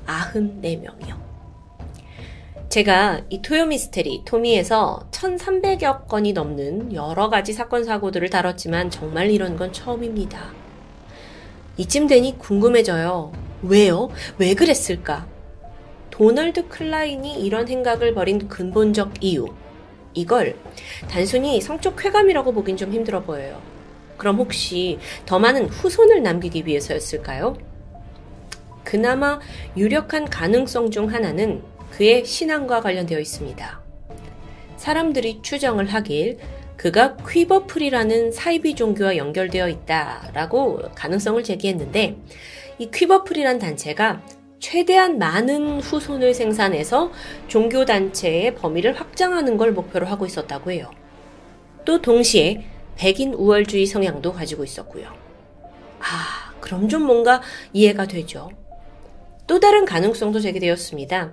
94명이요. 제가 이 토요미스테리 토미에서 1300여 건이 넘는 여러 가지 사건 사고들을 다뤘지만 정말 이런 건 처음입니다. 이쯤 되니 궁금해져요. 왜요? 왜 그랬을까? 도널드 클라인이 이런 행각을 벌인 근본적 이유. 이걸 단순히 성적 쾌감이라고 보긴 좀 힘들어 보여요. 그럼 혹시 더 많은 후손을 남기기 위해서였을까요? 그나마 유력한 가능성 중 하나는 그의 신앙과 관련되어 있습니다. 사람들이 추정을 하길 그가 퀴버풀이라는 사이비 종교와 연결되어 있다라고 가능성을 제기했는데 이 퀴버풀이란 단체가 최대한 많은 후손을 생산해서 종교단체의 범위를 확장하는 걸 목표로 하고 있었다고 해요. 또 동시에 백인 우월주의 성향도 가지고 있었고요. 아, 그럼 좀 뭔가 이해가 되죠. 또 다른 가능성도 제기되었습니다.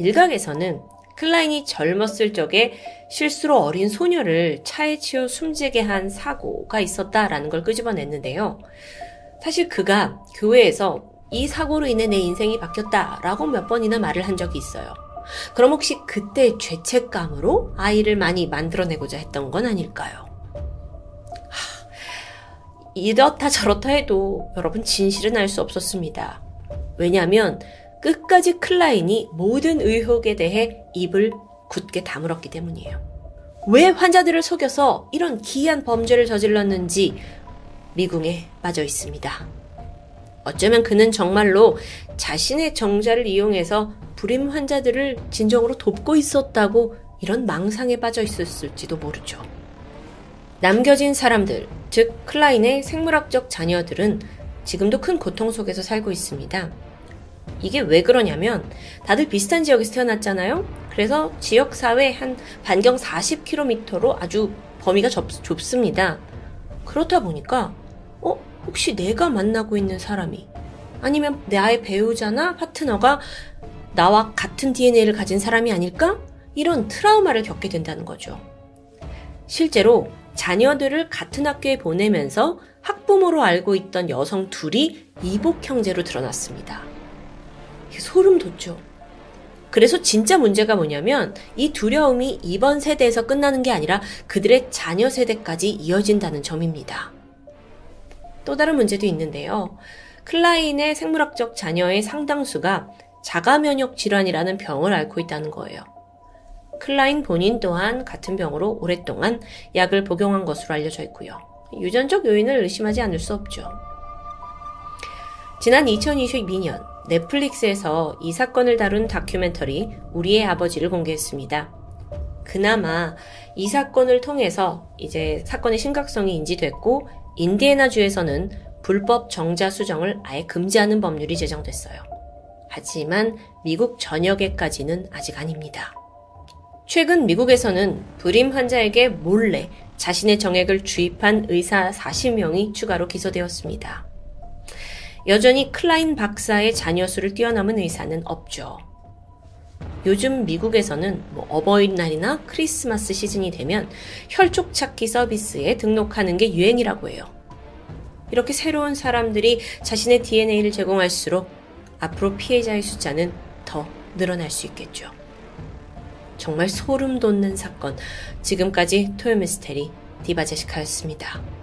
일각에서는 클라인이 젊었을 적에 실수로 어린 소녀를 차에 치여 숨지게 한 사고가 있었다라는 걸 끄집어냈는데요. 사실 그가 교회에서 이 사고로 인해 내 인생이 바뀌었다 라고 몇 번이나 말을 한 적이 있어요. 그럼 혹시 그때 죄책감으로 아이를 많이 만들어내고자 했던 건 아닐까요? 하, 이렇다 저렇다 해도 여러분 진실은 알 수 없었습니다. 왜냐하면 끝까지 클라인이 모든 의혹에 대해 입을 굳게 다물었기 때문이에요. 왜 환자들을 속여서 이런 기이한 범죄를 저질렀는지 미궁에 빠져 있습니다. 어쩌면 그는 정말로 자신의 정자를 이용해서 불임 환자들을 진정으로 돕고 있었다고 이런 망상에 빠져 있었을지도 모르죠. 남겨진 사람들, 즉 클라인의 생물학적 자녀들은 지금도 큰 고통 속에서 살고 있습니다. 이게 왜 그러냐면 다들 비슷한 지역에서 태어났잖아요. 그래서 지역 사회 한 반경 40km로 아주 범위가 좁, 좁습니다. 그렇다 보니까 어 혹시 내가 만나고 있는 사람이 아니면 나의 배우자나 파트너가 나와 같은 DNA를 가진 사람이 아닐까? 이런 트라우마를 겪게 된다는 거죠. 실제로 자녀들을 같은 학교에 보내면서 학부모로 알고 있던 여성 둘이 이복 형제로 드러났습니다. 소름 돋죠. 그래서 진짜 문제가 뭐냐면 이 두려움이 이번 세대에서 끝나는 게 아니라 그들의 자녀 세대까지 이어진다는 점입니다. 또 다른 문제도 있는데요. 클라인의 생물학적 자녀의 상당수가 자가 면역 질환이라는 병을 앓고 있다는 거예요. 클라인 본인 또한 같은 병으로 오랫동안 약을 복용한 것으로 알려져 있고요. 유전적 요인을 의심하지 않을 수 없죠. 지난 2022년 넷플릭스에서 이 사건을 다룬 다큐멘터리 우리의 아버지를 공개했습니다. 그나마 이 사건을 통해서 이제 사건의 심각성이 인지됐고 인디애나주에서는 불법 정자 수정을 아예 금지하는 법률이 제정됐어요. 하지만 미국 전역에까지는 아직 아닙니다. 최근 미국에서는 불임 환자에게 몰래 자신의 정액을 주입한 의사 40명이 추가로 기소되었습니다. 여전히 클라인 박사의 자녀 수를 뛰어넘은 의사는 없죠. 요즘 미국에서는 뭐 어버이날이나 크리스마스 시즌이 되면 혈족 찾기 서비스에 등록하는 게 유행이라고 해요. 이렇게 새로운 사람들이 자신의 DNA를 제공할수록 앞으로 피해자의 숫자는 더 늘어날 수 있겠죠. 정말 소름 돋는 사건. 지금까지 토요미스테리 디바제시카였습니다.